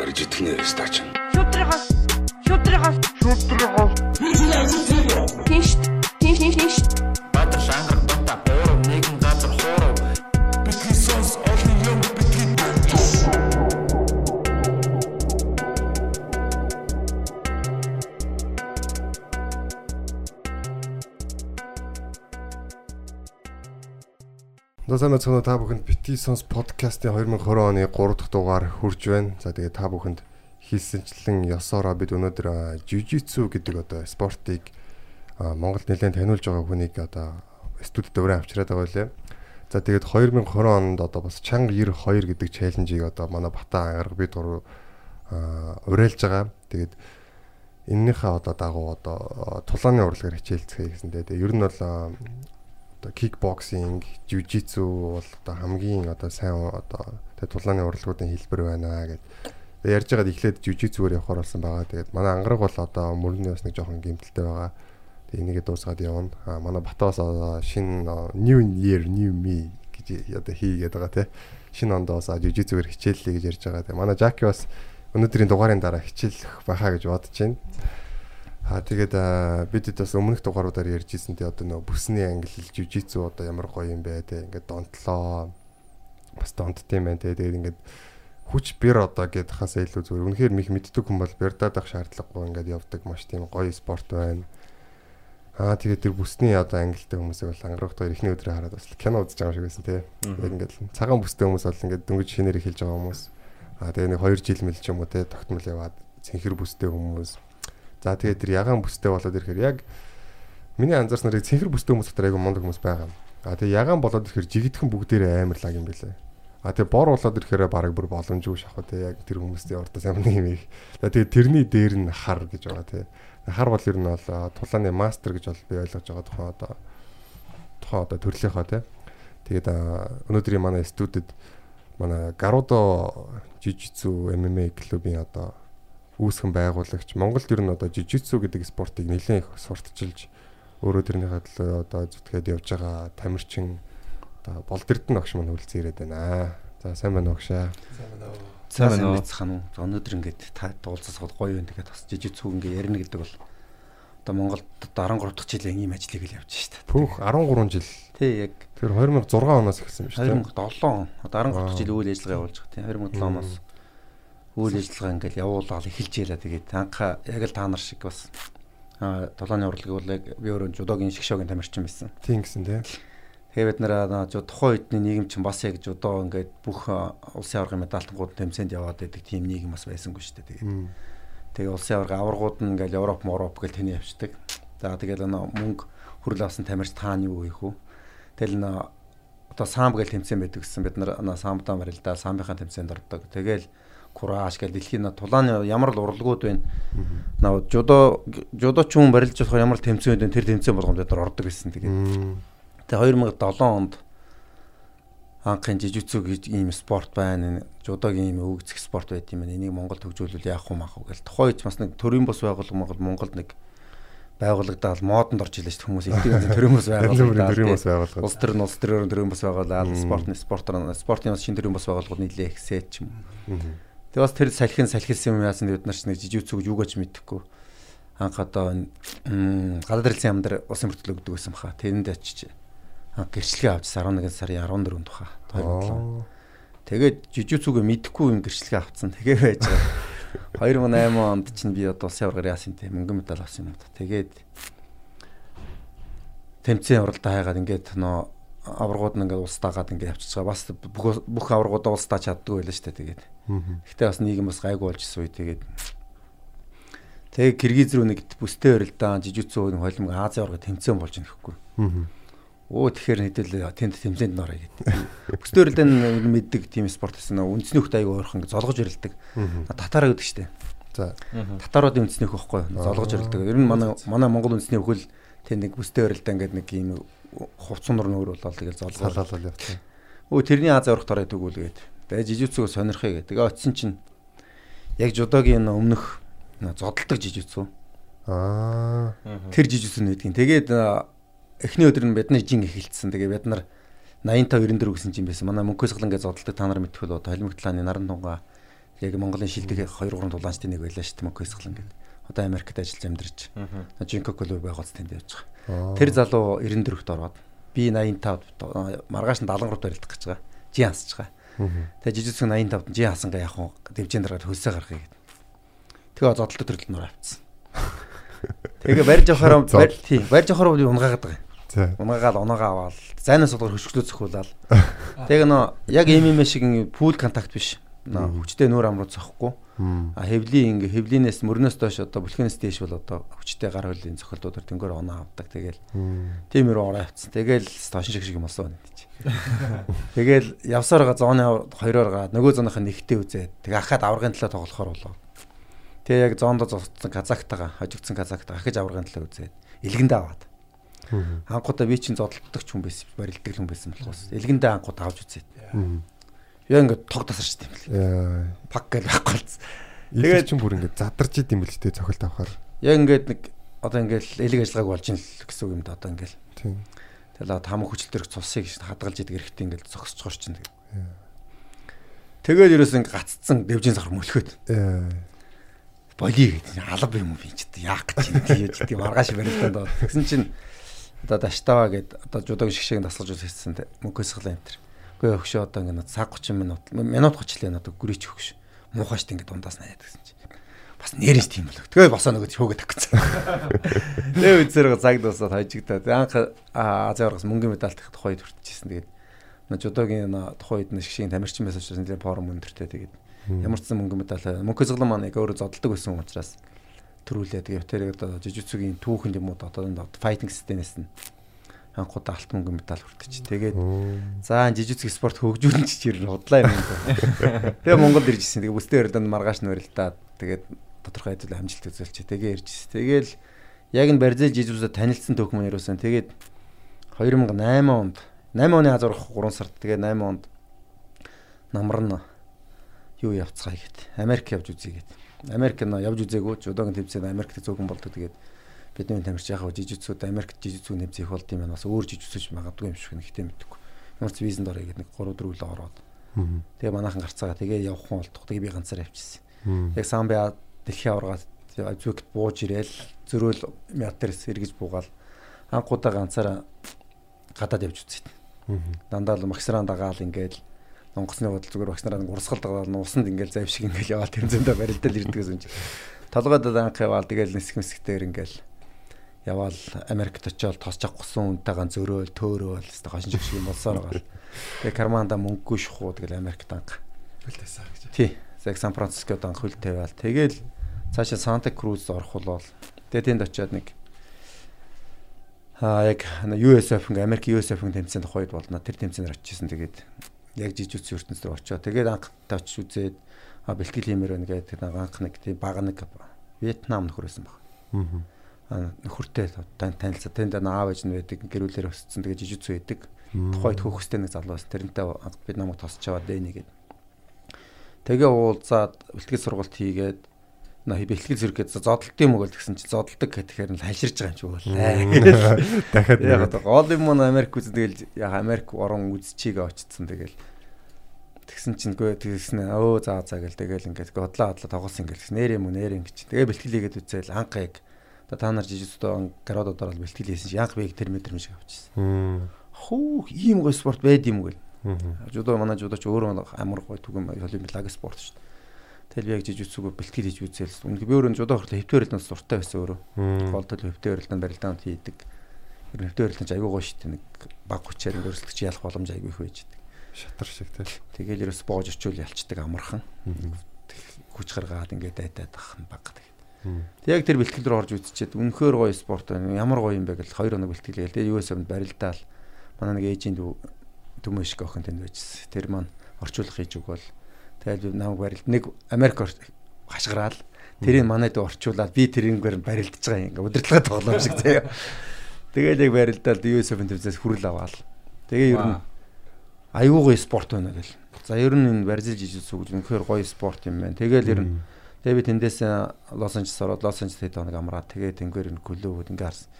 Арж итгэнэ стач. Шүтрихос шүтрихос шүтрихос Тинш тинш тинш Баатар За сайн мэцгэнэ та бүхэнд Бити Сонс подкастын 2020 оны 3 дахь дугаар хүрж байна. За тэгээ та бүхэнд хийсэнчлэн ёсоороо бид өнөөдөр жижитсу гэдэг одоо спортыг Монголд нэлээд таниулж байгаа хүнийг одоо студид өрөө авчираад байгаа лээ. За тэгээд 2020 онд одоо бас чанга 92 гэдэг челленжийг одоо манай Бата ангараг бид гурав а, уриалж байгаа. Тэгээд эннийхээ одоо дагуу одоо тулааны урлагаар хичээлцгээе гэсэнтэй. Тэгээд ер нь бол одоо кикбоксинг, жижитсу бол одоо хамгийн одоо сайн одоо тэг тулааны урлагуудын хэлбэр байна гэд. Тэг ярьж байгаад эхлээд жижитсүгээр явахаар болсон байгаа. Тэгээд манай ангараг бол одоо мөрний бас нэг жоохон гэмтэлтэй байгаа. Тэг энийгээ дуусгаад явна. А манай Батаас шинэ new year new me гэж одоо хийгээд байгаа тий. Шинэ онд бас жижитсүгээр хичээллээ гэж ярьж байгаа. Тэг манай Жаки бас өнөөдрийн дугаарын дараа хичээлэх байхаа гэж бодож байна. Аа тэгээд бидэд бас өмнөх дугааруудаар ярьж ирсэн тий одоо нөө бүсний англи жижитсу одоо ямар гоё юм бэ тий ингээд донтлоо бас юм байна тий тэгээд ингээд хүч бэр одоо гэд хасаа илүү зүгээр үнэхээр мих мэддэг хүн бол бэрдаад ах шаардлагагүй ингээд явдаг маш тийм гоё спорт байна. Аа тэгээд тэр бүсний одоо англитэй хүмүүсийг бол ангарахтаа эхний өдрөө хараад бас кино үзэж байгаа шиг байсан тий. Яг ингээд цагаан бүстэй хүмүүс бол ингээд дөнгөж шинээр эхэлж байгаа хүмүүс. Аа тэгээд нэг 2 жил мэл ч юм уу тий тогтмол яваад цэнхэр бүстэй хүмүүс За тэгээд тэр ягаан бүстэй болоод ирэхээр яг миний анзаарснарыг цэнхэр бүстэй хүмүүс дотор айгүй мундаг хүмүүс байгаа. А тэгээд ягаан болоод ирэхээр жигдхэн бүгдээрээ амар лаг юм билээ. А тэгээд бор болоод ирэхээр бараг бүр боломжгүй шахав те яг тэр хүмүүсийн ордоос амар юм их. За тэгээд тэрний дээр нь хар гэж байгаа те. Хар бол ер нь бол тулааны мастер гэж бол би ойлгож байгаа тухайн одоо тухайн одоо төрлийнхөө те. Тэгээд өнөөдрийн манай студид манай Гарудо жижитсу MMA клубын одоо үүсгэн байгуулагч Монголд ер нь одоо жижитсу гэдэг спортыг нэлээд их сурталчилж өөрөө тэрнийхээ төлөө одоо зүтгээд явж байгаа тамирчин одоо болдэрдэн огш мань хөлцөн ирээд байна. За сайн байна огшаа. Сайн байна уу? Цахан уу. Өнөөдөр ингээд та дуулцас бол гоё юм. Тэгээд бас жижигцүү ингээ ярина гэдэг бол одоо Монголд 13 дахь жилийн ийм ажлыг л явж штэ. Пүүх 13 жил. Тий яг. Тэр 2006 оноос эхэлсэн юм шүү дээ. 2007 он. Одоо 13 дахь жил үйл ажиллагаа явуулж байгаа. Тий 2007 оноос үйл ажиллагаа ингээл явуулаад эхэлж яла тэгээд анхаа яг л та нар шиг бас долооны урлагийг бол яг би өөрөө жудогийн шгшогийн тамирчин байсан. Тийм гэсэн тий. Тэгээ бид нэр тухайн үедний нийгэм чинь бас яг жудо ингээд бүх улсын аваргын медальтангууд тэмцээнд яваад байдаг тийм нийгэм бас байсангүй шүү дээ. Тэгээд тэгээ улсын аварга аваргууд нь ингээл Европ, Мороп гэл тэний явцдаг. За тэгэл мөнгө хүрэл авсан тамирч тааны юу хийх үү? Тэгэл нэ одоо самб гэл тэмцээн байдаг гэсэн бид нар самбдаа марилдаа самбийнхаа тэмцээнд ордог. Тэгэл кураж гэл дэлхийн тулааны ямар л урлагууд байна. Наа жудо жудоч хүн барилж болох ямар л тэмцээн байна. Тэр тэмцээн болгоомд дээр ордог гэсэн. Тэгээд тэгээ 2007 онд анхын жижигцүү гэж ийм спорт байна. Жудогийн ийм өвгцөх спорт байт юм байна. Энийг Монгол төгжүүлвэл яах вэ маах вэ гэл. Тухайд бас нэг төрийн бос байгууллага Монголд нэг байгууллагадаа модонд орж илээ шүү хүмүүс эдгээр төрийн бос байгууллага төрийн бос байгууллага улс төр нь улс төрөөр төрийн бос байгууллага спортны спортоор спортын шинэ төрийн бос байгууллагууд нийлээ ихсээд ч юм. Тэгээ бас тэр салхин салхилсан юм яасан бид нар ч нэг жижиг зүг юугаж мэдэхгүй. Анх одоо гадаад хэлсэн юм дээр улсын мөртлөө өгдөг байсан баха. Тэрэнд очиж гэрчлэгээ авч 11 сарын 14-нд баха. 2007. Тэгээд жижиг зүгээ мэдэхгүй юм гэрчлэгээ авцсан. Тэгээ байж байгаа. 2008 онд чинь би одоо улсын аваргаар яасан те мөнгөн медаль авсан юм да. Тэгээд тэмцээн уралдаа хайгаад ингээд нөө аваргууд нь ингээд улс дагаад ингээд явчихж байгаа. Бас бүх аваргуудаа улс дааж чаддгүй байлаа шүү дээ. Тэгээд Гэхдээ бас нийгэм бас гайгүй болж исэн үе тэгээд Тэгээ Киргиз рүү нэг бүстэй өрөлдөө жижигцүү нэг холимог Азийн орго тэмцээн болж нэхгүй. Оо тэгэхээр хэдэл тэнд тэмцээнд нороо гэдэг. Бүстэй өрөлдөө мэддэг тийм спорт гэсэн үндэсний хөлт аяг өөрхөн золгож өрөлдөг. Татараа гэдэг штеп. За. Татаруудын үндэсний хөх байхгүй золгож өрөлдөг. Ер нь манай манай Монгол үндэсний хөл тэнд нэг бүстэй өрөлдөө ингээд нэг ийм хувцсан нур нөр болол тэгэл золгоо. Салаалал явсан. Өө тэрний Азийн орох дараа төгүүлгээд Тэгээ жижигцүүг сонирхъя гэдэг. Тэгээ очисон чинь яг жудогийн өмнөх зодтолдог жижигцүү. Аа. Тэр жижигцүү нэгдгийн. Тэгээд эхний өдөр нь бидний жин эхэлсэн. Тэгээ бид нар 85 94 гэсэн чинь байсан. Манай мөнхөөс глан гэж зодтолдог та нар мэдэх бол холимогтлааны наран тунгаа Яг Монголын шилдэг 2 3 дулаанчдын нэг байлаа шүү дээ Мокесглан гэдэг. Одоо Америкт ажиллаж амьдарч. Жинко клуб байгаац тэнд явж байгаа. Тэр залуу 94-т ороод би 85 маргааш нь 73-т барилдах гэж байгаа. Жи хасж байгаа. Тэгээ жижигсэн 85-д жи хасангаа яах вэ? Дэвжээнд дараад хөлсөө гаргахыг гэдэг. Тэгээ зодолтой төрөл нөр авцсан. Тэгээ барьж авахаараа барь тийм барьж авахаараа би унгаагаад байгаа. Унаагаад оноогоо аваад зайнаас болоор хөшгөлөө зөхүүлээд. Тэгээ нөө яг MMA шиг пул контакт биш. Нөө хүчтэй нүүр амруу зохгүй. А хэвлийн ингээ хэвлийнээс мөрнөөс доош одоо бүлхэнээс дээш бол одоо хүчтэй гар хөллийн цохилтуудаар тэнгөр оноо авдаг. Тэгэл тиймэр ороо авцсан. Тэгэл тошин шиг шиг юм болсон байна чи. Тэгэл явсаар га зооны хоёроор га нөгөө зооных нь нэгтэй үзээд тэг ахаад аврагын талаа тоглохоор болоо. Тэгээ яг зоондо зогссон казактагаа хожигдсан казактаа ахиж аврагын талаа үзээд илгэндээ аваад. Анхудаа би чинь зодтолдог ч хүн байсан барилдаг хүн байсан болохоос илгэндээ анхудаа авч үзээд. Яа ингээд тог тасарч тийм л. Яа. Пак гэж байхгүй болсон. Тэгээд ч бүр ингээд задарч идэм бэл тээ цохилт авахаар. Яг ингээд нэг одоо ингээд элэг ажиллагааг болж ин л гэсэн үг юм да одоо ингээд. Тийм. Тэгэл хам хүчлэлтэр цусыг хадгалж идэг эрэхтэй ингээд зогсож горчин. Тэгээд ерөөс ингээд гаццсан дэвжин сахар мөлхөөд. Яа. Боли гэдэг алба юм уу би ч яах гэж юм гэж тийм маргааш барилдаад. Тэгсэн чинь одоо даштава гэд одоо жудаг шиг шиг дасгаж үзсэн мөнгөөс хэл амтэр. Үгүй өгшөө одоо ингээд цаг 30 минут минут 30 л надад гүрийч өгш. Муухайшт ингээд дундаас найд гэсэн чинь. Бас нэрэж тийм болов. Тэгээ босоо нөгөө хөөгд тавцсан. Тэгээ үзэр цаг дуусаад хажигдаа. Анх Азийн оргоос мөнгөний медальт их тухайд хүртэжсэн. Тэгээд жудогийн тухайд нэг шиг тамирчин байсан учраас нэлээд форум өндөртэй тэгээд ямар ч сан мөнгөний медаль мөнгө зэглэн маань яг өөрөө зодтолдог байсан учраас төрүүлээ. Тэгээд тэр одоо жижигцүгийн түүхэнд юм уу одоо файтинг системээс нь анхудаа алт мөнгө медаль хүртэж. Тэгээд за жижигцэг спорт хөгжүүлэн ч чир худлаа юм байна. Тэгээ Монголд ирж ирсэн. Тэгээ бүстэй өрөлдөнд маргааш нь барилдаад тэгээд тодорхой хэдүүл амжилт үзүүлч. Тэгээ ирж ирсэн. Тэгээл яг нь Барзил жижигчүүсээ танилцсан түүх маань юусэн. Тэгээд 2008 онд 8 оны азар 3 сард тэгээ 8 онд намар нь юу явцгаая гэд. Америк явж үзье гэд. Америк нь явж үзээгүй. Жудогийн тэмцээнд Америкт зөөгөн болдог. Тэгээд бидний тамирч яхаа жижигцүүд Америкт жижигцүүд нэмзэх болд юм байна. Бас өөр жижигцүүч магадгүй юм шиг нэгтэй мэдгүй. Ямар ч визэнд орё гэдэг нэг 3 4 л ороод. Тэгээ манайхан гарцаага тэгээ явах хүн болдох. Тэгээ би ганцаар явчихсан. Яг самбиа дэлхийн аваргаад зүгт бууж ирээл зөрөөл мятерс эргэж буугаал анхудаа ганцаараа гадаад явж үзээд. Дандаа л магистран дагаал ингээл онгоцны бодол зүгээр багшнараа урсгал дагаад нусанд ингээл зав шиг ингээл яваад зөндөө барилдал ирдэг гэсэн чинь. Толгойд анх яваал тэгэл нисэх мэсгтэр ингээл яваал Америкт очиод тосч авахсан үнтэйгэн зөрөөл төөрөөл хэвээр хошин шиг шиг болсоор байгаа. Тэгээ карманда мөнгөгүй шахуу тэгэл Америкт анх Хөлтөөсаа гэж. тий. Яг Сан Францискод анх хөл тавиал. Тэгэл цаашаа Санта Круз орох болол. Тэгээ тэнд очиод нэг аа яг USF ингээ Америк USF тэмцээнд тухайд болно. Тэр тэмцээнд очижсэн. Тэгээд яг жижиг үтс ертөнцийн очиод тэгээд анх тач үзээд бэлтгэл хиймээр байна гэдэг анх нэг тийм баг нэг Вьетнам нөхөр байсан баг. Аа нөхөртэй танилцаа тэнд аав ээж нь байдаг гэрүүлэр өссөн тэгээд жижиг зүй байдаг. Тухайд хөхөстэй нэг залуу байсан. Тэрнтэй бид намайг тосч аваад дээнэ гэдэг. Тэгээ уулзаад бэлтгэл сургалт хийгээд на бэлтгэл зэрэгэд зодтолтын мөгөл гэсэн чи зодтолдог гэхээр нь хальширж байгаа юм чи болоо. Дахиад Яг гол юм нь Америк үз тэгэл яг Америк орон үзчихийгээ очсон тэгэл тэгсэн чинь гүй тэгсэн өө заа заа гэл тэгэл ингээд годлоо хотлоо тоглосон ингээл нэр юм нэр ингэж тэгээ бэлтгэл хийгээд үзээл анх яг та нар жижигдөө гаруудаар бол бэлтгэл хийсэн чи янх бэг тэр метр юм шиг авчихсан. Хүү ийм гой спорт байд юм гээл. Жудо манай жудо ч өөрөө амар гой түгэм олимпиад спорт шүү дээ. Тэгэл би яг жижигцүүг бэлтгэл хийж үзээл. Үнэхээр би өөрөө жудо хөртө хэвтээрэлтэн суртай байсан өөрөө. Голдол хэвтээрэлтэн барилдаанд хийдэг. Тэр хэвтээрэлтэн айгүй гоё шүү дээ. Нэг баг хүчээр өрсөлдөж ялах боломж айгүй их байж дээ. Шатар шиг тэл. Тэгэл ерөөс боож очивол ялцдаг амархан. Хүч гаргаад ингээд дайтаад ах нь баг. Яг тэр бэлтгэл рүү орж үзчихэд үнэхээр гоё спорт байна. Ямар гоё юм бэ гэл хоёр хоног бэлтгэл гээл. Тэгээ юу эсэм барилдаал. Манай нэг ээжийн төмөшг охин тэнд байжсэн. Тэр маань орчуулах хийж өгвөл тэгэл намайг барилд нэг Америк хашгираал. Тэрийг манайд орчуулаад би тэрийгээр барилдаж байгаа юм. Удирдлага тоглоом шиг заяа. Тэгэл яг барилдаал USF төвөөс хүрэл аваал. Тэгээ ер нь аюу гоё спорт байна гэл. За ер нь энэ Бразил жижигсүү гэж үнэхээр гоё спорт юм байна. Тэгэл ер нь тэгээ би тэндээс Лос Анжелес ороод Лос Анжелес хэд хоног амраад тэгээ тэнгэр энэ клубуд ингээ харсан.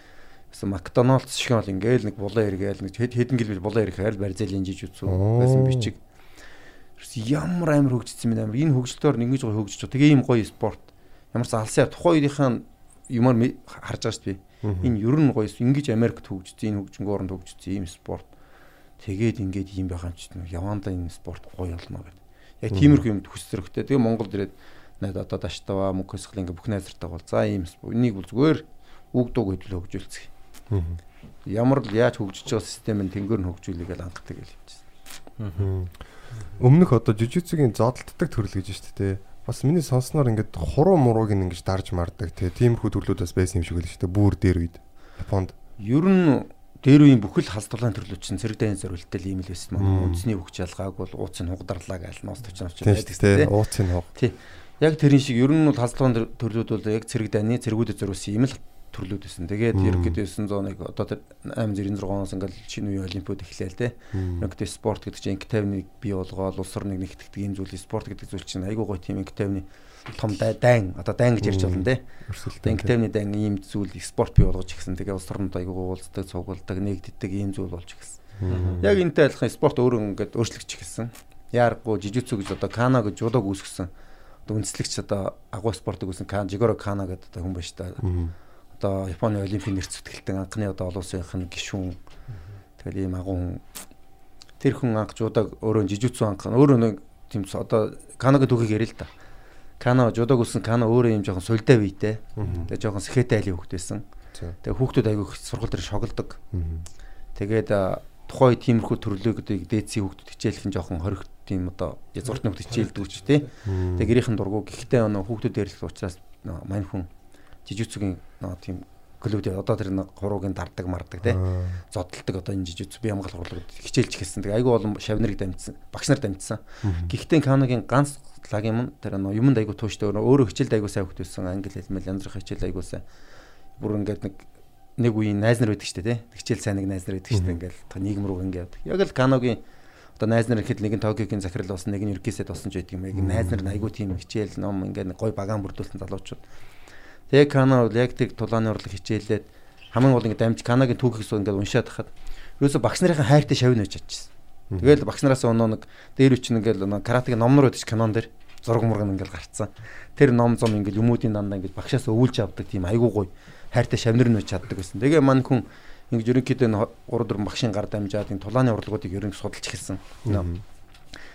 Эсвэл Макдоналдс шиг бол ингээл нэг булан эргээл нэг хэдэн гэлбэл булан эрэх хайр Бразилийн жижигсүү байсан бичиг. ямар амар хөгжсөн юм амар энэ хөгжлөөр ингэж гоё хөгжиж байгаа. Тэгээ ийм гоё спорт. Ямар ч алсаа тухайн үеийнхээ юмар харж байгаа шүү дээ. Энэ ер нь гоё ингэж Америкт хөгжсөн энэ хөгжингөө оронд хөгжсөн ийм спорт. Тэгээд ингээд ийм байгаа юм чи явандаа энэ спорт гоё болно гэдэг. Яг тиймэрхүү юмд хүсэж зөрөгтэй. Тэгээ Монголд ирээд найд одоо Даштава мөнхөсгөл ингээ бүх найзартаа бол за ийм энийг бол зүгээр үг дууг хөдлөө хөгжүүлцгээе. Ямар л яаж хөгжиж байгаа систем нь тэнгэр нь хөгжүүлэх гэж анхдаг гэж хэлжсэн. Өмнөх одоо жижигцгийн зодтолдог төрөл гэж шүү дээ. Бас миний сонсноор ингээд хуруу мурууг ингэж дарж мардаг тий. Тиймэрхүү төрлүүдээс байсан юм шиг л шүү дээ. Бүүр дээр үед Японд. Ер нь дээр үеийн бүхэл халс дулаан төрлүүд чинь цэрэг дайны зориулттай ийм л байсан. Манай үндэсний хөгж ялгааг бол ууцын хугдарлаа гэж ноос төвч навч байдаг тий. Ууцын хуг. Тий. Яг тэрийн шиг ер нь бол халс дулаан төрлүүд бол яг цэрэг дайны цэргүүдэд зориулсан юм л төрлүүд байсан. Тэгээд ерөнхийдөө 901 одоо тэр 896 оноос ингээл шинэ үеийн олимпиад эхлээл те. Ерөнхийдөө спорт гэдэг чинь инк тайвныг бий болгоод улс орныг нэгтгэдэг ийм зүйл спорт гэдэг зүйл чинь айгүй гоё тийм инк тайвны том дайн одоо дайн гэж ярьж байна те. Инк тайвны дайн ийм зүйл спорт бий болгож ихсэн. Тэгээд улс орнод айгүй уулздаг, цугулдаг, нэгддэг ийм зүйл болж ихсэн. Яг энэтэй адилхан спорт өөрөө ингээд өөрчлөгч ихсэн. Яаргагүй жижигцүү гэж одоо кана гэж жудаг үүсгэсэн. Үндэслэгч одоо агуу спортыг үүсэн кан жигоро кана гэдэг одоо хүн байна шүү дээ одоо Японы олимпийн нэрц зүтгэлтэн анхны одоо олон улсынхын гишүүн тэгэл ийм агуу хүн тэр хүн анх жудаг өөрөө жижигцүү анх өөрөө нэг тийм одоо канагийн түүхийг ярил л да. Кана жудаг үсэн кана өөрөө юм жоохон сулдаа бийтэй. Тэгээ жоохон сэхэтэй айлын хүүхд байсан. Тэгээ хүүхдүүд аягүй сургууль дээр шоглдог. Тэгээд тухайн тиймэрхүү төрлөөгдийг дээдсийн хүүхдүүд хичээлхэн жоохон хоригт тийм одоо язгууртны хүүхд хичээлдэг ч тий. Тэгээ гэрийнхэн дургу гэхдээ өнөө хүүхдүүд ярьлах учраас мань хүн жижигцүгийн тийм клубд одоо тэр хуруугийн дардаг мардаг те зодтолдог одоо энэ жижигц бие хамгаалах хурлууд хичээлж эхэлсэн. Тэгээ айгүй олон шавнарыг дамжсан. Багш нар дамжсан. Гэхдээ Канагийн ганц лагийн мөн тэр юмд айгүй тууштай өөрөө хичээлд айгүй сайн хөгтөсөн. Англи хэл мэл янз бүрийн хичээл айгүй сайн. Бүр ингээд нэг нэг үеийн найз нар байдаг шүү дээ те. Хичээл сайн нэг найз нар байдаг шүү дээ. Ингээл нийгэм рүү ингээд. Яг л Канагийн одоо найз нар ихэд нэг нь Токиогийн захирал болсон, нэг нь Еркисэд болсон ч байдаг юм. Яг найз нар айгүй тийм хичээл ном ингээд гой багаан бүрдүүлсэн залуучууд Тэгээ Кана бол яг тэг тулааны урлаг хичээлээд хамгийн гол ингэ дамж Канагийн түүхийг суу ингээд уншаад хахад ерөөсө багш нарын хайртай шавь нэж чадчихсан. Тэгэл багш нараас өнөө нэг дээр үчин ингээл каратегийн номнор байдаг ч канон дээр зураг мурган ингээл гарцсан. Тэр ном зам ингээл юмуудын дандаа ингээд багшаас өвүүлж авдаг тийм айгуу гоё хайртай шавнар нэж чаддаг байсан. Тэгээ мань хүн ингэж ерөнхийдөө 3 4 багшийн гар дамжаад энэ тулааны урлагуудыг ерөнх судалж эхэлсэн.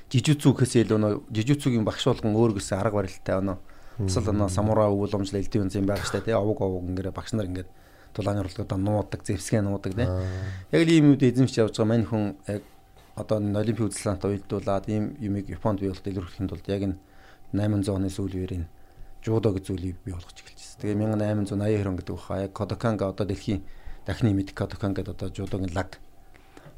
Жижүүцүү гэхээс илүү нөө жижүүцүүгийн багш болгон өөр гэсэн арга барилтай өнөө Бас л нөө самураа өвөлөмжл элдийн үнц юм байгаа штэ тий овог овог ингээд багш нар ингээд тулааны урлагуудаа нуудаг, зэвсгээ нуудаг тий. Яг л ийм үед эзэмшиж явж байгаа мань хүн яг одоо олимпийн үзлэнт уйлдуулаад ийм юмыг Японд бий болт илэрхийлэхэд бол яг энэ 800 оны сүүл үеийн жудо гэж зүйлийг бий болгож эхэлжсэн. Тэгээ 1882 он гэдэг баха яг Кодоканга одоо дэлхийн дахны мэд Кодокан гэдэг одоо жудогийн лаг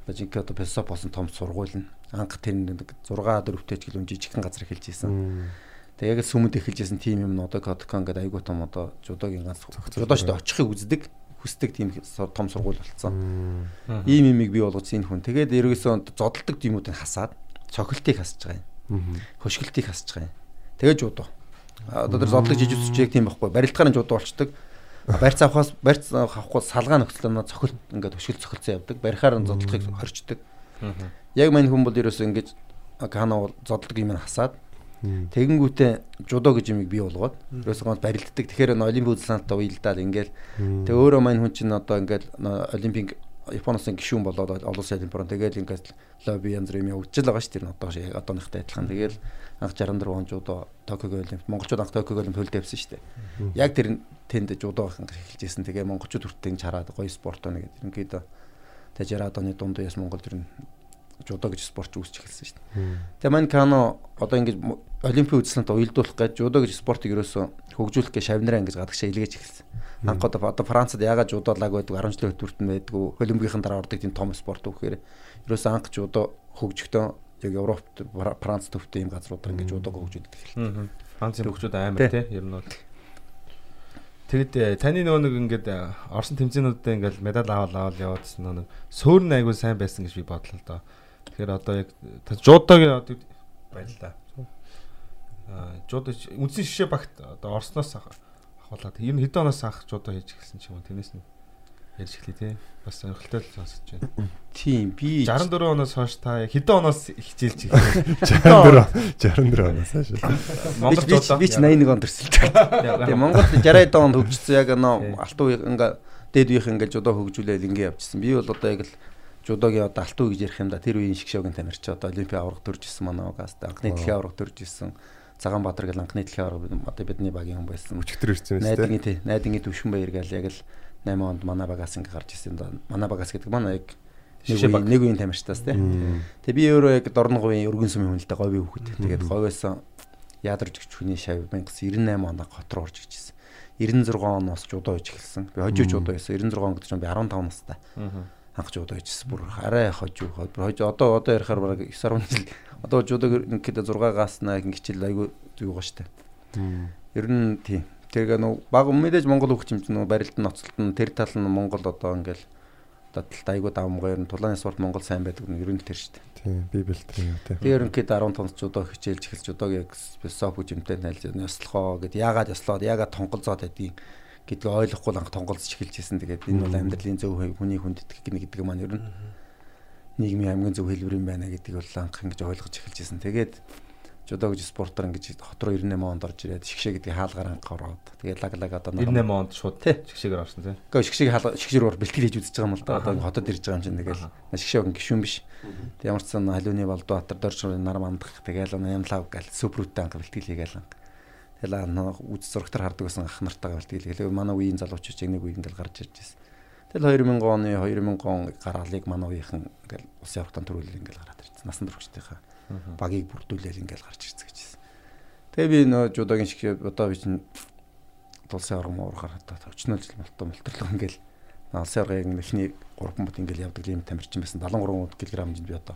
одоо жинхэнэ одоо Песо болсон том сургууль нь анх тэр нэг 6 4 тэжгэл үн жижигхэн газар эхэлж исэн. Тэгээ яг л сүмэд эхэлжсэн тим юм одоо Коткон гэдэг айгуу том одоо жудогийн ганц жудооч очихыг үздэг хүсдэг тийм том сургууль болцсон. Ийм имийг бий болгож энэ хүн. Тэгээд ерөөсөө зодтолдог тиймүүдийг хасаад цохилтыг хасж байгаа юм. Хөшгөлтийг хасж байгаа юм. Тэгээд жудоо. Одоо тэр зодлог жижиг зүчээг тийм байхгүй. Барилдахаар жудоо болчдөг. Барьц авахаас барьц авахгүй салгаа нөхцөлөө цохилт ингээд хөшгөл цохилцсан явдаг. Барихаар нь зодлохыг хорчдөг. Яг мань хүн бол ерөөсөө ингэж кано зодлог юм хасаад Тэгэнгүүтээ жудо гэж юмыг бий болгоод ерөөсөө гол барилддаг. Тэгэхээр олимпийн үзлэнттэй уялдаад ингээл тэг өөрөө маань хүн чинь одоо ингээл олимпийн Японосын гишүүн болоод олон улсын олимпиарон тэгэл ингээд лобби янз бүр юм явуулж байгаа шүү дээ. Одоо одооныхтай адилхан. Тэгэл анх 64 он жудо Токиогийн олимп монголчууд анх Токиогийн олимп хөлд явсан шүү дээ. Яг тэр тэнд жудо ахын эхэлжсэн. Тэгээ монголчууд хүртэл чараад гоё спорт байна гэдэг. Ингээд тэжраад оны дунд яс Монгол тэр жудо гэж спорт үүсч эхэлсэн шүү дээ. Тэгээ мань кано одоо ингэж олимпийн үзлэнт уялдуулах гэж жудо гэж спортыг ерөөсө хөгжүүлэх гэж шавнараа ингэж гадагшаа илгээж эхэлсэн. Анх одоо одоо Францад ягаад жудо лаг байдаг 10 жилийн хөтөлбөрт нь байдгүй олимпийн дараа ордог тийм том спорт үхээр ерөөсө анх жудо хөгжөхдөө яг Европт Франц төвтэй юм газруудаар ингэж жудог хөгжүүлдэг эхэлсэн. Францын хөгжүүд амар тий ер нь бол Тэгэд э, таны нөгөө нэг ингээд э, Орсын тэмцээнүүдэд ингээд медаль аваад аваад яваадсан нөгөө сөөр нь айгүй сайн байсан гэж би бодлоо л доо. Тэгэхээр одоо яг жуудогийн одоо баярлаа. Аа жуудо үндсэн шишээ багт одоо Орсноос авахлаад ер нь хэдэн оноос анх жуудо хийж эхэлсэн ч юм уу тэрнээс нь ярьж эхлэе тий. Бас сонирхолтой л сонсож байна. Тийм би 64 оноос хойш та хэдэн оноос хичээлж эхэлсэн? 64 64 оноос хойш. Монгол би ч- би ч 81 онд төрсөлтэй. Тэгээ Монгол 60 онд хөгжсөн яг нөө алтуу ингээ дээд үеийнх ингээ жудо хөгжүүлээд ингээ явчихсан. Би бол одоо яг л жудогийн одоо алтуу гэж ярих юм да. Тэр үеийн шгшөөгийн тамирч одоо олимпи авраг төрж исэн манай угаас анхны дэлхийн авраг төрж исэн. Цагаан Баатар гэл анхны дэлхийн авраг одоо бидний багийн хүн байсан. Өчигдөр ирсэн юм шүү дээ. Найдгийн тий, найдгийн төвшин баяр гэл яг л 8 онд манай багаас ингээ гарч ирсэн. Манай багаас гэдэг манай яг нэг үеийн тамирчтаас тий. Тэгээ би өөрөө яг Дорноговын өргөн сүмийн хүн л дээ говийн хүүхэд. Тэгээд говьоос ядарч өгч хүний шав 1998 онд хот руу орж ирсэн. 96 оноос жудоо хийж эхэлсэн. Би хожиж жудоо хийсэн. 96 он гэдэг чинь би 15 настай. Анх жудоо хийжсэн. Бүр арай бүр хожиж одоо одоо ярихаар бараг 9 10 жил. Одоо жудоо ингээд 6-аас нэг хичээл айгүй юугаа штэ. Ер нь тийм. Тэгээ нөө баг мэдээж Монгол хөгч юм чинь нөө барилт нь ноцолт нь тэр тал нь Монгол одоо ингээл одоо талд айгүй давмгаа ер нь тулааны спорт Монгол сайн байдаг нь ер нь тэр штэ. Тийм би бэлтгэн юм тий. Тэгээ ерөнхийдөө 15 тонц жудоо хичээлж эхэлж жудоог яг спесоф хэмтэй найлж яслахоо гэд яагаад яслаад яагаад тонголзоод байдгийг гэдгийг ойлгохгүй л анх тонголзож эхэлжсэн. Тэгээд энэ бол амьдралын зөв хөв- хүний хүнд итгэх гэнэ гэдэг маань ер нь нийгмийн хамгийн зөв хэлбэр юм байна гэдгийг бол анх ингэж ойлгож эхэлжсэн. Тэгээд жудо гэж спортоор ингэж хот руу 98 онд орж ирээд шгшээ гэдгийг хаалгаар анх ороод тэгээд лаг лаг одоо 98 онд шууд Тий. чигшээгээр орсон тий. Гэхдээ шгшээг хаалга шгшээр бэлтгэл хийж үзэж байгаа юм л да. Одоо хотод ирж байгаа юм чинь тэгэл шгшээ гişүн биш. Ямар ч сан халууны Балдбаатар дөржрын нар мандах тэгэл нямлав гал сүпрүүттэй анх бэлтгэл хийгээл анх. Тэгэл үз зурагтар хардаг байсан ах нартайгаа бэлтгэл хийгээл манай үеийн залуучууд яг нэг үеийн ингээл гарч ирж байсан. Тэгэл 2000 оны 2000 он гараалыг манай үеийнхэн ингээл улсын аврагтан төрүүлэл ингээл гараад ирсэн. Насан туршидтайхаа багийг бүрдүүлээл ингээл гарч ирсэн гэж байсан. Тэгээ би нөө жудогийн шиг одоо би чинь тулсын авраг муур гараад өчнөл жил молтоо молторлог ингээл улсын аврагын эхний 3 бот ингээл явдаг юм тамирчин байсан 73 кг би одоо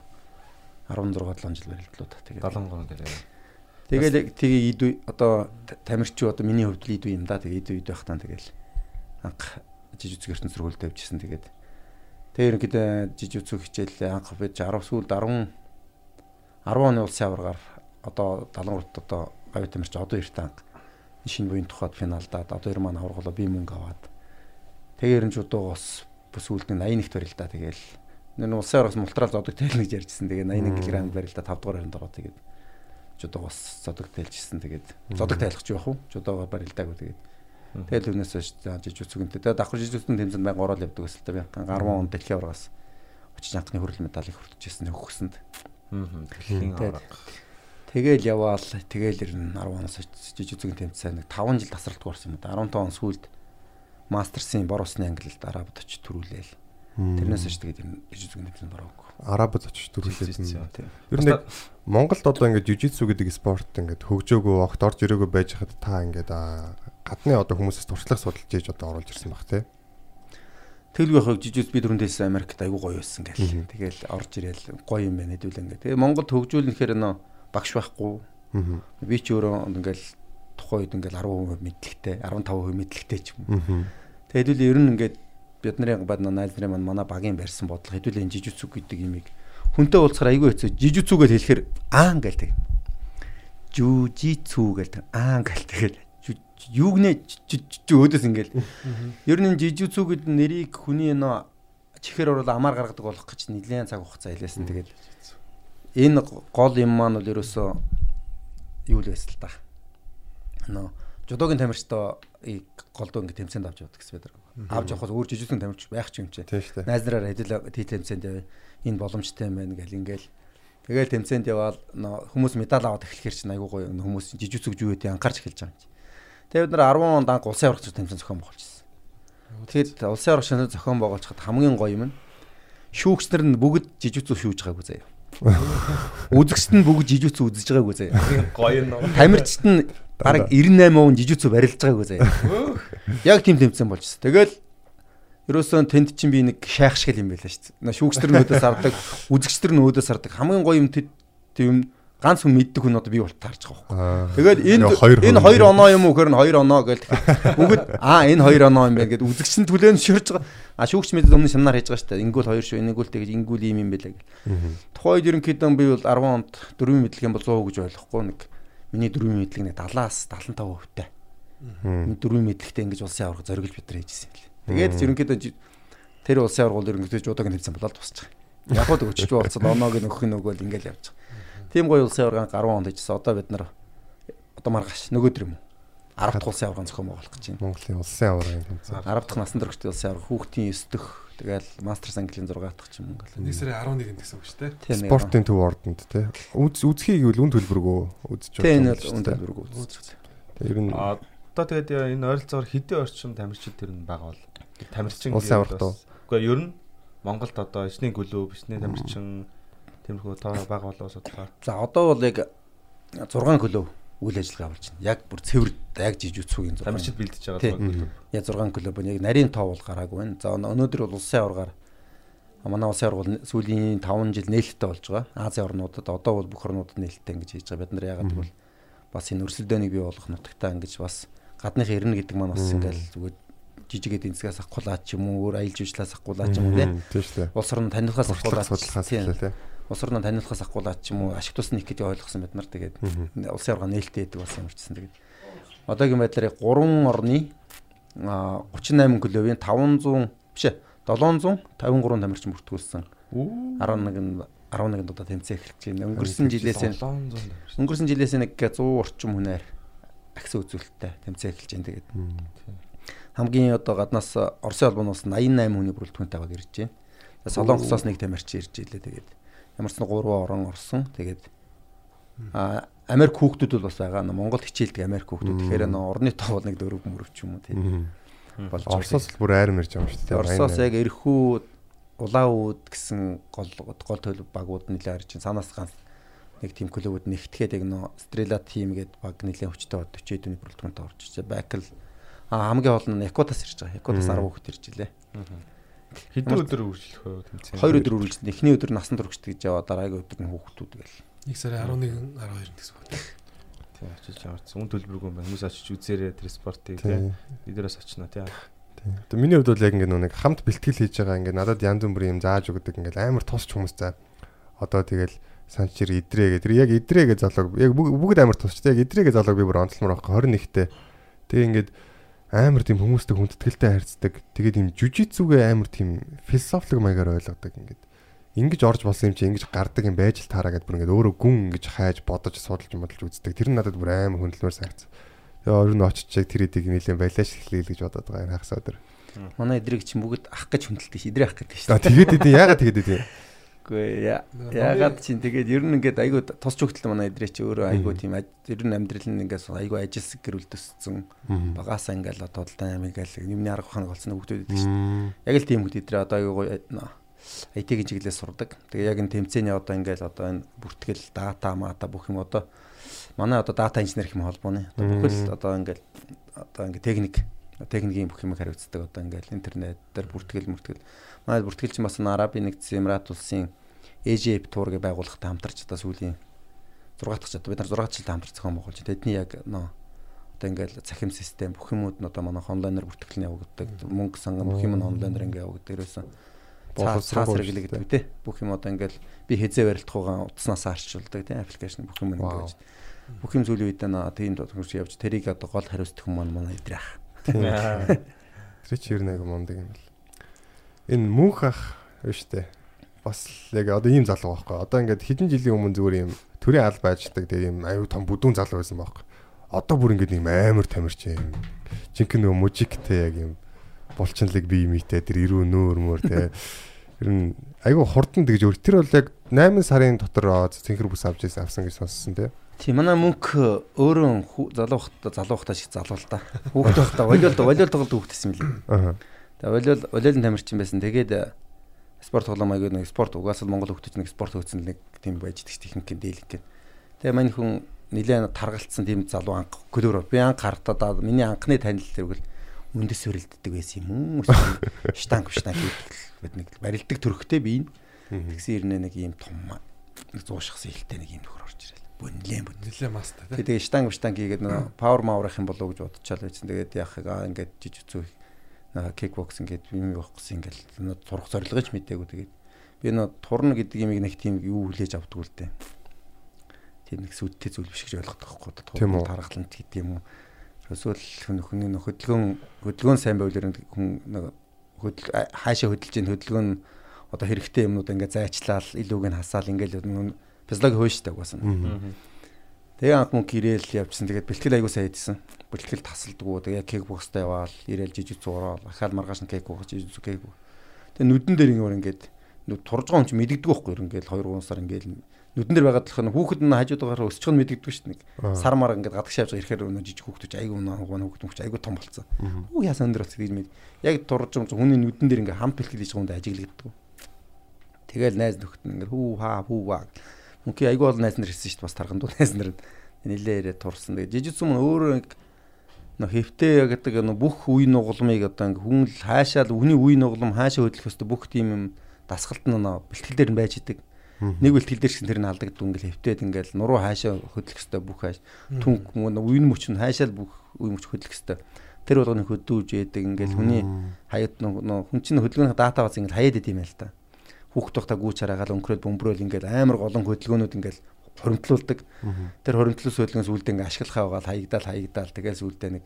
16 7 жил барилдлуу та тэгээ 73 дээр. Тэгэл тэгээ ид одоо та- тамирчин одоо миний хувьд л ид юм да. Тэгээ ид үед байх таа тэгэл. Анх жижиг ертөнц сургуульд явжсэн тэгээд. Тэгээ ерөнхийдөө жижиг зүг хичээл анх би 10 сүүлд 10 10 оны улсын аваргаар одоо 73-т одоо говь тамирч одоо эрт анх. Шинэ буян тухайд финалдаад одоо ер маань аваргалаа би мөнгө аваад. Тэгээ ерөн жудуугаас бүсүүлд нь 81-т барил да тэгээл нэр улсын аваргаас мултраал зодог тайл гэж ярьжсэн. Тэгээ 81 кг барил да 5 дугаар харинд ороо тэгээд жудуугаас зодог тайлжсэн. Тэгээд зодог тайлах юу яах вэ жудуугаар барилдаагүй тэгээд. Тэгэл түүнээс хойш жижиг зүгэнтэй тэгээд давхар жижиг зүгэн тэмцэнд байнга ороод явдаг гэсэн л та 10 он дэлхийн аваргаас очиж анхны хөрөл медалийг хүртэжсэн хөгсөнд. Дэлхийн авраг. Тэгэл яваал. Тэгэл ер нь 10 оноос жижиг зүгэн тэмцээн нэг 5 жил тасралтгүй орсон юм да. 15 он сүүлд мастерсын бор усны ангилалд арабд очиж төрүүлээл. Тэрнээс хойш тэгээд ер нь жижиг зүгэн тэмцээнд ороогүй Арабд очиж төрүүлээд. тий. Ер нь яг Монголд одоо ингээд жижитсу гэдэг спорт ингээд хөгжөөгөө огт орж ирээгүй байж хад та ингээд гадны одоо хүмүүсээс туршлага судалж ийж одоо оруулж ирсэн баг тий. Тэглгүй хог жижиг би дөрөндөөс Америкт айгүй гоё байсан. Мгм. Тэгэл орж ирээл гоё юм байна хэдүүл ингээ. Тэгээ Монголд хөгжүүлнэхээр нөө багш байхгүй. Би ч өөрөө ингээл тухайн үед ингээл 10% мэдлэгтэй, 15% мэдлэгтэй ч юм. Аа. Тэгээ хэдүүл ер нь ингээд бидний бад найз нарын маань манай багийн барьсан бодлого хэдүүл энэ жижигцүг гэдэг имийг хүнтэй уулзахаар айгүй хэцүү. Жижигцүг гэж хэлэхээр аа гээл тэг. Жужицүү гээл тэг. Аа гээл тэгэл. Юуг нэ өөдөөс ингээл. Ер нь жижигцүү гэдэг нэрийг хүний нөө чихэр орол амаар гаргадаг болох гэж нэлээд цаг хугацаа хэлээсэн. Тэгээд энэ гол юм маань бол ерөөсөө юу л байсан л та. Нөө жудогийн тамирчтай голдоо ингэ тэмцээнд авч явдаг гэсэн байдаг. Авч явахаас өөр жижигхэн тамирч байх ч юм чи. Найз нараар хэдэл тий тэмцээнд яваа. Энэ боломжтой юм байна гэл ингээл. Тэгэл тэмцээнд яваал хүмүүс медаль аваад эхлэхэр чинь айгуу гоё хүмүүс жижигцэг гэдэг анхаарч эхэлж байгаа юм чи. Тэгээд бид нар 10 онд анх улсын аврагч тэмцээн зохион байгуулжсэн. Тэгэхэд улсын аврагч зохион байгуулчихад хамгийн гоё юм нь шүүгчнэр нь бүгд жижигцүү шүүж байгаагүй заяа. Үзэгчд нь бүгд жижигцүү үзэж байгаагүй заяа. Гоё нөө. Тамирчид нь бараг 98% жижигцүү барилж байгаагүй заяа. Яг тийм тэмцээн болчихсон. Тэгэл ерөөсөө тэнд чинь би нэг шайх шиг юм байлаа шүү дээ. Шүүгчтэр нь өөдөөс хардаг, үзэгчтэр нь өөдөөс хардаг. Хамгийн гоё юм тэд тийм ганц хүн мэддэг хүн одоо би бол таарч байгаа байхгүй. Тэгээд энэ энэ хоёр оноо юм уу гэхээр нь хоёр оноо гэл тэгэхээр бүгд аа энэ хоёр оноо юм байна гэд үзэгч нь түлэн ширж байгаа. А шүүгч мэдэд өмнө семинар хийж байгаа шүү дээ. Ингүүл хоёр шүү, ингүүл тэгж ингүүл ийм юм байлаа гэл. Тухайд ерөнхийдөө би бол 10 онд дөрвийн мэдлэг юм бол 100% гэж ойлгохгүй нэг миний дөрвийн мэдлэг нэг 70-аас 75% таа. Миний дөрвийн мэдлэгтэй ингэж улсын авраг зориглож бид нар хийжсэн юм лээ. Тэгээд ерөнхийдөө Тэр улсын аваргууд ерөнхийдөө жуудагийн тэмцээн болоод тусчих. Яг л өчөж болцол оноог нөхөх нөгөөл ингээл явж байгаа. Тийм гоё улсын аваргаан 10 онд хийжсэн. Одоо бид нар одоо маргааш нөгөөдөр юм уу? 10 дахь улсын аваргаан зохион байгуулах гэж байна. Монголын улсын аваргын тэмцээн. 10 дахь насан туршид улсын аварга хүүхдийн 9 дэх тэгэл мастерс английн 6 дахь ч юм ингээл. Нэг сарын 11-нд гэсэн үг шүү дээ. Тийм Спортын төв ордонд те. Үз үзхийг гэвэл үн төлбөргөө үзэж Тийм нэг шүү үн дээ. төлбөргүй үзэж. Тэр ер нь Одоо тэгээд энэ ойролцоогоор хэдэн орчим тамирчид тэр нь байгаа бол тамирчин Улсын бас- Үгүй ер нь Монголд одоо ичний гөлөө, бичний тамирчин тиймэрхүү тоо бага болоо судлаа. За одоо бол яг 6 кг үйл ажиллагаа болж байна. Яг бүр цэвэр яг жижигцүүгийн 6. Тамирчид бэлдэж байгаа бол Яг 6 кг байна. Яг нарийн тоо бол гараагүй байна. За өнөөдөр бол улсын аваргаар манай улсын аварга бол сүүлийн 5 жил нээлттэй болж байгаа. Азийн орнуудад одоо бол бүх орнуудад нээлттэй ингэж хийж байгаа. Бид нар ягаад гэвэл бас энэ өрсөлдөөнийг бий болгох нутагтаа ингэж бас гадных ирнэ гэдэг маань бас ингээл зүгээр жижиг эдийн засгаас авахгуулаа ч юм уу өөр аялал жуулчлалаас авахгуулаа ч юм уу тийм улс орн танилцахаас судлахаас тийм. Улс орноо танилцахаас авахгуулаа ч юм уу ашиг тус нэг гэдэг ойлгосон бид нар. Тэгээд улсын аварга нээлттэй байдаг болсон юмчсан тэгээд одоогийн байдлаар 3 орны а 38 клубын 500 биш ээ 753 тамирчин бүртгүүлсэн. 11 11 удаа тэмцээн эхэлж байна. Өнгөрсөн жилээс энэ 700 тамирчин. өнгөрсөн жилээс нэг 100 орчим хүнээр агс үзүүлэлттэй тэмцээн эхэлж байна. Тэгээд хамгийн одоо гаднаас Оросын холбооноос 88 хүний бүрэлдэхүүнтэй байгааг ирж байна. Солонгосоос нэг тамирчин ирж илээ тэгээд ямар ч нэг 3 орон орсон тэгээд а Америк хүүхдүүд бол бас байгаа. Монгол хичээлдэг Америк хүүхдүүд. Тэгэхээр нөө орны тоо бол нэг дөрөв мөрөв ч юм уу тийм болж байгаа. Оросоос л бүр айр мэрж байгаа юм шүү дээ. Оросоос яг эрхүү улаауд гэсэн гол гол төлөв багууд нэлээд харж байна. Санаас ганц нэг тийм клубуд нэгтгэхэд яг нөө Стрела тим гээд баг нэлээд хүчтэй бод 40 дүүний бүрэлдэхүүнтэй орж байгаа. Бакл а хамгийн гол нь Якутаас ирж байгаа. Якутаас 10 хүүхэд ирж илээ. Хэдэн өдөр үргэлжлэх вэ тэмцээн? Хоёр өдөр үргэлжлэн эхний өдөр насан туршид гэж яваа дараагийн өдөр нь хүүхдүүд гэл. Нэг сарын 11 12 гэсэн үг. Тийм очиж яваарсан. Үн төлбөргүй юм байна. Хүмүүс очиж үзээрэй тэр спортыг Тийм. тийм. Эдгээрээс очно тийм. Тэгээ миний хувьд бол яг ингэ нэг хамт бэлтгэл хийж байгаа ингэ надад янз бүрийн юм зааж өгдөг ингэ амар тусч хүмүүс за одоо тэгэл санчир идрээ гэдэг. Тэр яг идрээ гэж залууг яг бүг- бүгд амар тусчтай яг идрээ гэж залууг би бүр онцлмор байхгүй 21-тэй. Тэгээ ингээд амар тийм хүмүүстэй хүндэтгэлтэй харьцдаг. Тэгээд юм жүжицүүгээ амар тийм философик маягаар ойлгодог ингээд. Ингиж орж болсон юм чи ингэж гардаг юм байж л таараа гэдээ бүр ингээд өөрөө гүн ингэж хайж бодож судалж модалж үздэг. Тэр нь надад бүр амар хөндлөмөр санагц. Тэгээ нь очиж яг тэр эдийг нэлээд балиаш хэлээ гэж бодоод байгаа юм хагас өдөр. Манай эдрийг чинь бүгд ах гэж хүндэлдэг ш. Идрээ ах гэдэг ш. А тэгээд идэв яагаад тэгээд идэв? Үгүй. Ягаад чинь тэгээд ер нь ингээд айгу тусч хөлтөл манай эдрээ чи өөрөө айгу тийм ер нь амьдрал нь ингээс айгу ажилсаг гэрүүл төссөн. Багаасаа ингээл одоо толтон амиг гээл юмны арга ухааныг олсон хүмүүс байдаг шүү. Яг л тийм хүмүүс эдрээ одоо гоё IT-ийн чиглэлээр сурдаг. Тэгээ яг энэ тэмцээний одоо ингээл одоо энэ бүртгэл дата мата бүх юм одоо манай одоо дата инженер хэм холбооны одоо бүхэл одоо ингээл одоо ингээ техник техникийн бүх юмыг хариуцдаг одоо ингээл интернет дээр бүртгэл мөртгэл манай бүртгэлч бас н Арабын нэгдсэн Эмират улсын EJP туурыг байгуулахад хамтарч одоо сүүлийн 6 дахь ч одоо бид нар 6 жилд хамтарч зохион байгуулж тэдний яг нөө одоо ингээл цахим систем бүх юмуд нь одоо манай онлайнаар бүртгэл нь явагддаг мөнгө санган бүх юм нь онлайнаар ингээ явагддаг ерөөсөн цаас хэрэглэгддэг тий? Бүх юм одоо ингээл би хязээ барилдах байгаа утаснаас арчилдаг тий? Аппликейшн бүх юм Вау. ингээд бүх юм зүйлийн үед наа тийм төгс явж тэрийг одоо гол хариуцдаг хүмүүс манай идрэх Тэр чи ер нь айгу мундаг юм бэл. Энэ мөнх ах биш үү? Бас яг одоо ийм залуу байхгүй. Одоо ингээд хэдэн жилийн өмнө зүгээр юм төрийн аль байждаг тэгээ юм аюу том бүдүүн залуу байсан байхгүй. Одоо бүр ингээд юм амар тамирч юм. Жинхэнэ нөгөө мужиктэй яг юм булчинлаг бие мийтэй тэр ирүү нөөр мөр тэ. Ер нь айгу хурдан тэгж өр. Тэр бол яг 8 сарын дотор цэнхэр бүс авч ирсэн авсан гэж сонссон тэ. Тийм манай мөнх өөрөө хүү- залуу хата залуу хата шиг залуу л да. Хүүхд байхдаа волейбол тоглолт хүүхдсэн юм лээ. Аа. Тэгээ волейбол волейболын тамирчин байсан. Тэгээд э, спорт тоглоом аягүй нэг спорт угаасаа Монгол хүүхдүүд нэг спорт хөгцөн нэг тийм байж дэг техникийн дийлэх гэх. Тэгээ мань хүн нилээн таргалцсан тийм залуу анх клуб би анх хартаа миний анхны танил тэргэл үндэс өрөлддөг байсан юм уу? Штанг штанг гэдэг нэг барилдаг төрхтэй би энэ. Тэгсэн ирнэ нэг ийм том нэг 100 шахсан хилтэй нэг ийм нөхөр орж ирэл. Бөнлээ бөн. Нилээ маста тий. Тэгээ штанг штанг хийгээд нэг павер маврах юм болов гэж бодчихал байсан. Тэгээд яахыг аа ингээд жижигцүү кикбокс ингээд юм явахгүйсэн ингээд нөө турах зорилгож мэдээгүй тэгээд би нөө турна гэдэг юм нэг тийм юу хүлээж авдаг л дээ. Тийм нэг сүдтэй зүйл биш гэж ойлгодог байхгүй Тийм үү? тархалт гэдэг юм уу. Эсвэл хүн хүний хөдөлгөөн хөдөлгөөн сайн байвал хүн нэг хөдөл хаашаа хөдөлж ийн хөдөлгөөн одоо хэрэгтэй юмнууд ингээ зайчлал илүүг нь хасаал ингээл нүүн физиологи хөөштэй угаасан. Тэгээ анх мөн гэрэл явжсан. Тэгээд бэлтгэл аягүй сайн хийдсэн. Бэлтгэл тасалдгүй. Тэгээ кек бокстай яваал, ирээл жижиг зураа, ахаал маргааш нь кек бокс, жижиг кек. Тэгээ нүдэн дээр ингээ ингээд нүд турж байгаа юм чи мэддэггүй байхгүй? Ингээд 2 3 сар ингээд нүдэн дээр байгаад тахын хүүхэд нь хажуудаагаар өсчих нь мэддэггүй шүү дээ. Сар мар ингээд гадагш явж ирэхээр өнөө жижиг хүүхдүүч аягүй өнөө хүүхэд хүүхэд аягүй том болцсон. Үу яасан өндөр болцсон гэж мэд. Яг турж юм хүний нүдэн дээр ингээ хам бэлтгэл хийж байгаа хүнд ажиглагддаг. Тэгэл найз нөхд нь ингээ хүү хаа хүү ваа. Мөнхий аягүй бол найз нар ирсэн шүү дээ бас тарганд найз нар нилээ ирээ турсан. Тэгээ жижигсэн мөн өөрөө нөх хэвтэй гэдэг нөх бүх үе нугалмыг одоо ингээ хүн л хаашаал үний үе нугалм хаашаа хөдлөх ёстой бүх тийм юм дасгалт нь нөө бэлтгэл дээр нь байж идэг. Нэг бэлтгэл дээр чинь тэр нь алдагддаг ингээл хэвтээд ингээл нуруу хаашаа хөдлөх ёстой бүх хааш түнх мөн үе мөч нь хаашаал бүх үе мөч хөдлөх ёстой. Тэр болгоны хөдөөж яадаг ингээл хүний хаяад нөө хүн чинь хөдөлгөөний дата баз ингээл хаяад идэм байл та. Хүүхд тухта гүүч хараагаал өнгөрөөл бөмбөрөөл ингээл амар голон хөдөлгөөнүүд ингээл хоримтлуулдаг. Тэр хоримтлуулс хөдөлгөөс үлдээ ингээ ашиглахаа байгаа хаягдаал хаягдаал тэгээс үлдээ нэг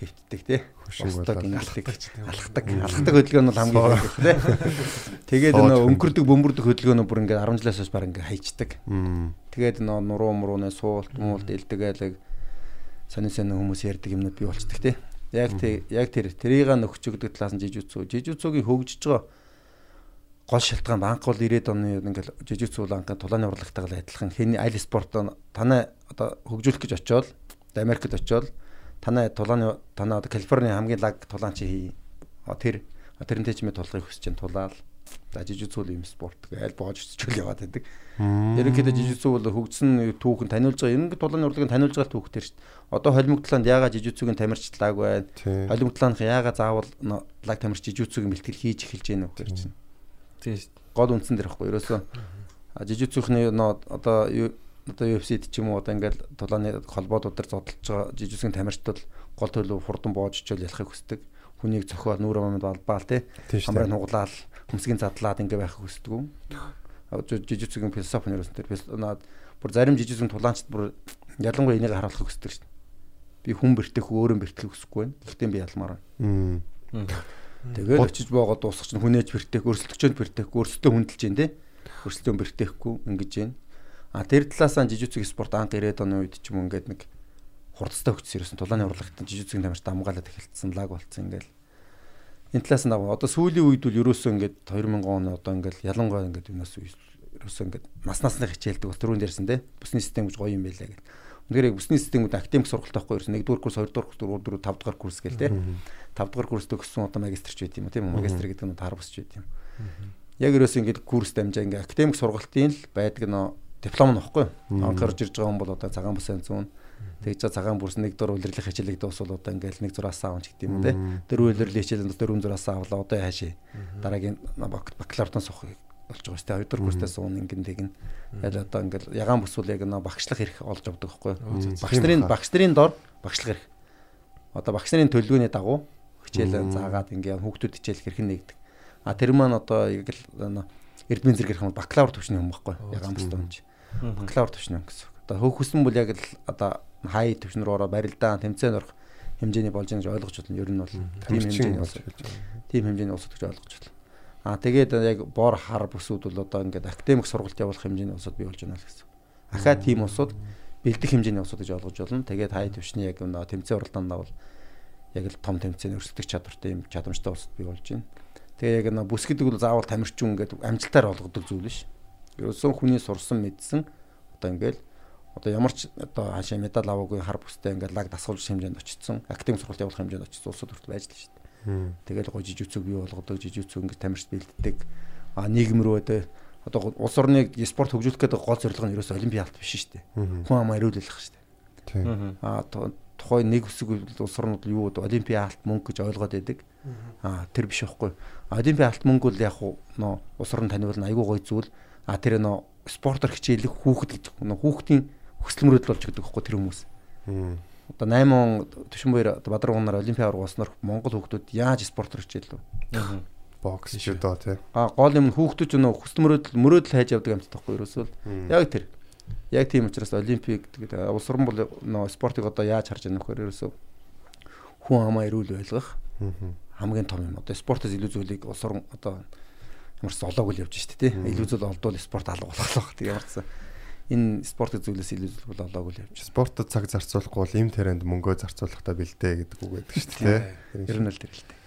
хэвтдэг тий. Хөшөг ингэлдэг алхдаг. Алхдаг хөдөлгөөн нь хамгийн гол тий. Тэгээд нөө өнгөрдөг бөмбөрдөг хөдөлгөөнөө бүр ингээ 10 жилээс хойш баг ингээ хайчдаг. Тэгээд нөө нуруу мурууны суулт муулт элдэгээл сонин сонин хүмүүс ярьдаг юмнууд бий болчдөг тий. Яг тий яг тэр тэрийг нөхч өгдөг талаас нь жижүүцүү. Жижүүцүүгийн хөгжиж байгаа гол шалтгаан банк бол 90-ад оны ингээл жижигцүү банкын тулааны урлагтайгаа адилхан хэн аль спорт танай одоо хөгжүүлэх гэж очиод Америкт очиод танай тулааны танай одоо Калифорни хамгийн лаг тулаан чи хий. Тэр тэрнтэй ч мэ тулахыг хүсэж чинь тулаал. За жижигцүү юм спорт аль боож өсчөөл яваад байдаг. Ерөнхийдөө жижигцүү бол хөгжсөн түүхэн таниулж байгаа ерөнхий тулааны урлагийг таниулж байгаа түүхтэй шүү дээ. Одоо холимогдлоонд яагаад жижигцүүгийн тамирчлаг байна? Холимогдлооных яагаад заавал лаг тамирч жижигцүүгийн бэлтгэл хийж эхэлж байна вэ гэж чинь Тийм гол үндсэн дээр ихгүй ерөөсөө жижигцүүхний нөө одоо одоо UFC-д ч юм уу одоо ингээл тулааны холбоодууд дээр зодтолж байгаа жижигсэн тамирчдад гол төлөв хурдан боож очил ялахыг хүсдэг. Хүнийг балбаал те. Тийм шүү дээ. Хамраа нуглаал, хөмсгийн задлаад ингээ байхыг хүсдэг. Жижигцүүгийн философи ерөөсөө тэр наад бүр зарим жижигсэн тулаанчд бүр ялангуяа энийг харуулахыг хүсдэг дээ. Би хүн бэртэх өөрөө бэртгэхийг хүсэхгүй байна. Гэхдээ би ялмаар байна. Тэгээд очиж боогоо дуусах чинь хүнээж бэртээх, өрсөлдөгчөнд бэртээх, өрсөлдөө хүндэлж дээ тий. Өрсөлдөөн бэртээхгүй ингэж байна. А тэр талаасаа жижигцэг спорт анх 90-ад оны үед ч юм ингээд нэг хурцтай хөгжсөн ерөөсөн тулааны урлагт жижигцэг тамирт дамгаалаад эхэлсэн лаг болцсон ингээд энэ талаас нь одоо сүүлийн үед бол ерөөсөн ингээд 2000 он одоо ингээд ялангуяа ингээд юунаас ерөөсөн ингээд нас насны хичээлдэг бол түрүүнд ярьсан тий. Бүсний систем гэж гоё юм байлаа гэдэг Үнэхээр яг бүсний системүүд академик сургалт байхгүй ерөөс 1 дугаар курс, 2 дугаар курс, 3 дугаар, 5 дугаар курс гээл те. 5 дугаар курс төгссөн одоо магистрч байт юм уу тийм үү? Магистр гэдэг нь таар босч байт юм. Яг ерөөс ингээд курс дамжаа ингээд академик сургалтын л байдаг нөө диплом нь баггүй. Анхаарж ирж байгаа хүн бол одоо цагаан бүсэн зүүн. Тэгж цагаан бүрс нэг дор үлрэлийн хичээлэг дуус бол одоо ингээд нэг зураас аавч гэдэг юм үү те. Дөрөв үлрэлийн хичээлэнд дөрөв зураас авлаа одоо яашаа. Дараагийн бакалавртан сухыг болж байгаа шүү дээ. Хоёр дахь курстаа суун ингэн тэгнэ. Ял одоо ингээл ягаан бүсүүл яг нөө багшлах хэрэг олж авдаг байхгүй. Багш нарын багш нарын дор багшлах хэрэг. Одоо багш нарын төлөвлөгөөний дагуу хичээл заагаад ингээ хүүхдүүд хичээл хэрхэн нэгдэг. А тэр маань одоо яг л эрдмийн зэрэг хэрхэн бакалавр төвчний юм байхгүй. Ягаан бүстэй юм чи. Бакалавр төвчний юм гэсэн. Одоо хөөсөн бол яг л одоо хай төвчнөр ороо барилдаа тэмцээнд орох хэмжээний болж байгаа гэж ойлгож байна. Ер нь бол тийм хэмжээний улс. Тийм хэмжээний улсууд гэж ойлгож байна. Аа тэгээд яг бор хар бүсүүд бол одоо ингээд академик сургалт явуулах хэмжээний улсууд бий болж байна л гэсэн. Ахаа тийм улсууд бэлдэх хэмжээний улсууд гэж ойлгож байна. Тэгээд хай төвчний яг нөө тэмцээн уралдаанд бол яг л том тэмцээний өрсөлдөх чадвартай юм чадамжтай улсууд бий болж байна. Тэгээ яг нөө бүс гэдэг бол заавал тамирчин ингээд амжилтаар олгодог зүйл биш. Ерөөсөн хүний сурсан мэдсэн одоо ингээд одоо ямар ч одоо хаашаа медаль аваагүй хар бүстэй ингээд лаг дасгалж хэмжээнд очсон академик сургалт явуулах хэмжээнд очсон улсууд хүртэл байж л шүү дээ. Тэгэл гоо жижигцөг бий болгодог жижигцөг ингээд тамирч бэлддэг. А нийгэм рүү одоо одоо улс орныг спорт хөгжүүлэх гэдэг гол зорилго нь ерөөсөө олимпиад биш шүү дээ. Хүн амаа ирүүлэх шүү дээ. Тийм. А тухайн нэг үсэг улс орнууд юу олимпийн алт мөнгө гэж ойлгоод байдаг. А тэр биш байхгүй. Олимпийн алт мөнгө бол яг нөө улс орн таниулна айгүй гоё зүйл. А тэр нөө спортоор хичээлэх хүүхэд гэж нөө хүүхдийн хүсэл мөрөөдөл болж өгдөг байхгүй тэр хүмүүс. Одоо 8 он Төшөнбөөр Бадруу гунаар олимпиад оргоосноор Монгол хүүхдүүд яаж спортоор хичээлв? Бокс жудо тий. А гол юм хүүхдүүд нөө хүсэл мөрөөдөл мөрөөдөл хайж явдаг юмтай байхгүй ерөөсөө. Яг тэр. Яг тийм учраас олимпик гэдэг улс орн бол нөө спортыг одоо яаж харж байгаа нөхөр ерөөсөө хүн амаа ирүүл байлгах. Хамгийн том юм. Одоо спортоос илүү зүйлийг улс орон одоо ямар ч олоог л явж штэ тий. Илүү зүйл олдвол спорт алга болох болох. Тэг ямар ч энэ спорт зүйлээс илүү зүйл бол олоог л явж. Спортод цаг зарцуулахгүй бол им тэрэнд мөнгөө зарцуулахдаа бэлдээ гэдэг үг байдаг шүү дээ. Ер нь л тэр л дээ.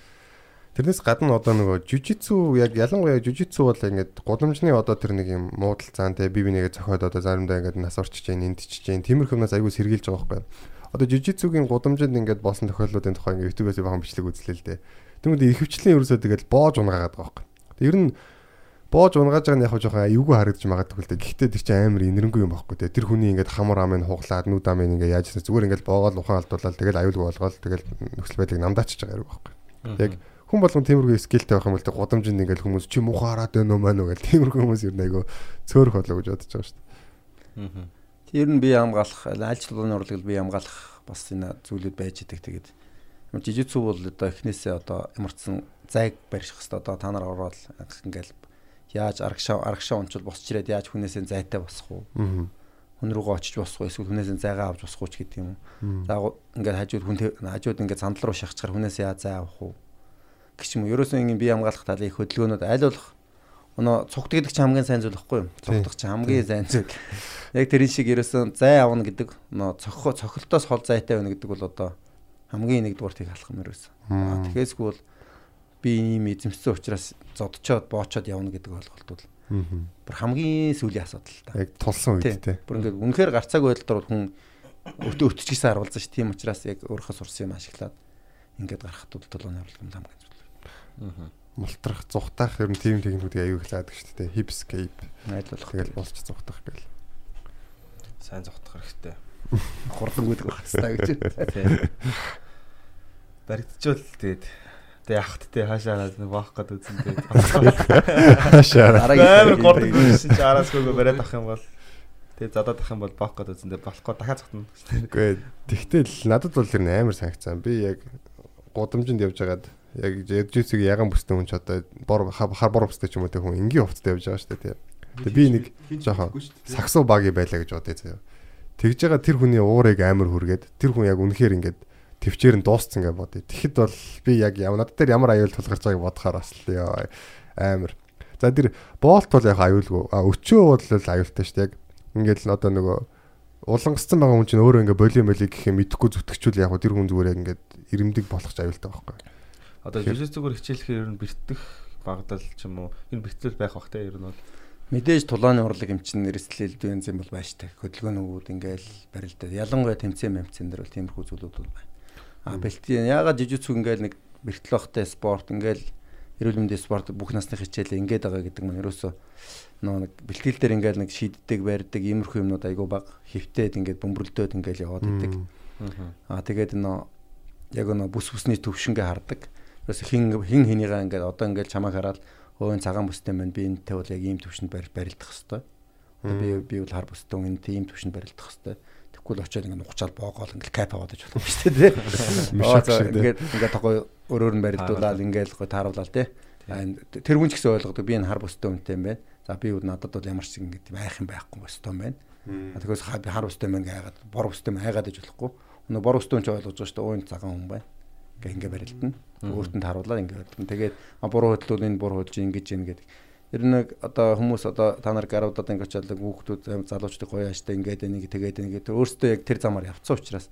Тэрнээс гадна одоо нөгөө жижитсу яг ялангуяа жижитсу бол ингээд гудамжны одоо тэр нэг юм муудал цаан те би бинийгээ зохиод одоо заримдаа ингээд нас орчиж जैन эндчиж जैन тиймэрхүүнээс аягүй сэргийлж байгаа байхгүй. Одоо жижитсугийн гудамжинд ингээд болсон тохиолдлуудын тухай ингээд YouTube-ээс бахан бичлэг үзлээ л дээ. Тэгмэд ихэвчлэн ерөөсөө тэгэл боож унгаагаад байгаа байхгүй. Ер нь боож унгааж байгаа нь яг жоохон аюулгүй харагдаж магадгүй л дээ. Гэхдээ тэр чинь амар инэрэнгүй юм байхгүй те. Тэр хүний ингээд хамар амын хуглаад нүд амын ингээд яаж гэсэн зүгээр ингээд боогоол ухаан алдуулаад тэгэл аюулгүй болгоол тэгэл нөхцөл байдлыг намдаачиж байгаа юм байхгүй. Яг хүн болгон тиймэрхүү скиллтэй байх юм бол тэг гудамжинд ингээл хүмүүс чи муухай хараад байна уу маа нүгэл тиймэрхүү хүмүүс ер нь айгу цөөрөх болоо гэж бодож байгаа шүү дээ. Тэр нь бие хамгаалах ч тулааны урлаг бие хамгаалах бас энэ зүйлүүд байж идэг тэгээд жижигцүү бол одоо эхнээсээ одоо ямарчсан зайг барих хэвээр одоо та нар ороод ингээл яаж арагшаа арагшаа унчвал босч ирээд яаж хүнээсээ зайтай босох уу? Аа. Хүн рүүгээ очиж уу эсвэл хүнээсээ зайгаа авч уу ч гэдэг юм уу. За ингээд хажууд хүн хажууд ингээд сандал руу шахчихаар хүнээсээ яаж зай авах уу? гэх юм уу. Ерөөсөө ингэ бие хамгаалах талын их хөдөлгөөнүүд аль болох өнөө цугт гэдэг чинь хамгийн сайн зүйл байхгүй юу? Цугтах чинь хамгийн сайн зүйл. Яг тэрэн шиг ерөөсөө зай авна гэдэг нөө цохоо цохилтоос хол зайтай байна гэдэг бол одоо хамгийн нэгдүгээр тийг халах юм ерөөсөө. Тэгэхээсгүй бол би ийм эзэмссэн учраас зодчоод боочоод явна гэдэг ойлголт бол бүр хамгийн сүүлийн асуудал та. Яг тулсан үед те. Бүр ингээд үнэхээр гарцааг байдалд бол хүн өтө өтчихсэн харуулсан ш тийм учраас яг өөрийнхөө сурсан юм ашиглаад ингээд гарахт бол толгойн орлого юм хамгийн мултрах зүхтаах ер нь тийм техникүүдийг аягүй их лаадаг шүү дээ. Hipscape. Найдлуулах. Тэгэл болч зүхтах гэл. Сайн зүхтах хэрэгтэй. Хурлангүйдэг байх хэрэгтэй гэж. Баригдчихвол тэгээд тэг яхад те хаашаа хараад нэг баах гээд үзэн тэгээд хаашаа амар гордог байсан чи араас гөөгөө бариад авах юм бол тэгээд задаад авах юм бол баах гээд үзэн тэгээд болохгүй дахиад цогтно. Үгүй тэгтэл надад бол тэр амар санагцсан. Би яг гудамжинд явж байгаад яг жижиг яган бүстэй хүн ч одоо бор хар бор бүстэй ч юм уу те хүн энгийн хувцтай явж байгаа шүү дээ. Тэгээ би нэг жоохон саксуу баги байлаа гэж бодъё заяа. Тэгж байгаа тэр хүний уурыг амар хүргээд тэр хүн яг үнэхээр ингээд төвчээр нь дууссан гэж бодъё. Тэгэхэд бол би яг над дээр ямар аюул тулгарч байгааг бодохоор бас л ёо амар. За тэр боолт бол яг аюулгүй. А өчөө бол аюултай шүү дээ. Яг ингээд л одоо нөгөө улангассан байгаа хүн чинь өөрөө ингээд болио молиг гэх юм мэдэхгүй зүтгэжүүл яг тэр хүн зүгээр ингээд ирэмдэг болох ч аюултай байхгүй. Одоо жижиг зүгээр хичээлэхээр ер нь бэртэх багадал ч юм уу энэ бэртэл байх бах те ер нь бол мэдээж тулааны урлаг юм чинь нэрслэл дүүнз юм бол байж та хөдөлгөөнүүд ингээл барилдаа ялангуяа тэмцээн мэмцэн дээр бол тиймэрхүү зүйлүүд бол байна. А бэлтийн ягаад жижигцүү ингээл нэг бэртэл бахтай спорт ингээл эрүүл мэндийн спорт бүх насны хичээлээ ингээд байгаа гэдэг маань ерөөсөө нөө нэг бэлтгэл дээр ингээл нэг шийддэг барьдаг иймэрхүү юмнууд айгүй баг хөвтөөд ингээд бөмбөрлөдөд ингээл яваад идэг. Аа тэгээд нөө яг нөө бүс бүсний төвшингээ хардаг Бас хин хин хинийгаа ингээд одоо ингээд чамайг хараад өөний цагаан бүстэй мэн би энэтэй бол яг ийм төвшөнд барилдах хэвээр. Одоо би би бол хар бүстэй энэ тийм төвшөнд барилдах хэвээр. Тэгвэл очиод ингээд нухчаал боогоол ингээд кап аваад иж болох юм шүү дээ. Ингээд ингээд тохой өрөөр нь барилдуулаад ингээд гоо тааруулаад тий. Тэр хүн ч гэсэн ойлгодог би энэ хар бүстэй үнтэй юм байна. За би бол надад бол ямар ч ингээд байх юм байхгүй бостой юм байна. Тэгээс би хар бүстэй мэн гайгаад бор бүстэй мэн хайгаад иж болохгүй. Өнөө бор бүстэй ч ойлгож байгаа шүү дээ. Ууны цагаан хүн байна ингээ ингээ барилдана. Өөртөө харуулаад ингээ барилдана. Тэгээд буруу хөдлөл энэ буруу хөдлөж ингэж ийн гэдэг. Тэр нэг одоо хүмүүс одоо та нар гаруудад ингээ очиад хүүхдүүд залуучдыг гоё ааштай ингээд нэг тэгээд нэг тэр өөртөө яг тэр замаар явцсан учраас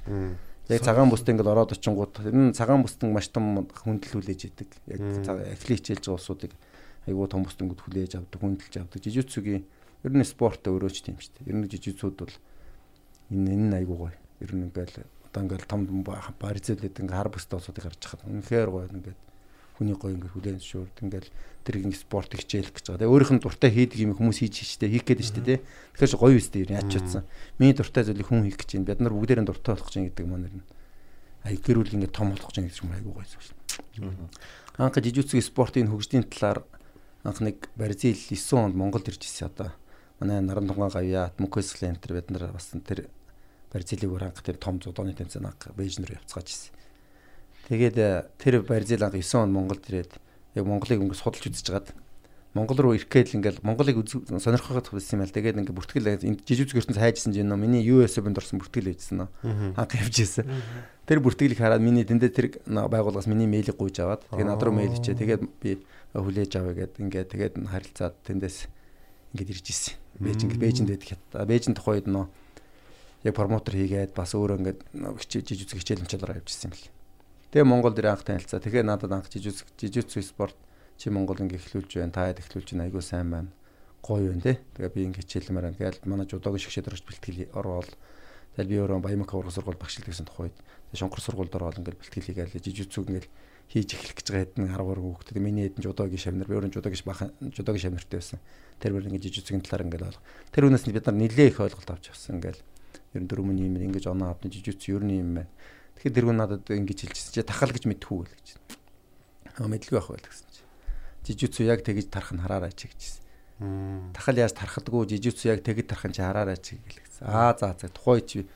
яг цагаан бүст ингээд ороод очингууд энэ цагаан бустан маш том хүндэл хүлээж идэг. Яг ахли хичээлж байгаа улсуудыг айгүй том бустангууд хүлээж авдаг, хүндэлж авдаг. Жижигцүгийн ер нь спорт өөрөө ч тийм шүү дээ. Ер нь жижигцүүд бол энэ энэ айгүй гоё. Ер нь ингээл одоо ингээл том баризэлээд ингээ хар бүстэй улсуудыг гарч хахад үнэхээр гоё ингээд хүний гоё ингээ хүлээн зөвшөөрд ингээл тэр ингээ спорт хичээлэх гэж байгаа. Тэгээ өөрийнх нь дуртай хийдэг юм хүмүүс хийж штэ хийх гээд штэ тий. Тэгэхээр гоё үстэй яач чадсан. Миний дуртай зүйлийг хүн хийх гэж байна. Бид нар бүгдээрээ дуртай болох гэж гэдэг маань ер нь ай гэрүүл ингээ том болох гэж гэдэг юм айгуу гоё шүү. Анх жижигцгийн спортын хөгжлийн талаар анх нэг Бразил 9 онд Монголд ирж ирсэн одоо манай наран тунгай гавья Атмокос Лентер бид нар бас тэр Бразилийг өөр хангах тэр том зодооны тэмцээн анх Бээжин рүү явцгааж ирсэн. Тэгээд э, тэр Бразил анх 9 он Монголд ирээд яг Монголыг өнгө судалж үзэж жагаад Монгол руу ирэхэд л ингээл Монголыг сонирхоход хэлсэн юм аа л. Тэгээд ингээд бүртгэл энд жижиг ертөнц хайжсан чинь нөө миний US бэнд орсон бүртгэл байжсэн нөө. Анх явжсэн. Тэр бүртгэлийг хараад миний тэндээ тэр байгууллагаас миний мэйлийг гуйж аваад тэгээд над руу мэйл ичээ. Тэгээд би хүлээж авъя гэд ингээд тэгээд харилцаад тэндээс ингээд ирж исэн. Бээжинг Бээжинд байдаг хятад. Бээжин тухайд нөө яг промотер хийгээд бас өөрөө ингээд жижиг хичээл хэмжээлээр явж исэн юм л. Тэгээ Монгол дээр анх танилцаа. Тэгэхээр надад анх жижиг жижиг спорт чи Монгол ингээ эхлүүлж байна. Та хэд эхлүүлж байна. Айгуу сайн байна. Гоё байна те. Тэгээ би ингээ хичээлмээр байна. Гээл манай жудогийн шгшээд орж бэлтгэл орвол. Тэгэл би өөрөө Баямка ургас сургууль багшлал гэсэн тухайд. Тэгээ шонхор сургуульд ороод ингээ бэлтгэл хийгээл жижигцүг ингээ хийж эхлэх гэж байгаа хэдэн 10 гаруй хүүхдэд миний хэдэн жудогийн шавнар би өөрөө жудогийн бахан жудогийн шавнартай байсан. Тэр бүр ингээ жижигцүгийн талаар ингээ ойлго. Тэр үнээс бид нар нилээ их ойлголт авч авсан ингээл ер нь дөрөв мөний юм ингэж оноо авны жижигцү ер нь юм байна. Тэгэхээр тэр хүн надад ингэж хэлчихсэн чи тахал гэж мэдхүү гэл гэж. Аа мэдлгүй байх байл гэсэн чи. Жижигцү яг тэгэж тарах нь хараарай чи гэжсэн. Тахал яаж тархадгүй жижигцү яг тэгэж тарах нь чи хараарай чи гэлсэн. Аа за за тухай чи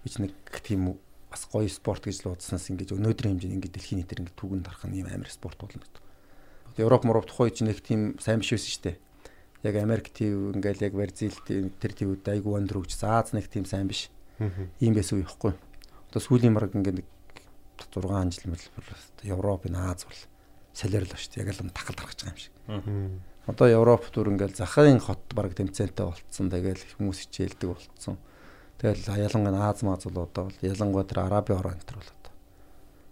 би ч нэг тийм бас гоё спорт гэж л удснаас ингэж өнөөдрийн хэмжээнд ингэж дэлхийн нийтээр ингэж түгэн тарах нь ийм амар спорт болно гэдэг. Европ моров тухай чи нэг тийм сайн биш байсан шүү дээ. Яг Америк тийм ингээл яг Бразил тийм тэр тийм үед айгу онд рууч Аз нэг тийм сайн биш. Ийм байсан үе ихгүй. Одоо сүүлийн марг ингээд нэг 6 жил мэл Европ энэ Аз бол солиорлоо шүү дээ. Яг л тахал тархаж байгаа юм шиг. Одоо Европ түр ингээл захын хот баг тэмцээнтэй болцсон. Тэгэл хүмүүс хичээлдэг болцсон. Тэгэл ялангуяа Аз маз бол одоо бол ялангуяа тэр Араби орон энэ төр бол одоо.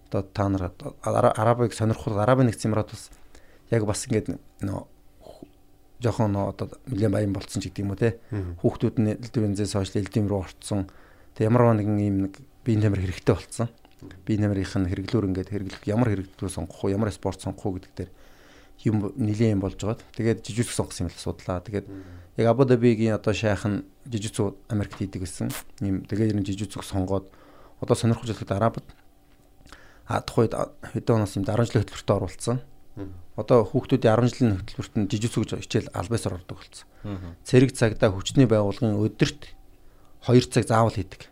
Одоо та нар Арабыг сонирхол Арабын нэгдсэн эмират бас яг бас ингээд нөө жоохон нөө одоо нэлээд баян болцсон ч гэдэг юм уу те. Хүүхдүүд нь элдвэнзээс хойш элдэм рүү орцсон. Тэг ямар нэгэн юм нэг биеийн тамир хэрэгтэй болцсон. Биеийн тамирынх нь хэрэглүүр ингээд хэрэглэх ямар хэрэглүү сонгох уу, ямар спорт сонгох уу гэдэг дээр юм нэлээд юм болж байгаад. Тэгээд жижиг сонгосон юм л судлаа. Тэгээд яг Абу Дабигийн одоо шайх нь жижиг Америкт хийдэг гэсэн. Ийм тэгээд ер нь жижиг сонгоод одоо сонирхож байхад Арабад а тухайд хэдэн оноос юм 10 жилийн хөтөлбөртөд оруулсан. Одоо хүүхдүүдийн 10 жилийн хөтөлбөрт нь жижиг зүг хичээл албасаар ордог болсон. Цэрэг цагтаа хүчний байгууллагын өдөрт 2 цаг заавал хийдэг.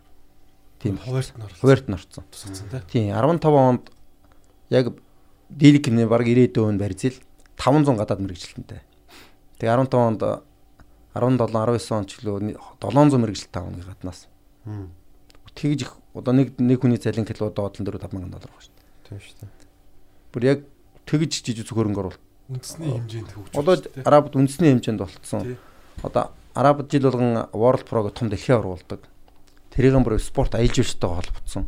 Тийм хуваарт нь орлоо. хуваарт нь орсон. Тусгацсан тий. Тийм 15 онд яг дийликний баг 90 дөөнд барьзил 500 гадаад мэрэгчлэнтэй. Тэгээ 15 онд 17 19 он ч лөө 700 мэрэгчлэлтэй авны гаднаас. Тэгж их одоо нэг нэг хүний цалин кило одоо бодлон 4 5000 доллар байна шүү дээ. Тийм шүү дээ. Бүр яг тэгж жижиг хөрөнгө оруулалт. Үндэсний хэмжээнд хөгжиж Одоо. Арабд үндэсний хэмжээнд болцсон. Одоо Арабд жил болгон World Pro гэх том дэлхийн оруулдаг. Тэрийг бүр спорт аялал жуулчтайгаа холбогдсон.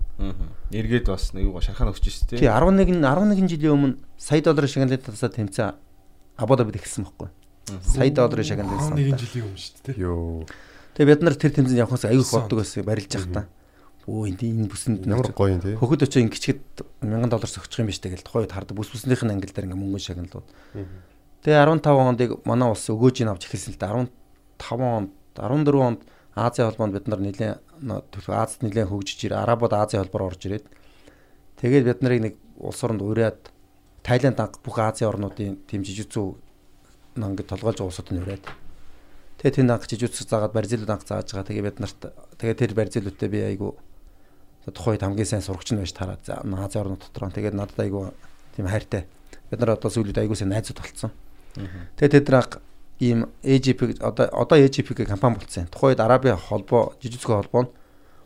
Эргээд бас нэг юу шархаа өгч шүү Тий дээ. 11 11 жилийн өмнө сая долларын шагналынтасаа тэмцээн Абу Дабид эхэлсэн байхгүй. Сая долларын шагналын 11 жилийн өмнө шүү дээ. тий. Йоо. Тэгээ бид нар тэр тэмцээнд явахаас аюул боддог байсан барилж явах та. Өө энэ энэ бүсэнд Ямар гоё юм те. хөхөд очоо ингэчгэд 1000 доллар сохчих юм биш тэгэл тухайд хардаг бүс бүснийх нь ангил дээр ингээ мөнгө шагналууд. Тэгээ 15 ондыг манай улс өгөөж ин авч эхэлсэн л да 15 онд 14 онд Азийн холбоонд бид нар нэлээд Азад нэлээд хөгжиж ирээ Арабууд Азийн холбоор орж ирээд. Тэгээд бид нарыг нэг улс оронд ураад Тайланд анх бүх Азийн орнуудын тэм жижигцүү ингээд толгойлж улсууд нь ураад. Тэгээд тэнд анх жижигцүү заагаад Бразилд анх зааж байгаа. Тэгээд бид нарт тэгээд тэр Бразилуудтай би айгу тухайд хамгийн сайн сурагч нь байж тараад за Азийн орнууд дотор тэгээд надад айгу тийм хайртай. Бид нар одоо сүүлийн айгу сайн найзууд болцсон. Тэгээд тэд нар анх ийм AGP одоо одоо AGP гэх компани болцсон. Тухайд Арабын холбоо жижигхэн холбоо нь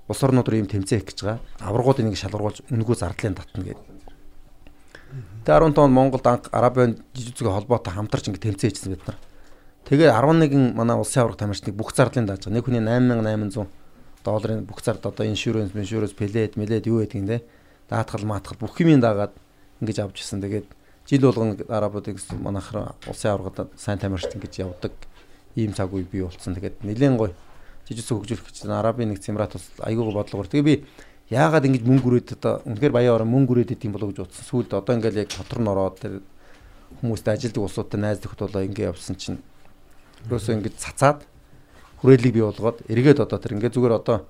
улс орнууд руу ийм тэмцээн хийх гэж байгаа. Аваргуудыг нэг шалгаруулж үнгүү зардлын татна гэдэг. Тэгээ 15 онд Монголд анх Арабын жижигхэн холбоотой хамтарч ингэ тэмцээн хийсэн бид нар. Тэгээ 11 манай улсын аврах тамирчныг бүх зардлын дааж байгаа. Нэг хүний 8800 долларын бүх зард одоо иншүрэнс, иншүрэнс, плед, мэлед юу гэдэг юм те. Даатгал, маатгал бүх юмыг дагаад ингэж авч ирсэн. Тэгээд жил болгон арабуудыг манайхаар улсын аврагад сайн тамирчид ингэж явдаг ийм цаг үе бий болсон. Тэгээд нэлээд гоё жижиг хөгжүүлэх гэж арабын нэг цэмрат бас айгуугаа бодлогоор. Тэгээ би яагаад ингэж мөнгө өрөөд одоо үнэхээр баян орон мөнгө өрөөд идэм болов гэж утсан. Сүүлд одоо ингээл яг хотор нь ороод тэр хүмүүст ажилдаг улсуудтай найзлахад болоо ингэ явсан чинь ерөөсөө ингэж цацаад хүрээлийг бий болгоод эргээд одоо тэр ингээ зүгээр одоо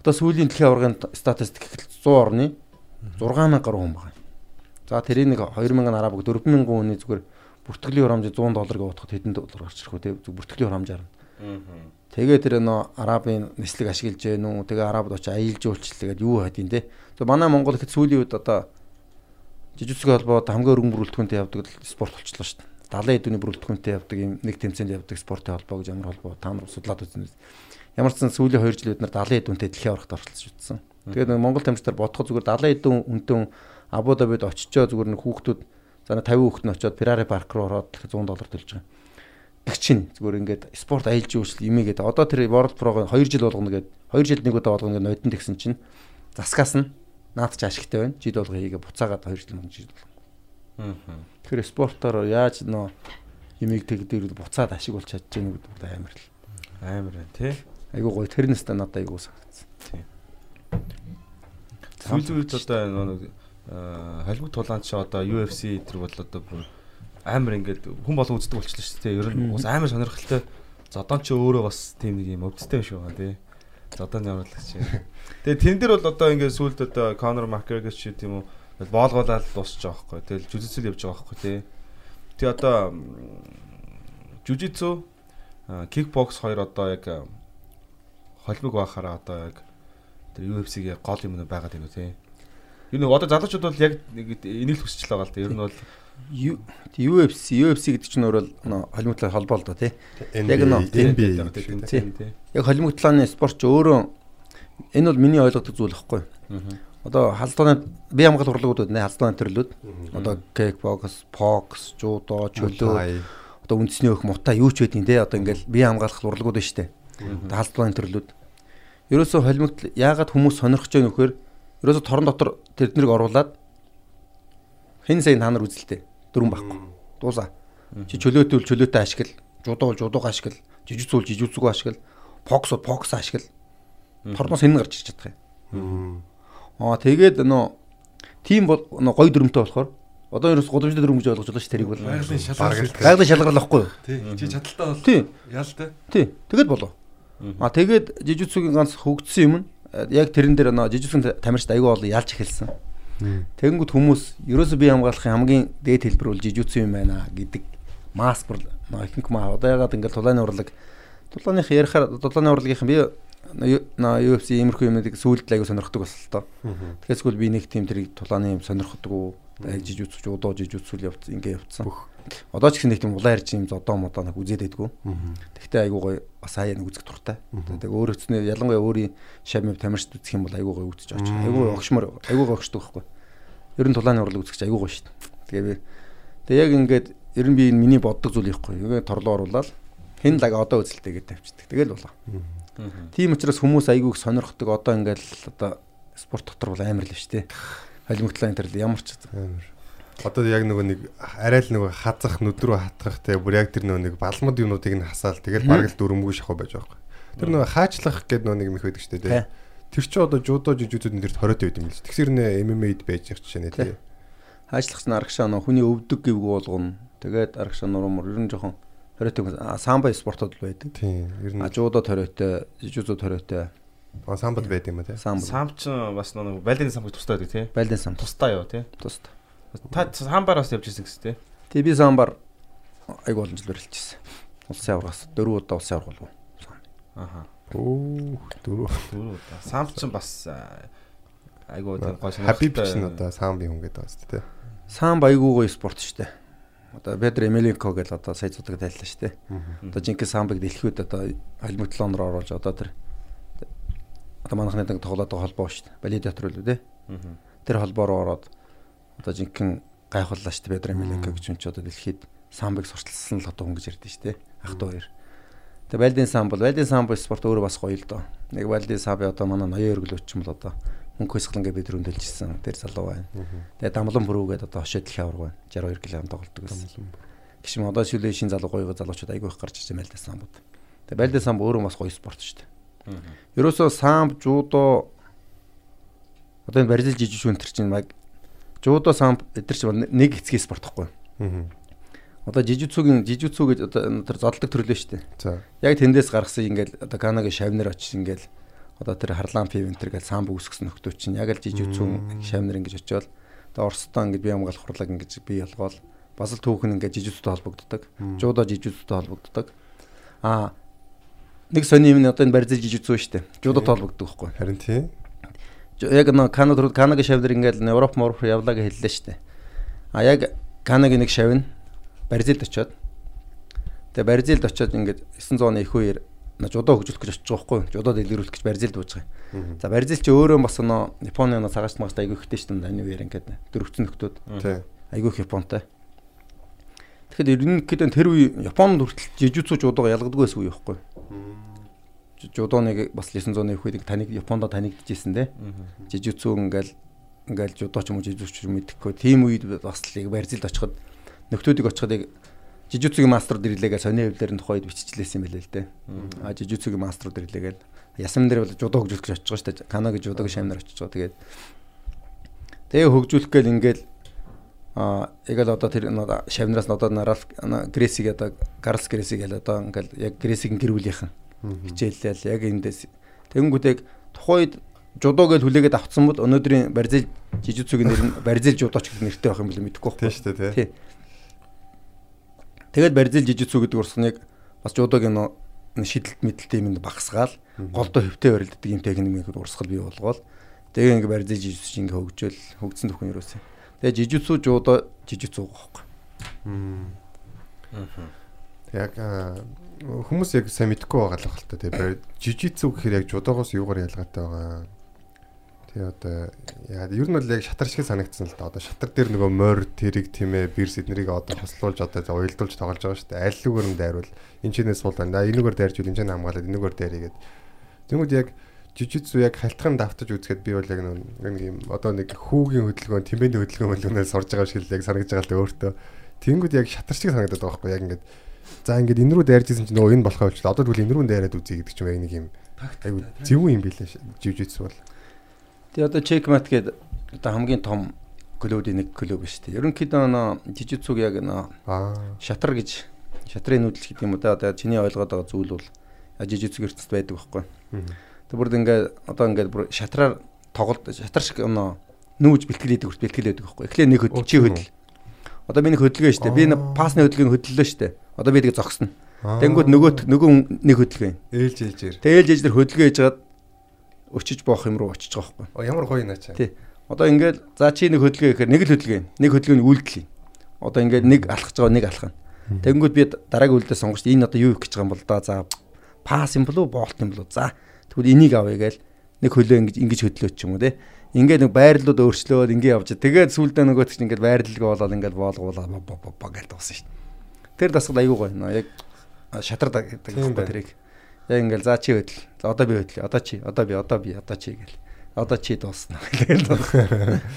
одоо сүүлийн дэлхийн аваргын статистик гэхэл 100 орны 6000 гаруй хүн байна. За тэрийг нэг 2000 арабаг 4000 хүний зүгээр бүртгэлийн хурамж 100 долларыг утгахад хэдэн доллар гарч ирэх вэ? Тэг бүртгэлийн хурамжаар. Тэгээ тэр нөө арабын нислэг ашиглаж гэнэ үү? Тэгээ арабд очиж аялал жуулчлалгээд юу хадин те. За манай Монгол ихэд сүүлийн үед одоо жижигсэг холбоод хамгийн өргөн бүрэлдэхүүнтэй явдаг спорт болчихлоо шүү дээ. 70 хэдүүний бүрэлдэхүүнтэй явдаг юм нэг тэмцээнд явдаг спортын холбоо гэж ямар холбоо та нар судлаад үзнэ. Ямар ч сан сүүлийн 2 жил бид нар 70 хэдүүнтэй дэлхийн аврагт оролцож утсан. Тэгээд Монгол тамирчдаар бодоход зүгээр 70 хэдүүн хүнтэн Абу Дабид очичоо зүгээр нэг хүүхдүүд за 50 хүүхэд нь очиод Ferrari парк руу ороод 100 доллар төлж байгаа. Тэг чинь зүгээр ингээд спорт аялал жуулчлал имигээд одоо тэр World Pro-го 2 жил болгоно гээд 2 жилд нэг удаа болгоно гээд нодон тэгсэн чинь засгаас нь наад чи ашигтай байна. Жид болго хийгээ буцаагаад 2 жил мөн жил болгоно. Аа. Тэгэхээр спортоор яаж нөө имийг тэгдэр буцаад ашиг болж чадж байгаа гэдэг амар л. Амар байна тий. Айгуу гоё тэрнээс та надад айгуу санагдсан. Сүүлийн үед одоо нэг холбог тулаан чи одоо UFC тэр бол одоо бүр амар ингээд хүн болон үздэг болчихлоо шүү дээ. Ер нь бас амар сонирхолтой. Зодон ч өөрөө бас тийм нэг юм өвдөлттэй шиг байна тий. Зодон явуулагч. Тэгээ тэн дээр бол одоо ингээд сүүлд одоо Conor McGregor ч тийм үү боолгуулаад дуусч байгаа байхгүй. Тэгэл жүжигцэл явж байгаа байхгүй тий. Тэгээ одоо жүжигцүү кикбокс хоёр одоо яг холбог байхаараа одоо яг тэр UFC-ගේ гол юм байна тий. Юу нэг одоо залуучууд бол яг нэг энийг л хүсэж байгаа л да. Ер нь бол UFC UFC гэдэг чинь өөрөө холимотлоо холбоо л доо тий. Яг нөө NBA тий. Яг холимотлооны спорт ч өөрөө энэ бол миний ойлгодог зүйл байхгүй. Одоо халдвааны бие хамгаалалт урлагуудад нэ халдвааны төрлүүд одоо kickbox, box, judo, чөлөө одоо үндэсний өх мута юу ч байдیں۔ те одоо ингээл бие хамгаалах урлагууд байна штэ. Одоо халдвааны төрлүүд. Ерөөсөө холимогт яагаад хүмүүс сонирхож байгаа нөхөр ерөөсө торон дотор тэднийг оруулаад хин сайн та нар үзэлтэй дөрөн байхгүй. Дуусаа. Чи чөлөөтэй чөлөөтэй ашигла. Жудуул жудууга ашигла. Жижигцүүл жижигцүүгөө ашигла. Покс покс ашигла. Торноос хин гарч ирж чадах юм. Аа тэгээд нөө тийм бол нөө гой дүрмтэй болохоор одоо ерөөс гудамжны дүрм гэж ойлгож байгаа шүү тэрийг бол. Байгалийн шалгарлахгүй. Тий. Чи чадaltaа бол. Тий. Яалтай. Тий. Тэгэл болоо. Аа тэгээд жижигцүүгийн ганц хөгдсөн юм нь яг тэрэн дээр нөө жижигцүн тамирчид аягүй бол ялж эхэлсэн. Тэгэнгүүт хүмүүс ерөөсөө бие хамгаалахын хамгийн дээд хэлбэр бол жижигцэн юм байна гэдэг масс бүр ихэнх маа одоо ягаад ингээд тулааны урлаг тулааных ярихаар тулааны урлагийнхан би на UFC иймэрхүү юмнуудыг сүүлд аягүй сонирхдаг бас л тоо. Тэгэхээр сүүл би нэг тийм тэрийг тулааны юм сонирхдаг яг жижигцч удаа жижигцүүл явц ингээ явцсан. Одоо ч гэсэн нэг тийм улаан ярьж юм зодоо модоо нэг үзээд байдгүй. Тэгтээ айгүй гоё бас аяа нэг үзэх туртай. Тэг өөрөөцнөө ялангуяа өөрийн шамив тамирчд үзэх юм бол айгүй гоё үзэж очиж. Айгүй огшмор айгүй огшдог байхгүй. Ер нь тулааны урлаг үзэх чинь айгүй гоё шүү дээ. Тэгээ би тэг яг ингээд ер нь би энэ миний боддог зүйл ихгүй. Тэгээ торлоо оруулаад хэн лаг одоо үзэлтэй гэж тавьчихдаг. Тэгэл болоо. Тийм учраас хүмүүс их сонирхдаг одоо ингээд одоо спорт дотор бол амар л ба штэ. Холимогтлын интерл ямар ч Амар. Одоо яг нөгөө нэг арай л нөгөө хазах нүдрүү хатгах те бүр яг тэр нөгөө нэг балмад юмнуудыг нь хасаал тэгэл бараг л дөрөмгүй шахуу байж байгаа байхгүй. Тэр нөгөө хаачлах гэдэг нөгөө нэг юм их байдаг шүү дээ. Тэр чи одоо жудо жижигүүд нэрт хориотой байд юм л. Тэгсэр нэ MMA-д байж байгаа чинь нэ тий. Хаажлагч нь аргашаа нөө хүний өвдөг гэвгүй болгоно. Тэгээд аргашаа нурмар ер нь жоохон хориотой самбо спортод л байдаг. Тий. Ер нь А жуудод хориотой, жижигзууд хориотой. А самбад байд юм а тий. Самбо. самч бас нэг байлын самч тустай байдаг тий. Байлын самбо. Тустай юу тий. Туст. Та самбар бас явж ирсэн гэсэн тий. Тэг би самбар айгу олон жил барилжсэн. Улсын аврагаас дөрөв удаа улсын авраг болов. Аха. Оо дөрөв. Дөрөв удаа. Самч ч бас айгуу тийм гой Хабиб ч н одоо самби хүн гэдэг шүү дээ. Самбо айгу гоё спорт штэ. Одоо Педро Эмеленко гэж одоо сая цудаг тайллаа штэ. Одоо жинхэнэ самбыг дэлхийд одоо холимотлоноор оруулж одоо тэр одоо манайхны нэг тоглоод байгаа холбоо штэ. Бали театр үлээ те. Тэр холбоо руу ороод одоо жинхэнэ гайхууллаа штэ Педро Эмеленко гэж юм чи одоо дэлхийд самбыг сурталчилсан л одоо хүн гэж ярьдэн штэ. Ах トゥ хоёр. Тэгээ Валдин самбо, Валдин самбо спорт өөрөө бас гоё л доо. Нэг Валдин самбо одоо манай ноён өргөлөөч юм бол одоо мөнгө хөсгөлнгээ бид рүндэлжсэн. Тэр залуу байна. Тэгээ дамлан бүрүүгээд одоо хошоо дэлхийн авраг байна. 62 кг тоглолдог гэсэн. Гişм одоо шүлээ шин залуу гоё залуучууд айгүй их гарч ирсэн Валдин самбод. Тэгээ Валдин самбо өөрөө бас гоё спорт шүү дээ. Ерөөсөө самб, жудо одоо энэ Бразил жижиг шүүн төр чинь mag жудо самб эдгэр чинь нэг хэсгийн спорт гэхгүй. Аа. Одоо жижигцүүгийн жижигцүү гэж одоо тэр зодолдог төрлөө шүү дээ. За. Яг тэндээс гаргасан ингээл одоо Канагийн шавнар очиж ингээл одоо тэр харлаан пивентер гэж самб үсгсэн нөхдөө чинь яг л жижигцүүн шавнар ингэж очиод одоо Оростон ингэж бие хамгаалах хурлаг ингэж бий болгоол бас л түүхэн ингэж жижигцүүтэй холбогддог. Жуудо жижигцүүтэй холбогддог. Аа нэг сони юм нь одоо энэ Бразил жижигцүү шүү дээ. Жуудод холбогддог байхгүй. Харин тий. Яг нэг Канада руу Канагийн шавнар ингээл Европ морф явлаа гэж хэллээ дээ. А яг Канагийн нэг шавн Барзилд очиод тэгээ Барзилд очиод ингээд 900 оны их үеэр жудоо хөгжүүлэх гэж очиж байгаа байхгүй жудоо дэлгэрүүлэх гэж Барзилд бууж байгаа. За Барзил чи өөрөө бас нөө Японы нөө цагаач магаас айгүй ихтэй шүү дээ энэ үеэр ингээд дөрөвцөн нөхдүүд айгүй их Японтай. Тэгэхээр ерөнхийдөө тэр үе Японд хүртэл жижүүцүү жудоога ялгадаг байсан үе байхгүй. Жудооныг бас 900-ны их үед таныг Япондо танигдчихсэн те. Жижүүцүү ингээл ингээл жудоо ч юм уу жижүүч ч юм мэдэхгүй. Тийм үед бас л яг Барзилд очиход нөхдүүдийг очиход яг жижүүцгийн маструуд ирлээгээ сони хөвлөр нь тухайд биччихлээсэн юм байлээ л дээ. А жижүүцгийн маструуд ирлээгээл ясам дээр бол жудоо хөгжүүлэх гэж очиж байгаа шүү дээ. Кано гэж жудоог шамнаар очиж байгаа. Тэгээд тэгээ хөгжүүлэх гээл ингээл а яг л одоо тэр шавнараас одоо нараф Гресиг одоо Карлс Гресиг л одоо ингээл яг Гресигийн гэр бүлийнхэн хичээллээ яг эндээс тэгэнгүүт яг тухайд жудоо гэж хүлээгээд авцсан бол өнөөдрийн Барзил жижигцүгийн нэр нь Барзил жудооч гэх нэртэй байх юм бол мэдэхгүй Тий байхгүй. шүү дээ тий. Тэгээд Барзил жижигцүү гэдэг урсныг бас жудоогийн нөө шидэлт мэдлэлтэй юм багсгаал голдоо хөвтэй барилддаг юм техникийг урсгал бий болгоол тэгээ ингээ Барзил жижигцүү ингээ хөгжөөл хөгжсөн төхөн юусэн. Тэгээ жижигцүү жудоо жижигцүү байхгүй. Яг хүмүүс яг сайн мэдгүй байгаа л байна л та тий. Жижицүү гэхээр яг жудоогоос юугаар ялгаатай байгаа. Тий одоо яа ер нь бол яг шатар шиг санагдсан л да. Одоо шатар дээр нөгөө морь тэрэг тийм ээ бирс эднэрийг одоо хослуулж одоо уйлдуулж тоглож байгаа шүү дээ. Аль нүгээр нь дайрвал энэ чинээс сул байна. Энэгээр дайрчвал энэ чинь хамгаалаад энэгээр дайрыгээд. Тэнгүүд яг жижицүү яг халтхан давтаж үзэхэд би бол яг нэг юм одоо нэг хүүгийн хөдөлгөөн, тэмбэний хөдөлгөөн хөлөөнөөс сурж байгаа шиг л яг санагдаж байгаа л да өөртөө. Тэнгүүд яг шатар шиг санагдаад байгаа байхгүй яг ингээд За ингээд энэ рүү дайржсэн чинь нөгөө энэ болохоо болчихлоо. Одоо тэгвэл энэ рүү дайраад үзье гэдэг чинь яг нэг юм айгу зөв юм билээ живжитс бол. Тэгээ одоо Checkmate гэдэг одоо хамгийн том клубын нэг клуб шүү дээ. Ерөнхийдөө нөө жижигцүүг яг нөө Аа. шатар гэж шатрын нүүдэл гэдэг юм уу да одоо чиний ойлгоод байгаа зүйл бол жижигцэг ертөнцид байдаг байхгүй. Тэг бүр ингээд одоо ингээд бүр шатраар тоглолт шатар шиг нөө нүүж бэлтгэлээд хүрт бэлтгэлээд байдаг байхгүй. Эхлээ нэг хөдөл чи хөдөл. Одоо миний хөдөлгөөн шүү дээ. Би нэг пасны хөдөлгөөг хөдлөлөө шүү дээ. Одоо би тийг зогсно. Тэнгүүд нөгөө нөгөө нэг хөдөлгөөн. ээлж ээлжээр. Тэгээл жиж тэр хөдөлгөөн хийжгаад өчиж боох юм руу очиж байгаа байхгүй. Ямар гоё наа чаа. Тий. Одоо ингээд за чи нэг хөдөлгөөн гэхээр нэг л хөдөлгөөн. Нэг хөдөлгөөний үйлдэл. Одоо ингээд нэг алхаж байгаа нэг алхах. Тэнгүүд би дараагийн үйлдэл сонгож энэ одоо юу их гэж байгаа юм бол да за пас юм болов боолт юм болов за тэгвэл энийг авъя гээл нэг хөлөө ингэж ингэж хөдлөөч юм уу те. Ингээд нэг байрлалууд өөрчлөөд ингээд явж тэгээд сүүлдээ нөгөөт чинь ингээд байрлалгаа болоод ингээд боолгуулаа бо гэж дуусна шít. Тэр дасгал аюу гоё нөө яг шатар гэдэг Тийм байхгүй байна. тэрийг. Яг ингээл за чи хөдөл. За одоо би хөдлөе. Одоо чи, одоо би, одоо би, одоо чи гэл. Одоо чи дуусна. Дуусна.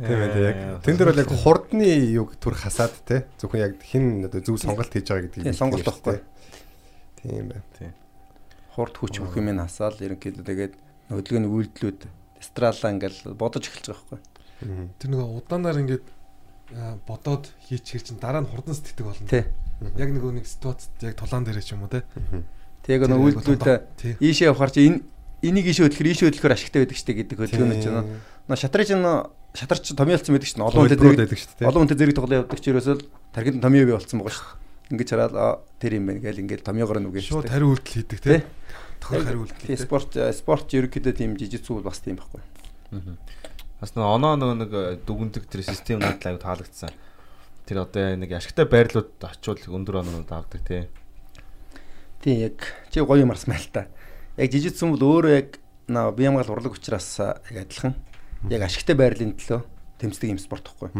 Тийм ээ яг. Тэн дээр бол яг хурдны юг түр хасаад те. Зөвхөн яг хин одоо зөв сонголт хийж байгаа гэдгийг. Тийм, сонголт байхгүй. шүү дээ. Тийм байна. Хурд хүч бүх юм насаал ерөнхийдөө тэгээд хөдөлгөөний үйлдэлүүд дистралаа ингээл бодож эхэлж байгаа байхгүй. Тэр нэг удаанаар ингээд бодоод хийчихэр чинь дараа нь хурдан сэтгэдэг болно. Тий. Яг нөгөө нэг ситуацид яг тулаан дээр ч юм уу те. Нэг яг үйлдэлүүдээ Тий. ийшээ явахаар чи энэ энийг ийшээ хөдлөхөр ийшээ хөдлөхөр ашигтай байдаг штэ гэдэг хөдөлгөөнөд чинь нөө шатрын чинь шатарч томьёолцсон байдаг чинь олон хүнтэй байдаг шүү дээ. олон хүнтэй зэрэг тоглоо явдаг чи ерөөсөө тархинд томьёо бий болцсон байгаа шүү. Ингээд хараад аа, тэр юм байна гээл ингээд томьёогоор нүгэн Шууд штэ. хариу үйлдэл хийдэг Тий. те. Тохир хариу үйлдэл. Тий хийдэг. спорт спорт ерөнхийдөө тийм жижигцүү бас тийм байхгүй. Бас нэг оноо нэг дүгндэг тэр систем надад аяг таалагдсан. Тэр одоо нэг ашигтай байрлууд очивол өндөр оноо давдаг тий. Тийм яг чи гоё юм арсмаа л та. Яг жижигцэн бол өөрөө яг бие хамгаал урлаг учраас яг адилхан. Яг ашигтай байрлалын төлөө тэмцдэг юм спорт байхгүй.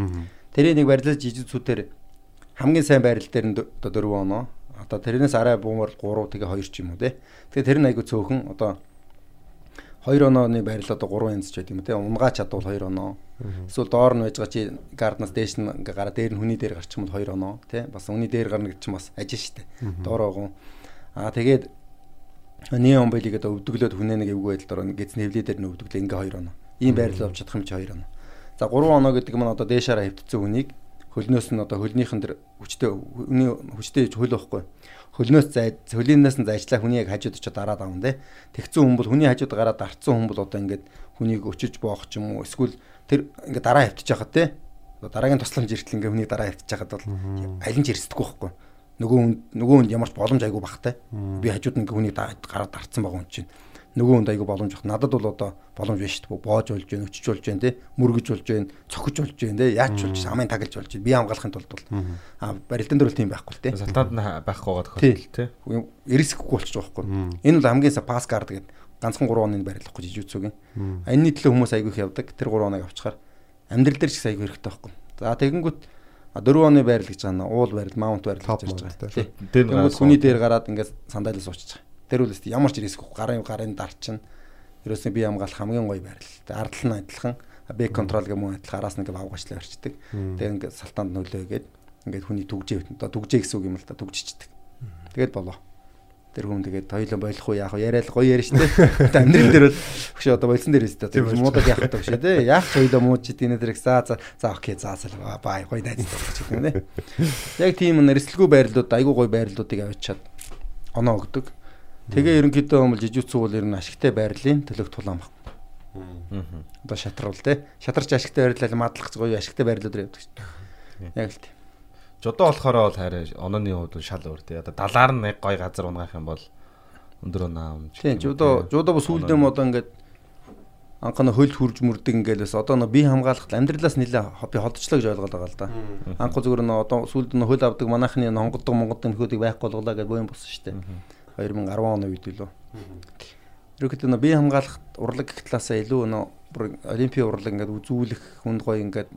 Тэрийг нэг барилал жижигцүүдээр хамгийн сайн байрал дээр нь д- одоо 4 оноо. Одоо тэрнээс арай буумар 3 тэгээ 2 ч юм уу те. Тэгээ тэр нь айгу цөөхөн одоо 2 онооны байрал одоо 3 янз ч гэдэг юм те. Унгаа чадвал 2 оноо. Эсвэл доор нь байж байгаа чи гарднаас дээш нь ингээ гараа дээр нь хүний дээр гарч юм бол 2 оноо те. Бас хүний дээр гарна гэдэг чинь бас ажин штэ. Доор огон. Аа тэгээд Неон байлиг одоо өвдөглөөд хүнээ нэг эвгүй байдал дороо гэц нэвлээ дээр нь өвдөглөө ингээ 2 оноо. Ийм байрлал авч чадах юм чи 2 оноо. За 3 оноо гэдэг нь одоо дээшаараа хөвтцэн хүнийг хөлнөөс нь одоо хөлнийхэн дэр хүчтэй хүний хүчтэй хөл байхгүй. Хөлнөөс зай хөлийнээс нь зайчлаа хүний яг хажууд очиод дараад авна те. Тэгцэн хүн бол хүний хажууд гараад дарцсан хүн бол одоо ингээд хүнийг өчөж боох ч юм уу эсвэл тэр ингээд дараа хахад те. Одоо дараагийн тусламж иртэл ингээд хүний дараа хавтчих хахад бол аль нь ч эрсдэхгүй байхгүй. Нөгөө хүн нөгөө хүнд ямар ч боломж айгүй багтай. Би хажууд нь ингээд хүнийг да- гараад дарцсан байгаа хүн чинь. Нөгөө хүнд айгүй боломж баг. Надад бол одоо боломж биш шүү дээ. Боож болж гэн, өчөж болж гэн те, мөргөж болж гэн, цохиж болж гэн те, яаж ч болж амын таглаж болж. Би хамгаалахын тулд бол аа барилдан дээр бол тийм байхгүй л те. Салтаад нь байхгүй байгаа тохиолдол тий. Эрисэхгүй болчих жоохоо байхгүй. Энэ бол хамгийн са пас кард гэдэг ганцхан 3 оны барилахгүй жижүүцүүгийн. Энэний төлөө хүмүүс айгүй их явдаг. Тэр 3 оныг авчихаар амьдрал дээр ч их айгүй хэрэгтэй байхгүй. За тэгэнгүүт 4 оны байрал гэж байгаа нь уул байрал, маунт байрал гэж мount, байгаа. Тэгэнгүүт хүний дээр гараад ингээд сандалиас суучих. Тэр үл өсті ямар ч риск гарын гарын дарчин. Ерөөсөө би хамгаалах хамгийн гоё байрал. Тэгээ ардл нь адилхан, бэк контрол гэх юм адилхан араас нэг авгачлаа орчдөг. Тэгээ ингээд салтаанд нөлөөгээд ингээд хүний түгжээ одоо түгжээ гэсэн үг юм л да түгжчихдэг. Тэгээд болоо. Тэр хүн тэгээд хоёлоо болох уу яах вэ? Яриад гоё яриа штэ. Амьдрал дээр бол өгш одоо болсон дээр өстэй. Тэгээд муудад яах вэ өгш тэ. Яах ч хоёлоо мууд чи дийнэ дэрэг за за за окей за за бай гоё найз гэж юм нэ. Яг тийм нэрсэлгүй байрлууд айгуу гоё байрлуудыг авчиад оноо өгдөг. Тэгээ ерөнхийдөө бол жижүүцүү бол ер нь ашигтай байрлалын төлөв тулаан баг. Одоо шатар бол тэ. Шатарч ашигтай байрлал мадлах гоё ашигтай байрлууд явдаг шүү. Яг л тийм. Жодоо болохоор бол хараа онооны хувьд шал өөр тий. Одоо далаар нэг гой газар унгаах юм бол өндөр оноо амж. Тийм жудо жудо бас үлдээ модоо ингээд анхны хөл хурж мөрдөг ингээл бас одоо нөө бие хамгаалалт амьдралаас нэлээ би холдчлаа гэж ойлгоод байгаа л да. Анх зүгээр нөө одоо сүүлд нөө хөл авдаг манайхны хонгоддог монгодын нөхөдийг байхгүй болголаа гэж бөөм болсон шүү дээ. 2010 оны үед лөө. Ерөөхдөө нөө бие хамгаалалт урлаг гэх талаасаа илүү нөө олимпийн урлаг ингээд үзүүлэх хүнд гоё ингээд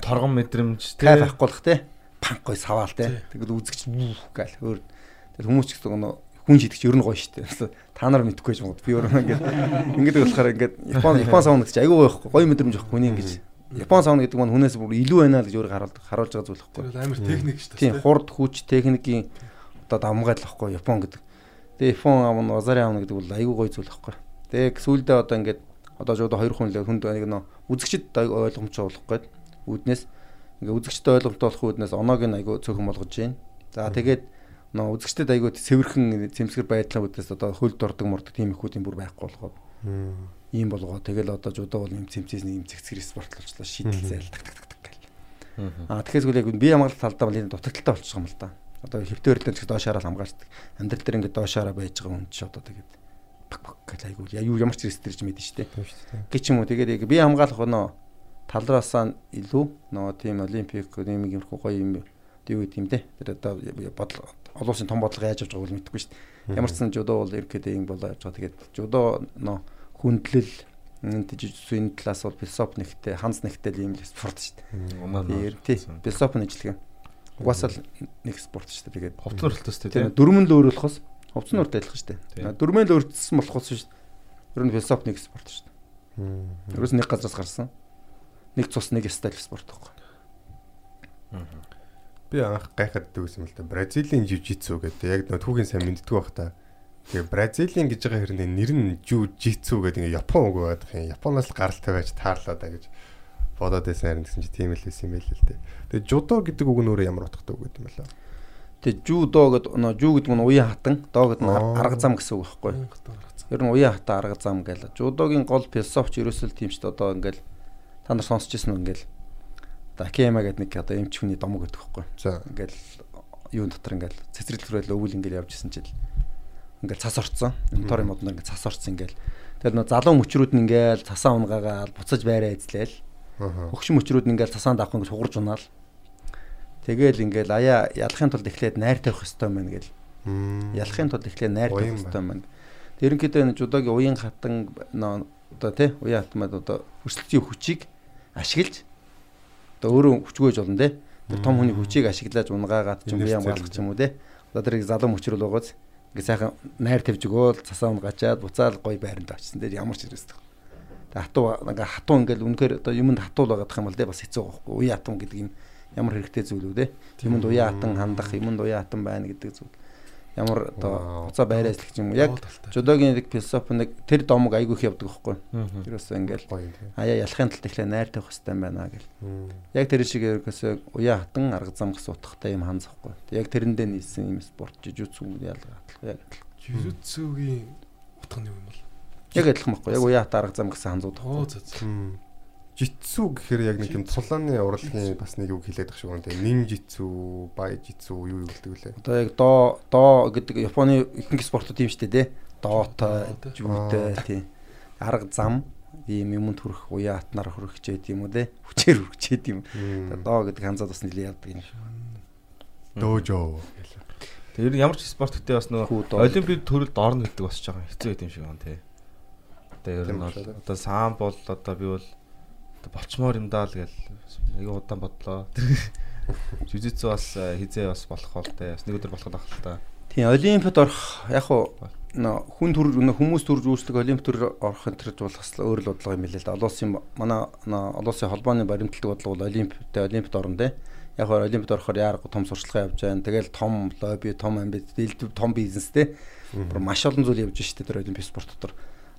торгон мэдрэмж тий. авахгүй болох те. Панк гой саваал те. Тэгэл үзэгч гээл өөр. Тэгэл хүмүүс ч гэсэн нөө хүн шидэгч ер нь гоё штэ та нар мэдхгүй юм би өөр ингээд ингээд болохоор ингээд Япон Япон сауна гэж айгүй гоё байхгүй. Гоё мэдрэмж байхгүй хүний ингэж. Япон сауна гэдэг нь хүнээс бүр илүү байна л гэж өөр харуулж харуулж байгаа зүйл байхгүй. Тэр амар техник шүү дээ. тийм хурд хүч техникийн одоо дамгаал байхгүй Япон гэдэг тэгээ Япон аав нь Озари аав гэдэг бол айгүй гоё зүйл байхгүй тэгээ сүүлдээ одоо ингээд одоо жоо хоёр хүн л хүнд нэг нөө үзэгчд ойлгомжтой болох гээд үүднээс ингээ үзэгчтэй ойлгомжтой болох үүднээс оноог нь айгүй цөөхөн болгож байна. За тэгээд нөө үзэгчдэд айгүй цэвэрхэн цэмсгэр байдлаа үүднээс одоо хөлд ордог мордог тийм их үүдийн бүр байхгүй болгоод ийм болгоо. Тэгэл одоо жудаа бол юм цэмцээс нэг юм цэгцгэр спорт болчлоо шийдэл зайл так так так так гэл. Аа тэгэхээр зүгээр яг би хамгаалалт талдаа бол энэ дутагдaltaй болчих юм л да. Одоо хэвтээр дээр ч доошаараа хамгаалдаг. Амьдрал дээр ингээ доошаараа байж байгаа хүн чи одоо тэгээд пак пак гэл айгүй юу ямар ч рестерж мэдэн штэ. Гэч юм уу тэгээд яг би хамгаалах өнөө талраасаа илүү нөгөө тийм олимпик ийм юмрхүү гоё юм юу гэдэг юм те. Тэр одоо бодол олон улсын том бодлого яаж явж байгааг мэдэхгүй дээ. Ямар ч сан жудо бол ерөөдөө юм болоо явж байгаа. Тэгээд жудо нөө хүндлэл энэ жижигсүү энэ талаас бол философи нэгтэй, ханс нэгтэй ийм л спорт шүү дээ. Тэр тий. Философи нэжлэг. Угаасаа л нэг спорт шүү дээ. Тэгээд Ховтон өрөлтөөстэй тийм тий. дөрмөн л өөр болохоос ховцон өрт адилхан шүү дээ. Дөрмөн л өөрчлөсөн болохоос шүү дээ. Ер нь философи нэг спорт шүү дээ. Ерөөс нэг газраас гарсан. Нэг цус нэг стайл спорт байхгүй. Би анх гайхаад дүүсэн юм л да. Бразилийн жижитсу гэдэг яг нөө түүхийн сайн мэддгүү бах та. Тэгээ Бразилийн гэж байгаа хэрнээ нэр нь жужитсу гэдэг ингээ Япон үг байдаг юм. Японоос гаралтай байж таарлаа да гэж бодоод байсан харин гэсэн чи тийм л байсан юм байл л дээ. Тэгээ жудо гэдэг үг нь өөрөө ямар утгатай үг гэдэг юм бэ? Тэгээ жудо гэдэг нөө жу гэдэг нь уян хатан, доо гэдэг нь арга зам гэсэн үг байхгүй. Ер нь уян хатан арга зам гээл. Жудогийн гол философч ерөөсөл тийм дээ. Одоо ингээл та нар сонсч ирсэн ингээл одоо Акема гэдэг нэг одоо эмч хүний домог гэдэг байхгүй. За. Ингээл юун дотор ингээл цэцэрлэг төрөл өвөл ингээл явж исэн чил. Ингээл цас орцсон. Мотор юм ингээл цас орцсон ингээл. Тэр нөө залуу мөчрүүд нь ингээл цасаа унгаагаал буцаж байраа эзлээл. Хөгшин мөчрүүд ингээл цасаанд авах ингээд хугарж унаал. Тэгэл ингээл аяа ялахын тулд эхлээд найр тавих хэвээр байна гэл. Ялахын тулд эхлээд найр тавих хэвээр байна. Ерөнхийдөө энэ жудогийн уян хатан одоо тий уян хатмад одоо өрсөлдсөн хүчийг ашиглаж одоо өөрөө хүчгөөж болно тий. Тэр том хүний хүчийг ашиглаж унгаагаад ч юм уу Инерц юм уу тий. Одоо тэрийг залуу мөчрөл байгаач ингээ сайхан найр тавьж өгөөл цасаа унгачаад буцаал гой байранд авчихсан дээр ямар ч хэрэгсдэг. Хатуу ингээ хатуу ингээл үнэхээр одоо юмд хатуул байгаадах юм бол тий бас хэцүү байхгүй. Уян хатан гэдэг юм ямар хэрэгтэй зүйл үү те. Юмд уян хатан хандах, юмд уян хатан байна гэдэг зүйл. Ямар одоо Вау. буцаа байраа эслэх юм уу? Яг жодогийн нэг философи нэг тэр домог айгүй их явдаг байхгүй. Ингээл Гоё юм тийм. аяа ялахын талд ихлэ найр тавих хэрэгтэй байна гэл. Яг тэр шиг ерөөсөө уян хатан арга зам гэсэн утгатай юм ханзахгүй. Яг тэрэндээ нийсэн юм спорт жижүүцүү ялгаа. Яг адилхан. Жижүцүүгийн утга нь юу юм бол? Яг адилхан байхгүй. Яг уян хатан арга зам гэсэн ханзууд. Оо зөө зөө. Житсу гэхээр яг нэг юм тулааны урлагийн бас нэг үг хэлээд шиг байна тийм. Нин житсу, бай житсу юу юу гэдэг үлээ. Одоо яг доо доо гэдэг Японы ихэнх спортууд юм шүү дээ. Дота, Дота. жүгтэй тий. Арга зам ийм юмд хүрэх уяа атнаар хүрэх гэдэг юм уу те. Хүчээр хүрэх гэдэг юм. Доо гэдэг ханзаад бас нэлээд яадаг юм шиг. Дөөжөө. Тэр ямар ч спорт гэдэг бас нөгөө олимпиад төрөлд орно гэдэг бас жоохон хэцүү байт юм шиг байна тий. Одоо ер нь бол одоо саан бол одоо би бол болчмоор юм даа л гэл аяга удаан бодлоо. Жүжигцүү бас э, хизээ бас болох бол тий. Бас нэг өдөр болох байх л та. Тийм олимпиад орох яг нөө хүн төр хүмүүс төрж үүсдэг олимпиад төр орох энэ төр бол бас өөр л бодлого юм билээ л да. Олон улсын манай олон улсын холбооны баримтлагдаг бодлого бол олимпиад олимпиад орно те. Яг хоо олимпиад орохоор яарга том сурчлага явж байна. Тэгэл том лобби, том амбиц, том бизнес те. Маш олон зүйл явж штэ тэр олимпиад спорт дотор.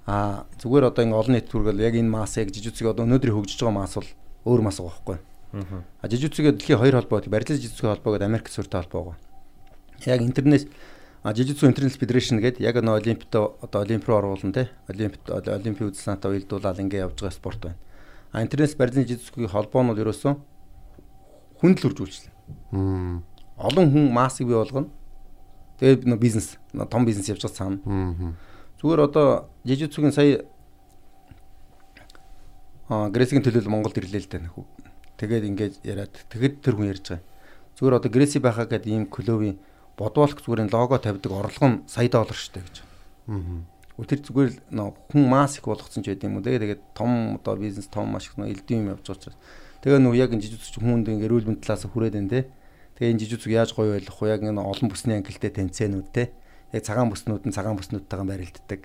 Аа зүгээр одоо ингэ олон нийт түргэл яг энэ мас яг жижигцэг одоо өнөөдрийн хөгжиж байгаа мас бол өөр мас байгаа байхгүй. А жижигцэгээ дэлхийн хоёр холбоо барилал жижигцэг холбоо гэдэг Америк зөвөртэй холбоо байгаа. Яг интернет а жижигцүү интернет федерашн гэдэг яг нөө олимпиад одоо олимп руу оруулна те. Олимпиад олимпийн үзэл санаатай уялдуулаад ингэ явж байгаа спорт байна. А интернет барилал жижигцгийн холбоо нь ерөөсөн хүнд л үржүүлчихлээ. Мм. Олон хүн массыг бий болгоно. Тэгээд нөө бизнес том бизнес явж байгаа цаана. Зүгээр одоо жижигцүүгийн сая аа Гресигийн төлөөлөл Монголд ирлээ л дээ нөхөө. Тэгээд ингэж яриад тэгэд тэр хүн ярьж байгаа. Зүгээр одоо Греси байхаа гэдэг ийм клубын бодволк зүгээр энэ лого тавьдаг орлого нь сая доллар дээ гэж. Мм. Тэр зүгээр л хүн масс их болгоцсон ч байд юм уу. Тэгээд том одоо бизнес том маш их нөө элдэн юм явж байгаа учраас. Тэгээ нөө яг энэ жижигцэг хүнд ингэ эрүүл мэнд талаас хүрээд байна те. Тэгээ энэ жижигцэг яаж гоё байх вэ? Яг энэ олон бүсний ангилтай тэнцэнүүд те. Яг цагаан бүснүүд нь цагаан бүснүүдтэйгээ барилддаг.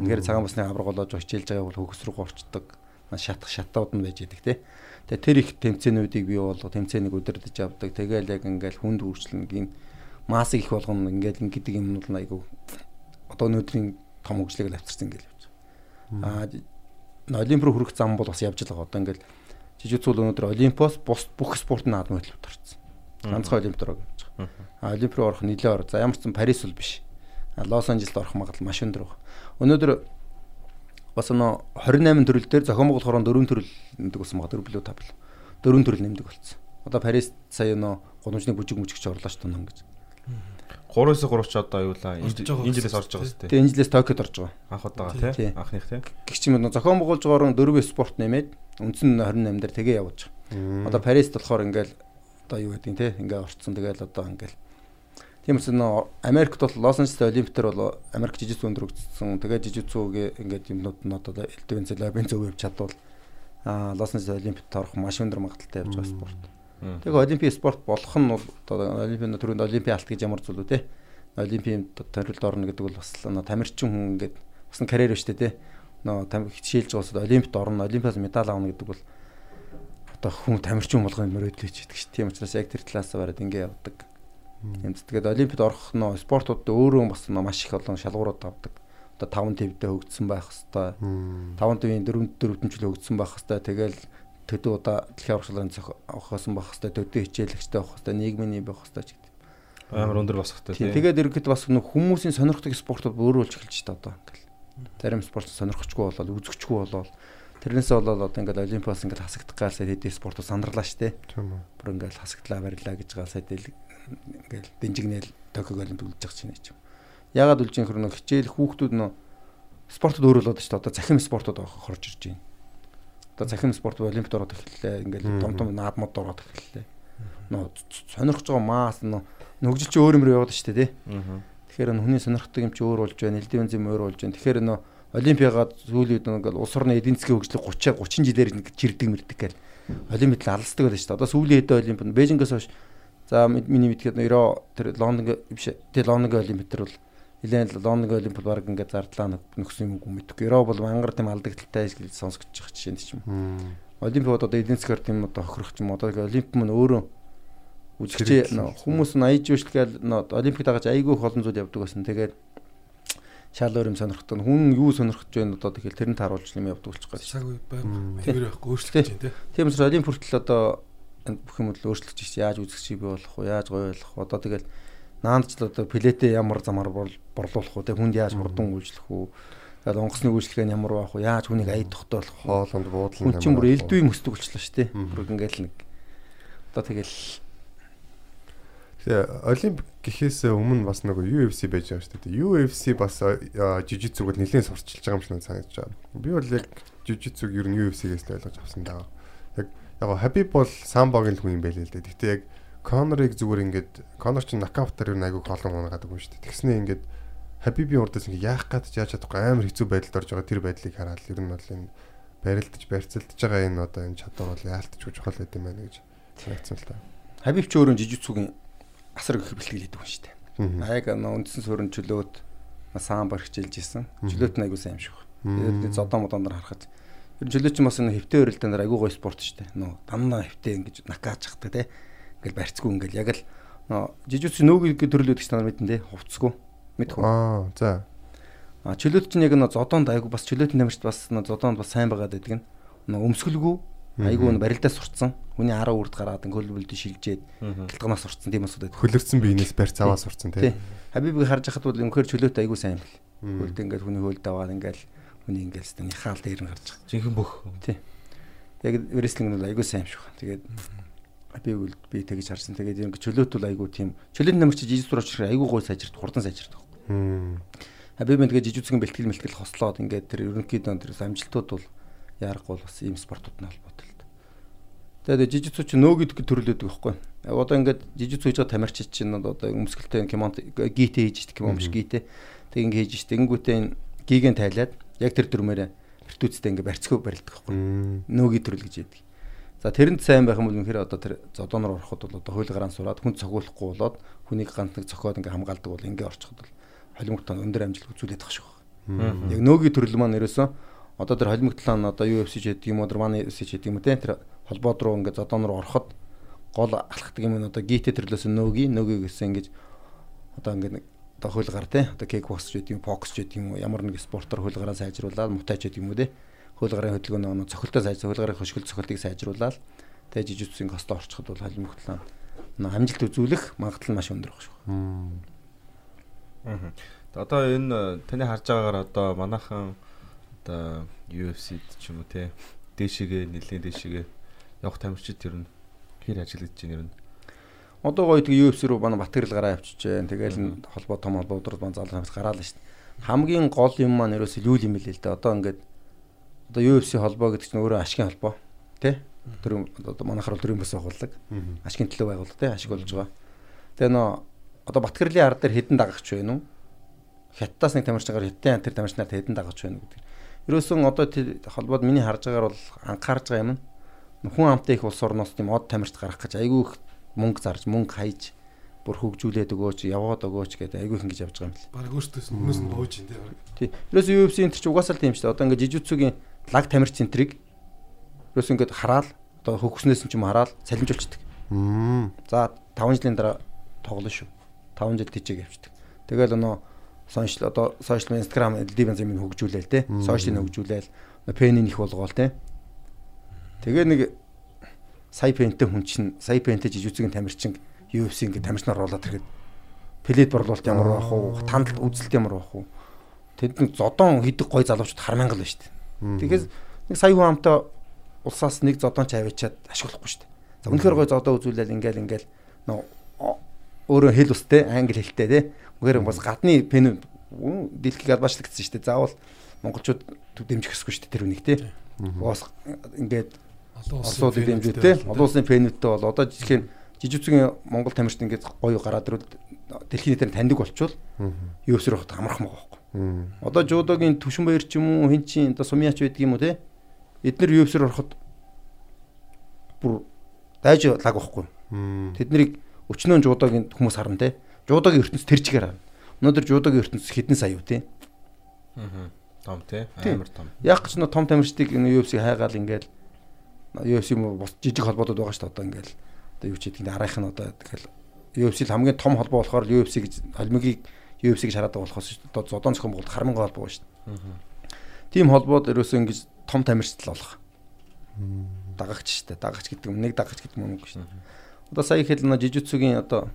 Үнэхээр цагаан бүсны авраг болоод хичээлж байгаа бол хөгс рүү орчдөг. Маш шатах шатууд нь байж идэг те. Тэгээ тэр их тэмцээнүүдийг бий болго тэмцээнийг удирдах авдаг. Тэгээл яг ингээл хүнд үрчлэн гин массыг их болгоно ингээл ингэдэг юм бол айгу одоо өнөөдрийн том хөгжлийг авчирсан ингээл явж байгаа. Аа олимп руу хүрэх зам бол бас явж байгаа. Одоо ингээл жижигцүүл өнөөдөр олимпиос бус бүх спорт наадмын хөтөлбөрт орсон. Ганцхан олимп руу гэж байгаа. А олимп руу орох нэлээд ор. За ямар ч сан Парис бол биш. Лос Анжелд орох магадлал маш өндөр байна. Өнөөдөр бас нөө 28 төрөл дээр зохион байгуулалт хорон 4 төрөл нэмдэг болсон байгаа 4 билүү 5 билүү. 4 төрөл нэмдэг болсон. Одоо Парис сая нөө гудамжны бүжиг мүжигч орлоо шүү дээ гэж. 3-аас 3 ч одоо аюулаа Орж байгаа энэ жилээс орж байгаа чинь, сте. Тэгээ энэ жилээс Токиод орж байгаа. Анх удаага Тий. Анхных тий. Гэх юм нөө зохион байгуулж байгаагаар 4 спорт нэмээд үндсэн нь 28 дээр тэгээ явуулж байгаа. Одоо Парист болохоор ингээл одоо юу гэдэг те ингээ орцсон тэгэл одоо ингээл Тийм үсэн нөө Америкт бол Лос Анжелес Олимпиадэр бол Америк жижиг зүүн дөрөгдсөн. Тэгээд жижиг зүүгээ ингээд юмнууд нь одоо элдвэн зэл лабын зөв явж чадвал аа Лос Анжелес Олимпиад орох маш өндөр магадлалтай явж байгаа спорт. Тэгээ Олимпийн спорт болох нь бол одоо Олимпийн төрөнд Олимпийн алт гэж ямар зүйл үү те. Олимпийн төрөлд орно гэдэг бол бас нөө тамирчин хүн ингээд бас нь карьер дээ те. Нөө там хичээлж байгаа Олимпиад орно, Олимпиас медаль авна гэдэг бол одоо хүн тамирчин болгоно мөрөөдлөж идэг ш. Тийм учраас яг тэр талаас бараад ингэ явдаг. Юмц тэгээд олимпиад орох нөө спортууд өөрөө бас нөө маш их олон шалгуурууд авдаг. Одоо 5 твдээ хөгжсөн байх хэвээр. 5 твийн 4 4-члөө хөгжсөн байх хэвээр. Тэгэл төдөө удаа дэлхийн аврагчлалын авахсан байх хэвээр. Төдөө хичээлэгчтэй байх хэвээр. Нийгмийн байх хэвээр ч гэдэг. Амар өндөр босох Тийм. тий. Тэгээд ерөнхийдөө бас нөх хүмүүсийн сонирхдаг спортууд өөрөөлж эхэлж та одоо ингээл. Зарим спорт сонирхочгүй болоод үзэхчгүй болоод тэрнээсээ болоод одоо ингээл олимпиас ингээл хасагдах гал сайд хэдий спортууд сандарлаа штэ. Тийм үү. Бүр ингээл хасагдлаа барилаа гэж гал сайд ингээл дэнжигнэл Токиог олимп үлдэж байгаа чинь юм. Ягаад үлж юм хөрнө хичээл хүүхдүүд нөө спортод өөрөөлөд штэ одоо захим спортод орж ирж байна. Одоо захим спорт олимпиад ороод эхэллээ. Ингээл том том наадмууд ороод эхэллээ. Нөө сонирхож байгаа маас нөө нөгжил чи өөр юм руу яваад штэ тий. Аа. Тэгэхээр энэ хүний сонирхдаг юм чи өөр болж байна, элдэн зэм өөр болж байна. Тэгэхээр нөө Олимпиагаад сүүлийн үед ингээл улс орны эдийн засгийн хөгжлөг 30 30 жилээр нэг чирдэг мэрдэг гэл. Олимпиад л алсдаг байлаа шүү дээ. Одоо сүүлийн хэдэн Олимпиад Бээжингээс хойш за миний мэдгээд 90 тэр Лондон биш тэр Лондонгийн Олимпиад тэр бол нэлээд Лондонгийн Олимпиад баг ингээд зардлаа нөхсөн юм мэдгүй. 90 бол мангар тийм алдагдaltaй гэж сонсгож байгаа жишээ нь ч юм. Олимпиад одоо эдийн засгаар тийм одоо хохирох ч юм одоо Олимп мөн өөрөө үзэгч хүмүүс нь аяж үйлчлэгээл Олимпиад дагаж айгүй их олон зүйл явдаг байсан. Тэгээд шал өөр юм сонирхдаг. Хүн юу сонирхож байна одоо тэгэхээр тэрнээ тааруулж юм явдаг болчих гээд. Цаг үе байг хэвээр байхгүй өөрчлөж байна тий. Тийм учраас Олимп хүртэл одоо бүх юм л өөрчлөгдөж ирсэн. Яаж үзэгчийг бий болох вэ? Яаж гоё болох вэ? Одоо тэгэл наандч л одоо плетэ ямар замаар борлуулах вэ? Тэг хүнд яаж хурдан үйлчлэх вэ? Тэгээд онгоцны үйлчлэгээ нь ямар байх вэ? Яаж хүнийг ая тогтоолох вэ? Хоолонд буудлын Хүн чинь бүр элдвийн мөсдөг болчихлоо шүү дээ. Бүр ингээл нэг одоо тэгэл Тэгээ олимп гэхээс өмнө бас нэг UFC байж байгаа шүү дээ. UFC бас жижигцүүгэл нэлээд сурчилж байгаа юм шиг санагдаж байна. Би бол яг жижигцүүг ер нь UFC-гээс л ойлгож авсан даа. Яг яг Хабиб бол самбогийн хүн юм байл л дээ. Гэхдээ яг Конорыг зүгээр ингээд Конор ч нокаутаар нь айгүй олон унаагаад байгаа шүү дээ. Тэгснээ ингээд Хабибийн урдаас ингээд яах гээд яаж чадахгүй амар хэцүү байдалд орж байгаа тэр байдлыг хараад ер нь бол энэ барилдаж барьцалдаж байгаа энэ одоо энэ чадвар бол яалтч чухал байд юм байна гэж санагдсан л та. Хабиб ч өөрөө жижигцүүгийн асар их бэлтгэл хийдэг хүн шүү дээ. Аяг үндсэн суурин чөлөөт самбар хичээлж исэн. Чөлөөт нь айгүй сайн юм шиг. Тэгээд зодоо модондор харахад ер нь чөлөөт ч бас энэ хөвтэй өрөлтөнд айгүй гоё спорт шүү дээ. Нөө дандаа хөвтэй ингэж накаач хахдаг те. Ингээл барьцгүй ингээл яг л жижигч нөөг төрлөөд гэж танаар мэдэн те. Хувцсгүй мэдхүү. Аа за. А чөлөөт чинь яг нөө зодоонд айгүй бас чөлөөтийн тамирчид бас нөө зодоонд бас сайн байгаад байдаг нь. Нөө өмсгөлгүй айгүй нөө барилдаа сурцсан. Хүний 10 үрд гараад ингээл бүлдэ шилжээд гэлтганаас сурцсан тийм асуудал. Хөлөрцөн биенээс барьц аваа сурцсан те. Хабибыг харж хахад бол үнэхээр чөлөөт айгүй сайн бэл. Хөлд ингээл хүний хөлд аваад ингээл хүний ингээл стан хаал дээр нь гарч байгаа. Жинхэнэ бүх. Тий. Яг рестлинг бол айгүй сайн юм шиг байна. Тэгээд би бол би тэгж харсан. Тэгээд юм чөлөөт бол айгүй тийм чөлөөт намарч жижиг сураач айгүй гой сайжирт хурдан сайжирт. Хабиб энэ тэгээд жижиг зүгийн бэлтгэл мэлтгэл хослоод ингээд тэр ерөнхийдөө тэр амжилтууд бол яарахгүй бол бас ийм спортууд нь холбоотой л. Тэгээд жижиг цуч нөө гэдэг төрлөөдөг байхгүй. Одоо ингээд жижиг цуж байгаа тамирчид чинь одоо өмсгөлтэй кимон гитэ хийж идэх юм биш гитэ. Тэг ингээд хийж идэх. Тэнгүүтээ гиген тайлаад яг тэр дүрмээрээ виртүүцтэй ингээ барьцгүй барилдаг байхгүй. Нөөгийн төрөл гэж яддаг. За тэрэнд сайн байх юм бол үнэхээр одоо тэр зодооноор ороход бол одоо хууль гараан сураад хүн цогуулахгүй болоод хүнийг ганц нэг цохоод ингээ хамгаалдаг бол ингээ орчиход бол холимогтон өндөр амжилт үзүүлээд тах шиг байна. Яг нөөгийн төрөл маань ерөөсөө одоо тэр холимогтлон одоо UFC ч гэдэг юм уу Маны UFC ч гэдэг юм уу тэр холбоод руу ингээ зодоон руу ороход гол алхахдаг юм одоо гитэ төрлөөс нөөгийн нөөгийг гэсэн ингэж одоо ингээ одоо хуулгаар те одоо кикбокс ч гэдэг юм бокс ч гэдэг юм ямар нэг спортоор хуулгаараа сайжруулаад мутач гэдэг юм уу те хуулгарын хөдөлгөөн нөгөө цохилтоо сайж хуулгарын хөшгөл цохилтыг сайжруулаад тэгээ жижигцсийн костоо орчиход бол халим хөтлөн нөгөө амжилт үзүүлэх магадлал нь маш өндөр баг шүү. Аа. Одоо энэ таны харж байгаагаар одоо манайхан одоо UFC-д ч юм уу те дээшигээ нэлийн дээшигээ явах тамирчид тэр нь хэр ажиллаж байна юм Одоо гоё тэг UFC руу манай Батгэрэл гараа авчижээ. Тэгээл холбоо том холбоодор маань залуу хамт гараал дээ. Хамгийн гол юм маань ерөөсөө юу юм бэлээ л дээ. Одоо ингээд одоо UFC холбоо гэдэг чинь өөрөө ашигын холбоо. Тэ? Тэр одоо манайхаар бол төрийн бас байгууллага. Ашигын төлөө байгууллага тэ ашиг болж байгаа. Тэгээ нөө одоо Батгэрлийн ар дээр хідэн дагагч байна уу? Хятадаас нэг тамирчгаар хятадын тэр тамирчнаар хідэн дагагч байна гэдэг. Ерөөсөн одоо тэр холбоод миний харж байгаагаар бол анхаарж байгаа юм нь хүн амтай их улс орноос тийм од тамирч гарах гэж айгүй их мөнгө зарж мөнгө хайж бүр хөгжүүлээд өгөөч яваад өгөөч гэдэг айгүй ингэж явж байгаа юм л. Бараг өөртөөс өмнөөс нь бууж ин Тий. Ерөөс UFC энэ ч угаасаа л тийм шүү дээ. Одоо ингээд жижигцүгийн лаг тамирч центрийг ерөөс ингээд хараад одоо хөгснөөс нь ч юм хараад цалинжуулцдаг. За 5 жилийн дараа тоглоно шүү. 5 жил тийчээ явчихдаг. Тэгэл өнөө сошиал одоо сошиал инстаграм дивэн юм хөгжүүлээл те. Сошиалыг хөгжүүлээл пенийн их болгоол те. Тэгээ нэг сая пентэй хүн чинь сая пентэй жижигцгийн тамирчин UFC ингээд тамирчнаар оруулаад ирэхэд плед борлуулалт ямар байх уу тандалт үзэлт ямар байх уу тэд нэг зодон хийдэг гой залуучууд хармангал байна шүү дээ. Тэгэхээр нэг сая хүн амтай улсаас нэг зодон ч аваачаад ашиглахгүй шүү дээ. За үнэхээр гой зодоо үзүүлэл ингээл ингээл өөрөө хэл устэй англи хэлтэй тий. Үнэхээр бас гадны пен дэлхийг албаачлагдсан шүү дээ. Заавал монголчууд дэмжих шүү дээ тэр үнийг тий. Бас ингээд олон дэмжиж те олон улсын фэнүүдтэй бол одоо жишээ нь жижигцгийн Монгол тамирчид ингээд гоё гараад ирвэл дэлхийн нийтээр таньдаг болчвол юусрох амархан байгаа байхгүй. Одоо жуудогийн түшин баяр ч юм уу хин чин одоо сумьяч байдаг юм уу те эднэр юусрор ороход бүр дайж лаг байхгүй. Тэд нарыг өчнөө жуудогийн хүмүүс харна те. Жуудогийн ертөнц тэр чигээр харна. Өнөөдөр жуудогийн ертөнц хэдэн сая юу те. Аа. Том те амар том. Яг ч нөө том тамирчдыг UFC хайгаал ингээд UFC юм бос жижиг холбоодод байгаа шүү дээ одоо ингээл одоо юу ч гэдэг арайх нь одоо тэгэл UFC л хамгийн том холбоо болохоор UFC гэж холимогийг UFC гэж хараад байгаа болохоос одоо зодон зохион байгуулалт хармангай холбоо шүү дээ. Тим холбоод ерөөсөө ингэж том тамирчдал болох. Дагагч шүү дээ. Дагагч гэдэг юм нэг дагагч гэдэг юм уу шүү дээ. Одоо сая ихэд нөө жижигцүгийн одоо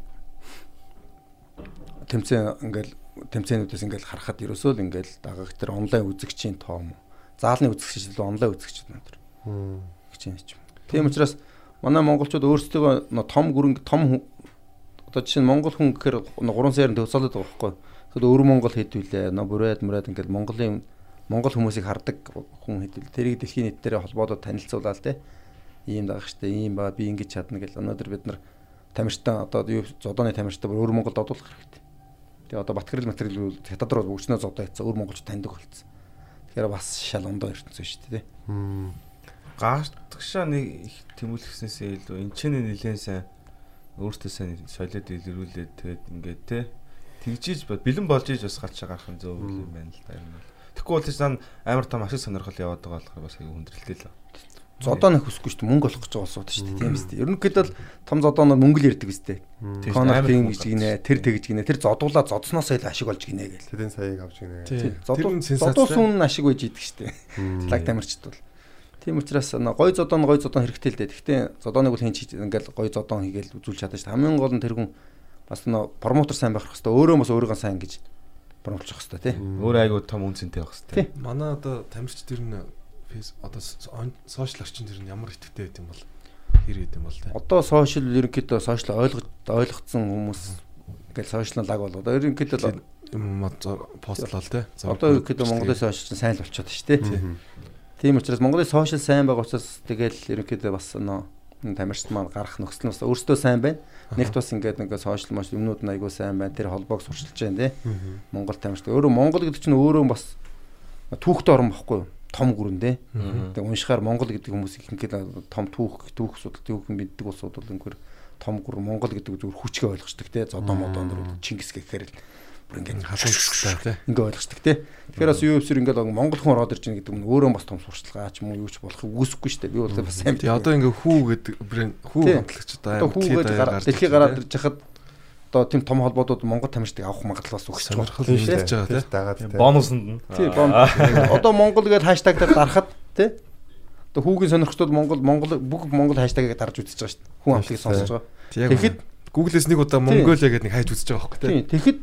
тэмцээн ингээл тэмцээнүүдээс ингээл харахад ерөөсөө л ингээл дагагч тэр онлайн үзэгчийн тоом заалны үзэгч л онлайн үзэгч надад гэж юм ч юм. Тийм учраас манай монголчууд өөрсдөө том гүрэн том Одоо жишээ нь Монгол хүн гэхээр 3 сарын төвсөлөд байгаа байхгүй. Тэгэхэд өвөр Монгол хэдвүлээ. Бүрээд мөрөөд ингээл Монголын Монгол хүмүүсийг хардаг хүн хэдвэл тэрийг дэлхийн нийт дээр холбоодод танилцуулаад те. Ийм дагах штэ, ийм ба би ингэж чадна гэж өнөөдөр бид нар тамирчтай одоо юу зодооны тамирчтай өвөр Монголд одуулах хэрэгтэй. Тэгээ одоо Батгэрэл материал хятад руу өчнөө зодоо хийсэн өвөр монголч таньдаг болцсон. Тэгэхээр бас шал ондоо ертөнцөө шүү дээ. Гартгшаа нэг их тэмүүлгэснээсээ илүү энэ ч нэлээд сайн өөртөө сайн солиод илэрүүлээд тэгээд ингээд те тэгжиж бэлэн болж иж бас галчаа гарах нь зөв юм байна л да юм бол. Тэгэхгүй бол чинь амар том ашиг сонирхол яваад байгаа болохоор бас аяг хүндрэлтэй л. Зодоо нэг хүсэхгүй шүү дээ мөнгө олох гэж байгаа асуудал шүү дээ тийм биз дээ. Ерөнхийдөө л том зодооноор мөнгө л ирдэг биз дээ. Конор тийм гэж гинэ тэр тэгж гинэ тэр зодуулаа зодсноос ил ашиг олж гинэ гэл. Тэдэн саяыг авч гинэ. Зодуу зодуус үн ашиг байж идэг шүү дээ. Лаг тамирчд бол. Тийм учраас гой зодоон гой зодоон хэрэгтэй л дээ. Гэхдээ зодооныг бол хинч ингээл гой зодоон хийгээл үзүүлж чадаж шүү. Хамгийн гол нь тэр хүн бас нөө промоутер сайн байх хэрэгтэй. Өөрөө бас өөрийгөө сайн гэж промоутлах хэрэгтэй тий. Өөр айгуу том үнцэнтэй байх хэрэгтэй. Манай одоо тамирчид ер нь фейс одоо сошиал орчин тэр нь ямар идэвхтэй байт юм бол хэр байт юм бол тий. Одоо сошиал ерөнхийдөө сошиал ойлгож ойлгоцсон хүмүүс ингээл сошиал лаг бол одоо ерөнхийдөө юм постлол тий. Одоо ерөнхийдөө Монголын сошиал сайн л болчиход шүү тий. Тийм учраас Монголын сошиал сайн байгаа учраас тэгэл ерөнхийдөө бас нөө тамирчид маань гарах нөхцөл нь бас өөртөө сайн байна. Нэгт бас ингээд нэг сошиал маш юмнууд нь айгүй сайн байна. Тэр холбоог сурчилж байна тий. Монгол тамирчид өөрөө Монгол гэдэг чинь өөрөө бас түүхтэй орн багхгүй юу? том гүрэндээ. Тэгээ уншихаар Монгол гэдэг хүмүүс ихэнхдээ том түүх түүх судал түүхэн мэддэг улсууд бол үнэхээр том гүр Монгол гэдэг зүгээр хүчгээ ойлгочдаг те зодоо модоонор Чингис гэхээр л ингээд халамжтай те ингээ ойлгочдаг те. Тэгэхээр бас UFC-р ингээд Монгол хүн ороод ирж байгаа гэдэг нь өөрөө бас том сурчлагаа ч юм уу юу ч болохыг үгүйсэхгүй шүү дээ. Би бол бас сайн. Тэгээ одоо ингээ хүү гэдэг брэнд хүү хамтлагч одоо хүү гэдэг дэлхий гараад ирж хахад одоо тийм том холбоодууд Монгол тамирчдыг авах магадлал бас өгч байгаа. Хэлж байгаа тийм тийм. Бонуснд нь. Тийм бонус. Одоо Монгол гэдэг хаштаг дээр дарахад тий. Одоо хүүгийн сонирхтууд Монгол Монгол бүх Монгол хаштагийг дарж үзэж байгаа шүү дээ. Хүн амтыг сонсож байгаа. Тэгэхэд Google-с нэг удаа Mongolia гэдэг нэг хайж үзэж байгаа хөөхгүй тий. Тэгэхэд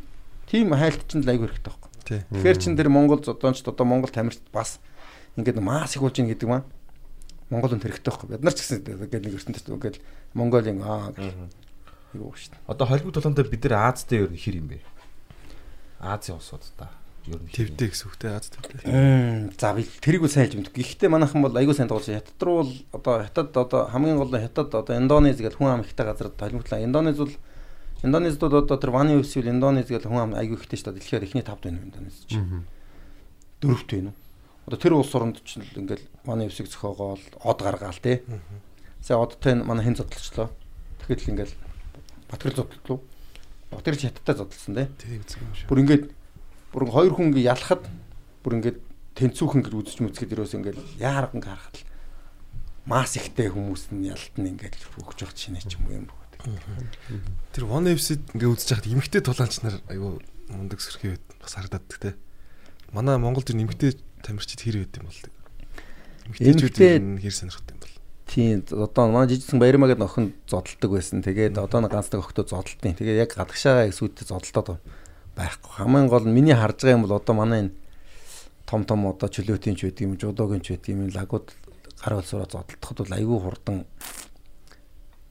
тийм хайлт чинь л айгүй хэрэгтэй байхгүй. Тэгэхээр чин тэр Монгол зодоонч одоо Монгол тамирчид бас ингээд мас их болж ийн гэдэг маань Монгол хүн хэрэгтэй байхгүй. Бид нар ч гэсэн ингээд нэг ертөнцид ингээд Монголын аа юу шүү дээ. Одоо холбогд толгонд бид нар Азад дээр хэр юм бэ? Азийн улсууд та ер нь твдээ гэсэн үгтэй Аз твдээ. За би тэрийг үл сайн хэлж мэдгүй. Гэхдээ манайхан бол аягүй сайн тоглож хятад руу бол одоо хятад одоо хамгийн гол нь хятад одоо Индонез гэж хүн ам ихтэй газар толгодлаа. Индонез бол Индонезд бол одоо тэр UFC бол Индонез гэж хүн ам аягүй ихтэй шүү дээ. Дэлхийд эхний тавд байна Индонез чи. Дөрөвт байна уу? Одоо тэр улс оронд ч ингээл Вани UFC-г зөхөөгоол од гаргаал тий. За одтой манай хэн зодлолчлоо. Тэгэхэд л ингээл Батгэрэл зодлоо. Батгэрэл хятадтай зодлсон тий. Тийм үзэг юм шиг. Бүр ингээд бүр хоёр хүн ялахад бүр ингээд тэнцүүхэн гэж үзэж мүцгээд ерөөс ингээд яарган харахад л мас ихтэй хүмүүс нь ялтан ингээд өгч явах шинэ ч юм уу юм бөгөөд. Тэр One FC ингээ үзэж хахад эмгтэй тулаанч нар айгүй мундаг сэрхий байд бас харагдаад те. Манай Монголд энэ эмгтэй тамирчид хэр байд юм бол. Эмгтэйчүүд хэр сонирхдаг юм бол. Тийм одоо манай жижигсэн Баярмаа гэдэг охин зодтолдог байсан. Тэгээд одоо нэг ганцдаг охтоо зодтолтын. Тэгээд яг гадагшаагаа их сүйдээ зодтолтоод байхгүй. Хамгийн гол нь миний харж байгаа юм бол одоо манай энэ том том одоо чөлөөтийн ч байдаг юм, жудогийн ч байдаг юм лагууд гар улсураа зодтолтоход бол айгүй хурдан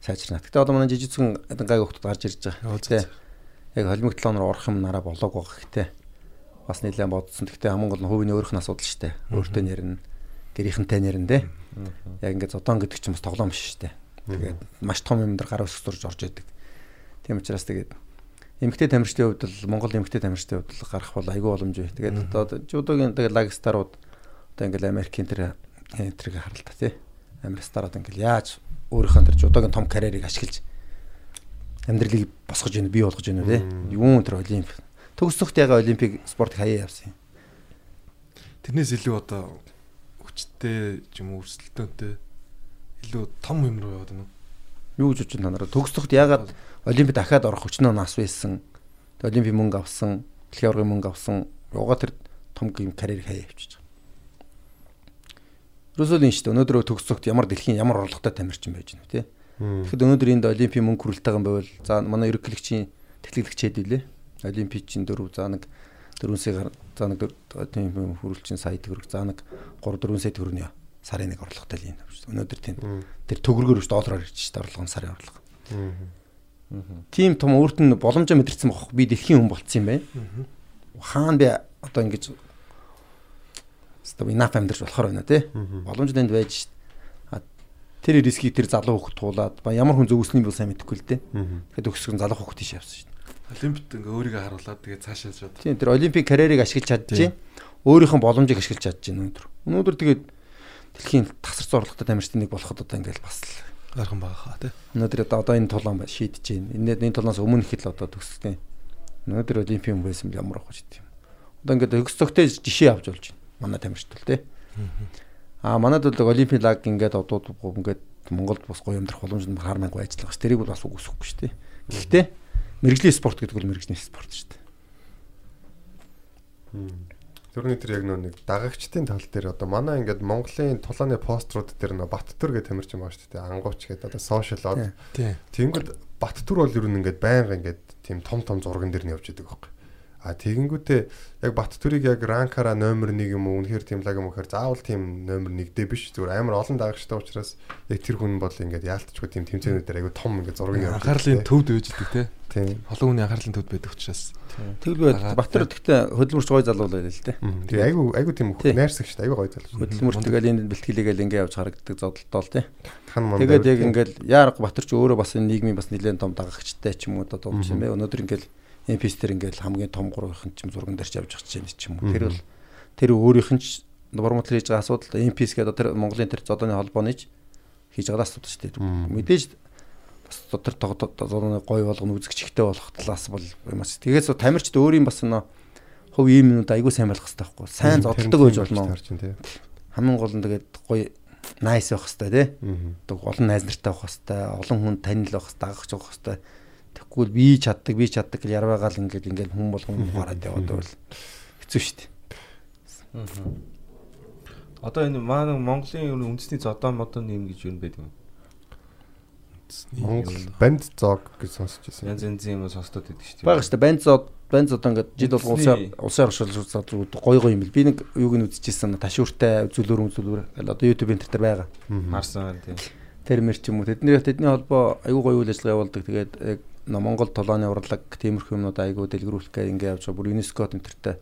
сайжирна. Гэтэ одоо манай жижигсэн гай охтод гарч ирж байгаа. Гэтэ яг холимог талаар орох юм нараа болоог байгаа гэтэ бас нэлээд бодсон. Гэтэ хамгийн гол нь хувийн өөрөх нь асуудал шүү дээ. Өөртөө нэрнэ, гэрийнхэнтэй нэрнэ те. Яг ингээд зодон гэдэг чинь бас тоглоом шүү дээ. Тэгээд маш том юм дээр гар өсөх зурж орж идэг. Тийм учраас тэгээд эмгтэй тамирчдын хувьд л Монгол эмгтэй тамирчдын хувьд л гарах бол айгүй боломжтой. Тэгээд одоо жудогийн тэгээд лагстарууд одоо ингээл Америкийн тэр энтриг харалта тий. Америкстарууд ингээл яаж өөрийнхөө тэр жудогийн том карьерийг ашиглаж амьдралыг босгож ийн бий болгож ийн үү тий. Юун тэр олимп. Төгсөхт яга олимпик спорт хаяа явсан юм. Тэрнээс илүү одоо хүчтэй юм өрсөлдөөнтэй илүү том юм руу яваад байна? Юу гэж бодож танараа төгсөхт ягаад олимпиад дахиад орох хүчнөө нас байсан. Олимпийн мөнгө авсан, дэлхийн аваргын мөнгө авсан. Угаа тэр том гейм карьер хаяа явчихж байгаа. Русолин шүү дээ. Өнөөдөр төгсөхт ямар дэлхийн ямар орлоготой тамирчин байж гэнэ тий. Тэгэхэд өнөөдөр энд олимпийн мөнгө хүрэлтэйг юм байвал за манай ерөнхийлөгчийн тэтгэлэгчээд үлээ. Олимпичийн дөрөв за нэг 4 сая за нэг тийм хүрэлчин сая төгрөг за нэг 3 4 сая төгрөгийн сарын нэг орлоготой л юм байна. Өнөөдөр тийм тэр төгрөгөөр биш доллараар ирж шүү дээ орлого нь сарын орлого. тийм том өөрт нь боломжоо мэдэрсэн бохох би дэлхийн хүн болцсон юм байна. Хаана би одоо ингэж стаб инаф амьдарч болохоор байна тий. Боломж тэнд байж тэр рискийг тэр залуу хөхт туулаад ба ямар хүн зөвөсний бол сайн мэдэхгүй л дээ. Тэгэхэд өксгөн залуу хөхт тийш явсан шít. Олимпиад ингээ өөрийгөө харуулад тэгээ цаашаа шууд. Тийм тэр олимпик карьерийг ашиглаж чадчих. Өөрийнх нь боломжийг ашиглаж чадчих өнөөдөр. Өнөөдөр тэгээд дэлхийн тасар зорлоготой тамирчдын нэг болоход одоо ингээл бас л гархан байгаа хаа тий. Өнөөдөр одоо одоо энэ тулаан шийдэж байна. Энэ энэ тулаанаас өмнө их л одоо төгссөн. Өнөөдөр олимпийн байсан ямар авах гэж тийм. Одоо ингээд цогтой жишээ авч болж. Манай тамирчид бол тий. Аа манад бол олимпийн лаг ингээд одууд ингээд Монголд бас гоё амьдрах боломж нь хар мянга ажиллах ш. Тэрийг бол бас үгүйсэхгүй шүү дээ. Гэхдээ мэрэгжлийн спорт гэдэг бол мэрэгжлийн спорт шүү дээ. Төрний тэр яг нэг дагагчдын тал дээр одоо манай ингээд Монголын тулааны пострууд дээр нөө Баттүр гэх тамирч юм байна шүү дээ. Ангууч гэдэг одоо сошиалод. Тэнгүүд Баттүр бол ер нь ингээд байнга ингээд тийм том том зурган дээр нь явж идэг байхгүй. А тэгэнгүүтээ яг Баттүрийг яг ранкара номер 1 юм уу үнэхээр тийм лаг юм уу гэхээр заавал тийм номер 1 дэ биш зүгээр амар олон дагагчтай учраас яг тэр хүн бол ингээд яалтчгүй тийм тэмцээнүүдээр айгу том ингээд зураг нь анхаарлын төвд байж идэг те. Тийм. Олон хүний анхаарлын төвд байдаг учраас. Тэгэлгүй Баттүр гэхдээ хөдөлмөрч гоё залуу байлаа л дээ. Тэгээ айгу айгу тийм хөө найрсаг шүү дээ айгу гоё залуу. Хөдөлмөрч тэгэл энэ бэлтгэлээгээл ингээ явж харагддаг зодолтоо л тий. Хан манд. Тэгээд яг ингээл яарга Баттүр ч өөрөө бас энэ нийгмийн бас нэлээд том дагагчтай ч юм уу одоо юм бэ. Өнөөдөр ингээл Тэр ингээл хамгийн том гурвынх нь ч зурган дээр ч явж байгаа ч юм уу. Тэр бол тэр өөрийнх нь ч Бормотлын хийж байгаа асуудал MP-с гэдэг тэр Монголын тэр зодооны холбооны ч хийж байгаа асуудал шүү дээ. Мэдээж бас тэр тоглоно гой болгоно үзэгч ихтэй болох талаас бол юм аа. Тэгээс тамирчд өөрийн бас нөө хөв ийм юмуд айгүй сайн байх хэрэгтэй байхгүй. Сайн зодтолдог байж болно. Хамгийн гол нь тэгээд гоё найс байх хэрэгтэй тий. Одоо олон найз нартай байх хэрэгтэй. Олон хүн танил байх хэрэгтэй, дагагч байх хэрэгтэй. Тэгэхгүй би чаддаг, би чаддаг гэж ярваагаал ингээд ингээд хүн болгон гараад яваад бол хэцүү шүү дээ. Одоо энэ маань Монголын үндэсний зодоо модон нэм гэж юу юм бэ юм? Монгол банд зог гэж сонсч байсан. Янз янзын юм сонсдод байдаг шүү дээ. Бага шүү дээ. Банд зод банд зод ингээд жид бол улсын улсын оршуулгад гоё гоё юм бил. Би нэг юуг нь үзчихсэн ташууртай үзүүлөр үзүүлэр одоо YouTube энэ төр байгаа. Марсан тийм. Термер ч юм уу тэдний тэдний холбоо аюу гоё үйл ажиллагаа явуулдаг. Тэгээд яг Монгол толооны урлаг тиймэрхүү юмнууд аюу дэлгэрүүлэх гэх ингээд явж байгаа. Бүр ЮНЕСКО тэмдэртэй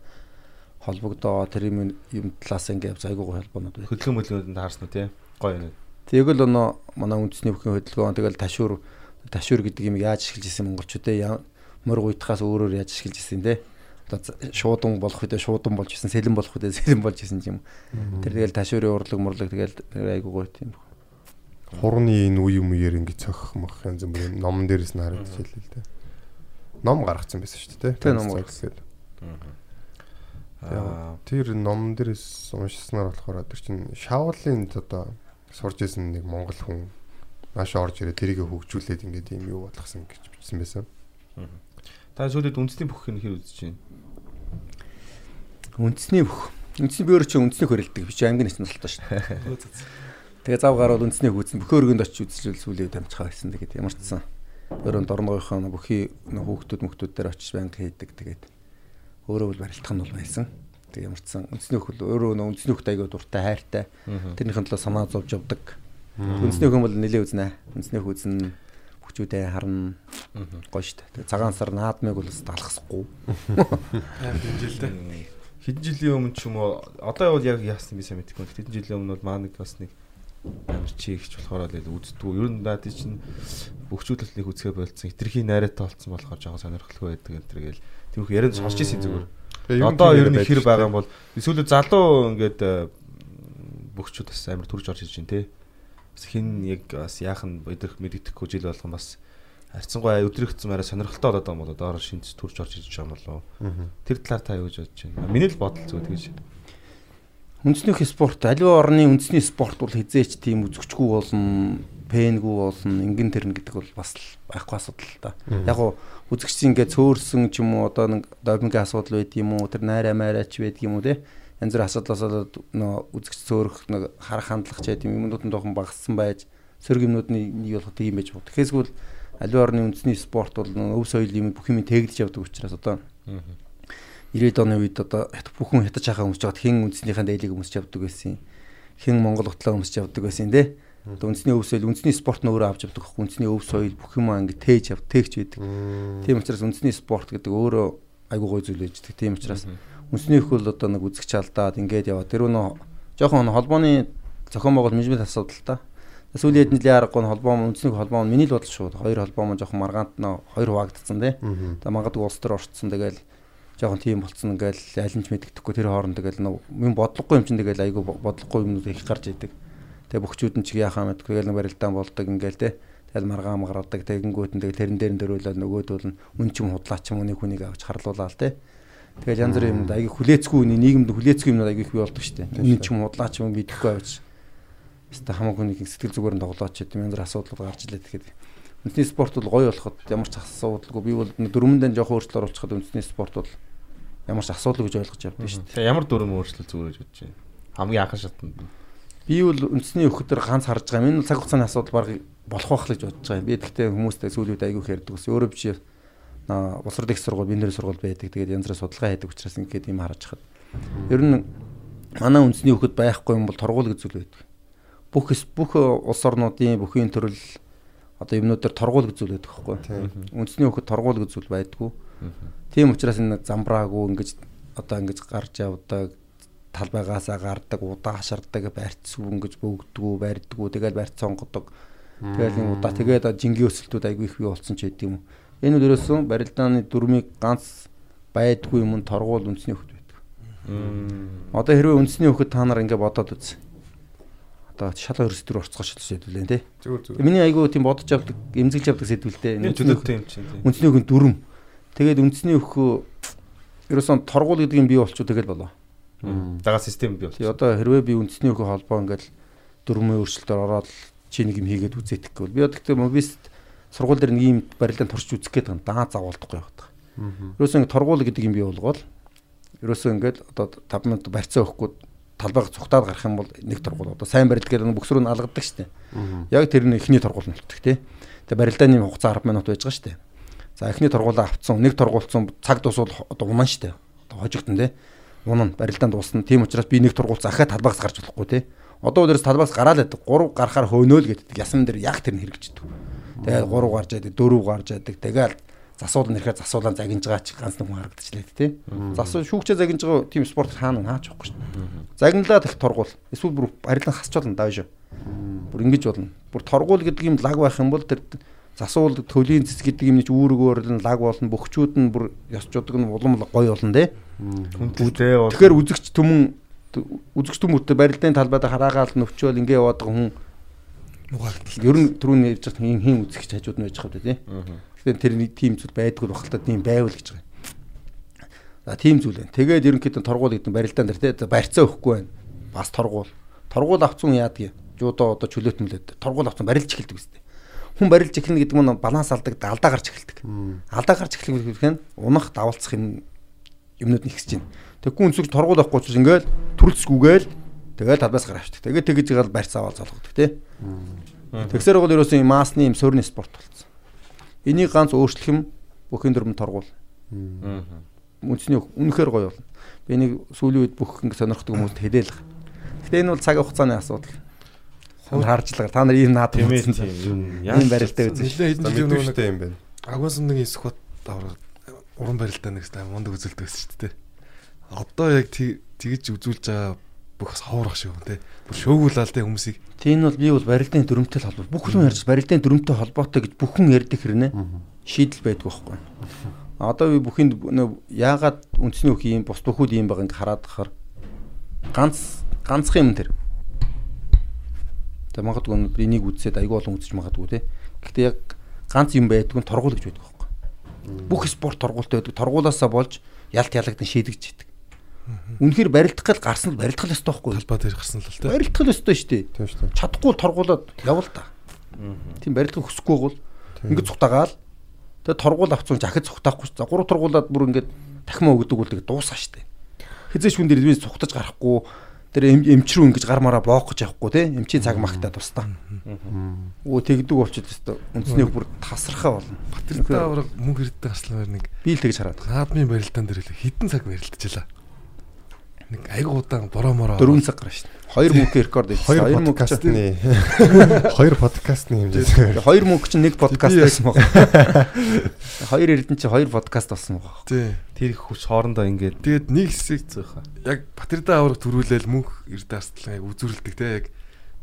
холбогдоо тэр юм юм талаас ингээд явж гоё холбоонууд байна. Хөдөлгөөн мөлгөөнд таарсан тий? Гоё юм. Тэгэл өнөө манай үндэсний бүхэн хөдөлгөөн тэгэл ташуур ташуур гэдэг юм яаж ашиглаж ирсэн монголчуудаа мөр гуйтахаас өөрөөр яаж ашиглаж ирсэн те. Одоо шуудан болох үедээ шуудан болж ирсэн, сэлэн болох үедээ сэлэн болж ирсэн юм. Тэр тэгэл ташуурын урлаг мурлаг тэгэл айгуу гоё тийм. Хурны энэ үе юм үеэр ингэ цохих мөх янз бүрийн номон дээрээс нь харагдаж байлээ л те. Ном гаргацсан байсан шүү дээ. Тэ ном гаргасан. Аа тэр ном дээрээс уншснаар болохоор тэр чин шауулын одоо сурж исэн нэг монгол хүн маш орж ирээ тэрийг хөгжүүлээд ингээд юм юу болгосон гэж бичсэн байсан. Та сүүлийн үндэсний бүх хэр үзэж байна? Үндэсний бүх. Үндэсний би өөрөө чи үндэсний хөрөлдөг. Би чи англи нэсэн талтаа шүү дээ. Тэгээ зав гараад үндэсний хүйцэн бүх өргөнд очиж үзчихвэл сүүлийн дамжихаа гэсэн. Тэгээд ямар ч сан. Өөрөө дорногийнхоо бүхий хүүхдүүд мөхтүүд дээр очиж банк хийдэг. Тэгээд өөрөө бол барилдах нь бол байсан. Тэг ямар ч сан үндэсний хөл өөрөө нөө үндэсний хөлт аягүй дуртай хайртай. Тэрнийхэн төлөө санаа зовж явдаг. Үндэсний хөл бол нилээ үзнэ. Үндэсний хүйцэн хүчүүдээ харна. Гоё штэ. Тэг цагаан сар наадмыг бол дэмжэлтэй. Хэдэн жилийн өмнө ч юм уу одоо бол яг яасан би сайн мэдэхгүй. Хэдэн жилийн өмнө бол маа нэг бас нэг амар чигч болохоор л үздэггүй. Ер нь даад чинь бүх зүйлтнийг үзгээ болцсон. Хитрхийн найраатай болцсон болохоор жоохон сонирхолтой байдаг энэ төргээл. Тиймэрхүү ярианд сонсч ирсэн зүгээр. Одоо ер нь хэр байгаа юм бол эсвэл залуу ингээд бөхчүүд бас амар төрж орж иж байна те. Бас хин яг бас яахан бидэх мэддэхгүй жил болгон бас харьцангуй өдрөгцсөн арай сонирхолтой болоод байгаа юм болоо доор шинж төрж орж иж байгаа юм болоо. Тэр талаар та юу гэж бодож байна? Миний л бодол зүгээр тэгэж. Үндэснийх спорт аливаа орны үндэсний спорт бол хизээч тийм үзэгчгүй болно, пэнгүй болно, ингэн тэрнэ гэдэг бол бас л байхгүй асуудал л да. Яг гоо үзэгч ингээд цөөрсөн ч юм уу одоо нэг допингийн асуудал байд юм уу, тэр найраа майраач байд юм уу те. Янз бүр асуудлаас нөө үзэгч цөөрөх нэг харах хандлах ч гэдэг юмнууд нь жоохон багассан байж, сөрөг юмнуудны нэг болох тийм байж болох. Тэгэхээс аливаа орны үндэсний спорт бол өв соёл юм бүх юм тэглэж явдаг учраас одоо 90-ад оны үед одоо бүхэн хятаж хахаа өмсөж байгаад хэн үндэснийхэн дээлийг өмсөж явдаг байсан. Хэн Монгол утлаа өмсөж явдаг байсан тий. Одоо үндэсний өв соёл, үндэсний спорт нь өөрөө авч явдаг. Үндэсний өв соёл бүх юм ингэ тээж ав, тээгч байдаг. Тийм учраас үндэсний спорт гэдэг өөрөө айгуу гой зүйл ээждэг. Тийм учраас үндэсний их бол одоо нэг үзэгч алдаад ингээд яваа. Тэр нөө жоохон холбооны зохион байгуул менежмент асуудал та. Сүүлийн хэдэн жилийн аргагүй холбоо үндэсний холбоо миний л бодол шүү. Хоёр холбоо маань жоохон маргаант нөө хоёр хуваагдсан тий. Тэгээ магадгүй улс төр орцсон тэгэл жоохон тийм болцсон ингээл аль нь ч мэддэхгүй тэр хооронд тэгэл юм бодлогогүй юм чинь тэгэл айгу бодлогогүй юмнууд их гарч идэг. Тэгээ бөхчүүд нь ч яхаа мэдгүй тэгэл барилдаан болдог ингээл те. Тэгэл маргаан магардаг тэгэнгүүт нь тэгэл тэрэн дээр нь дөрөөлөл нөгөөдөл нь үн чим худлаач юм үнийг хүнийг авч харлуулаа л те. Тэгэл янз бүрийн юмд айгу хүлээцгүй үний нийгэмд хүлээцгүй юмнууд айгу их бий болдог штэ. Үн чим худлаач юм бидэхгүй авч. Хэвээ хамаагүй нэг сэтгэл зүгээр нь тоглооч гэдэг янз бүр асуудлууд гарч илээ тэгэхэд үндэсний спорт бол гоё болоход ямар ч асуудалгүй би бол дөрмөндөө жоох өөрчлөлт оруулчихад үндэсний спорт бол ямар ч асуудал гэж ойлгож явдсан шүү дээ. Ямар дүрм өөрчлөлт зүгээр гэж бодож байна. Хамгийн анхан шатнд. Би бол үндэсний өхөдөр ганц харж байгаа. Энэ цаг хугацааны асуудал баг болох байх л гэж бодож байгаа юм. Би тэгтээ хүмүүстэй сүүлийн үед айгүй хэрдэг ус. Өөрөө би аа улс орны их сургууль, биндрийн сургууль байдаг. Тэгээд янз бүрийн судалгаа хийдэг учраас ингээд юм харж хаад. Ер нь манай үндэсний өхөд байхгүй юм бол торгуул гэж зүйл байдаг. Бүх бүх улс орнуудын бүхий төрөл одоо юмнууд дээр торгуул байдаг байхгүй. Үндэсний өхөд торгуул гэж зүйл байдгүй. Тийм учраас энэ замбраагүй ингэж одоо ингэж гарч явдаг талбайгаасаа гардаг удаа хашардаг барьцгүй ингэж бөгдгүү барьдгүү тэгэл барьц сонгодог тэгэл энэ удаа тэгээд жингийн өсөлтүүд айгүй их бий болсон ч гэдэг юм. Энэ үл ерөөсөн барилдааны дүрмийг ганц байдгүй юм торгуул үндэсний хөхт байдаг. Одоо хэрвээ үндэсний хөхт та нар ингэ бодоод үз. Одоо шал хоёр сэдвэр орцгооч сэдвлээ тий. Зүгээр зүгээр. Миний айгүй тийм бодож явдаг, эмзэглэж явдаг сэдвэлтэй. Чөлөөтэй юм чинь. Үндэсний хөхт дүрм. Тэгээд үндэсний өхөө ерөөсөн торгуул гэдэг юм бий болчихоо тэгэл болоо. Дагаа систем бий Тий болчих. одоо хэрвээ би үндэсний өхөө холбоо ингээл дөрмийн өөрчлөлтөөр ороод чи нэг юм хийгээд үзээдэх гэвэл би одоо гэхдээ мобист сургууль дээр нэг юм барилдаан турш үзэх гээд байгаа даа заавалдахгүй явах. Ерөөсөн торгуул гэдэг юм бий болгоод ерөөсөн ингээд одоо 5 минут барьцаа өгөхгүй талбайг цухтаад гарах юм бол нэг торгуул одоо сайн гэдэг нь бөксрөө нь алгадаг штэ. Яг тэр нь эхний торгуул нь болдог тий. Тэгээ барилдааны хугацаа 10 минут байж байгаа штэ. За эхний торгуулаа авцсан, нэг торгуулсан цаг дуусвал одоо унаа штэ. Одоо хожигдсон тий. Унаа барилдаанд дуусна. Тийм учраас би нэг торгуул захиад талбайгаас гарч болохгүй тий. Одоо өдөрс талбайгаас гараад байдаг. 3 гарахаар хөөнөөл гэдэг. Ясан дээр яг тэр нь хэрэгждэг. Тэгээд 3 гарч яадаг, 4 гарч яадаг. Тэгээд засуул нь ирэхээр засуулаа загинж байгаа ч ганц нэг хүн харагдчихлаа тий. Засуу шүүгчээ загинж байгаа тийм спорт хаана наач явахгүй шүү дээ. Загналаа дэх торгуул. Эсвэл бүр барилдан хасч болно даа шүү. Бүр ингэж болно. Бүр торгуул гэдэг юм лаг байх юм бол тэр засуул төлийн цэц гэдэг юм чи үүргөөр нь лаг болно. Бөхчүүд нь бүр ёсчуудаг нь улам гоё болно тий. Тэгэхээр үзэгч түмэн үзэгч түмүүтэй барилдааны талбайд хараагаал нөвчөөл ингэ яваад байгаа хүн Нугаагдлаа. ер нь түрүүний ярьж байгаа хин хин үзэгч хажууд нь байж байгаа тий. Тэгэхээр тэр нэг тийм зүйл байдгүй байх л та тийм байвал гэж байгаа. За тийм зүйл байна. Тэгээд ерөнхийдөө торгуул гэдэг нь барилдаан дээр тий барьцаа өгөхгүй байна. Бас торгуул. Торгуул авцсан яадаг юм. Жуудаа одоо чөлөөт мөлөөд торгуул авцсан барилж эхэлдэг үстэй. Хүн барилж эхэлнэ гэдэг нь баланс алдаг, алдаа гарч эхэлдэг. Алдаа гарч эхлэх гэх нь унах, давалцах юм юмнууд нь ихсэж байна. Тэгэхгүй үнсэг торгуул авахгүй учраас ингээл төрөлцгүйгээл тэгэл талбайс гараа авчдаг. Тэгээд тэгэж байгаа барьц аваад залгадаг тий. Тэгсээр бол ерөөсөн маасны юм суурны спорт болсон. Энийг ганц өөрчлөх юм бүхэн дөрмөн торгуул. Үндэсний үнэхээр гоё болно. Би нэг сүүлийн үед бүх ингэ сонирхдаг хүмүүст хэлээл. Гэтэ энэ бол цаг хугацааны асуудал. Байгаа. Та нар ийм наад үзсэн. тийм. Ийм барилтаа үзэн. Нилээ хэдэн жил штэ юм байна. агуус нэг эсхот авраг уран барилдаа нэг та мундаг үзэлдэг байсан шүү дээ. Одоо яг тэгэж үзүүлж байгаа бүх хаврах шүү те. Бүр шөөгүүлээ л те хүмүүсийг. Тийм бол би бол барилдын дүрмтэй холбоо. Бүх хүн ярьж барилдын дүрмтэй холбоотой гэж бүх хүн ярьдаг хэрнээ шийдэл байдгүй байхгүй. Одоо би бүхэнд яагаад үндэсний өх юм бус бүхүүд юм байгаа ингээ хараад хахаар ганц ганцхан юм тэр. Тэг магадгүй энийг үзсээд айгүй олон үзэж магадгүй те. Гэхдээ яг ганц юм байдгүй нь торгуул гэж байдаг байхгүй. Бүх спорт торгуултай байдаг. Торгуулаасаа болж ялт ялагдсан шийдэгч. Үнэхээр барилдах гал гарсан л барилдах л ёстой байхгүй. Талбай дээр гарсан л те. Барилдах л ёстой шүү дээ. Тийм шүү дээ. Чадахгүй л торгуулаад явал та. Тийм барилдах хүсэхгүй бол ингээд цухтагаал. Тэгээ торгуул авцсан жахид цухтаахгүй. За гурав торгуулаад бүр ингээд дахин өгдөг үл тэгээ дуусаа штэ. Хизээш хүн дээр би цухтаж гарахгүй тэр эмчрүү ингэж гар мараа боох гэж явахгүй те эмчийн цаг магтаа тустаа. Өө тэгдэг болчиход өстой үндэсний бүр тасархаа болно. Батэртай авраг мөнгө хэрддэг гарслаар нэг Би л тэгж хараад. наадмын барилдаан дээр л хідэн цаг барилдчихлаа. Нэг айгу удаан бороо мороо. 4 цаг гарна шүү дээ. 2 мөнгө рекорд хийсэн. Хоёр 2 мөнгө чинь подкастны хоёр подкастны хэмжээ. 2 мөнгө чинь нэг подкаст байсан баг. 2 эрдэнэ чинь 2 подкаст болсон баг. Тий. Тэр их хүч хоорондоо ингээд Тэгээд нэг хэсэг зөөхө. яг Батэрдаа авраг төрүүлээл мөнх эрдэ арслан яг үзүүлдэг те яг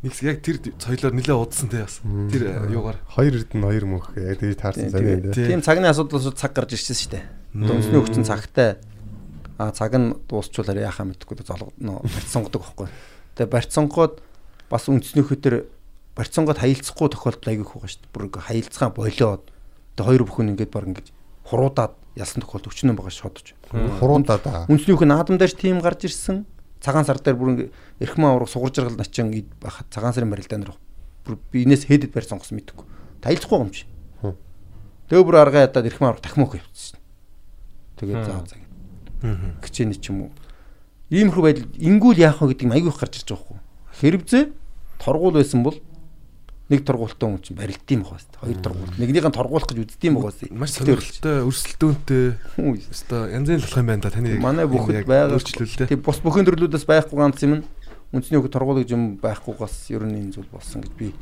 нэг хэсэг яг тэр соёлоор нилээ удсан те бас. Тэр э, юугаар Хоёр эрдэнэ хоёр мөнх яг тэгж таарсан сайн юм Тий. Тийм цагны асуудлаас цаг гарч ирсэн шүү дээ. Дүнсний хүчин цагтай. А цаг нь дуусчулаар яхаа мэдэхгүй золгоно барьцсонгодог байхгүй. Тэгээ барьцсонгоод бас үндснийхөө тэр барьцсонгоод хаилцахгүй тохиолдол айгүй их байгаа шүү дээ. Бүр ингээ хаилцгаа болоод тэгээ хоёр бүхэн ингээд баг ингээд хуруудаад ялсан тохиолдол өчнөө байгаа шодож. Хурундаа да. Үндснийхөө наадам дээр тим гарч ирсэн. Цагаан сар дээр бүр эрхмэн аврах сугар жаргал начин цагаан сарын барилдаан дээр бүр биенээс хэдэд барь сонгосон мэдгүй. Таялахгүй юм. Хм. Тэгээ бүр аргаа ядаад эрхмэн аврах дахин мөх явчихсан. Тэгээд заа заа гिचэний ч юм уу. Иймэрхүү байдал ингүүл яах вэ гэдэг юм айгүй их гарч ирж байгаа хгүй. Хэрвзээ торгуул байсан бол нэг торгуултай хүн чинь барилд юм байгаа шүү дээ. Хоёр торгуул. Нэгнийх нь торгуулах гэж үздийм байгаа шүү. маш сонирхолтой өрсөлдөөнтэй өстой янз бүрийн болох юм байна да таны Манай бүхэд байгаа тийм бус бүхэн төрлүүдээс байхгүй ганц юм нь үндэсний хөх торгуул гэж юм байхгүйгаас ер нь энэ зүйл болсон гэж би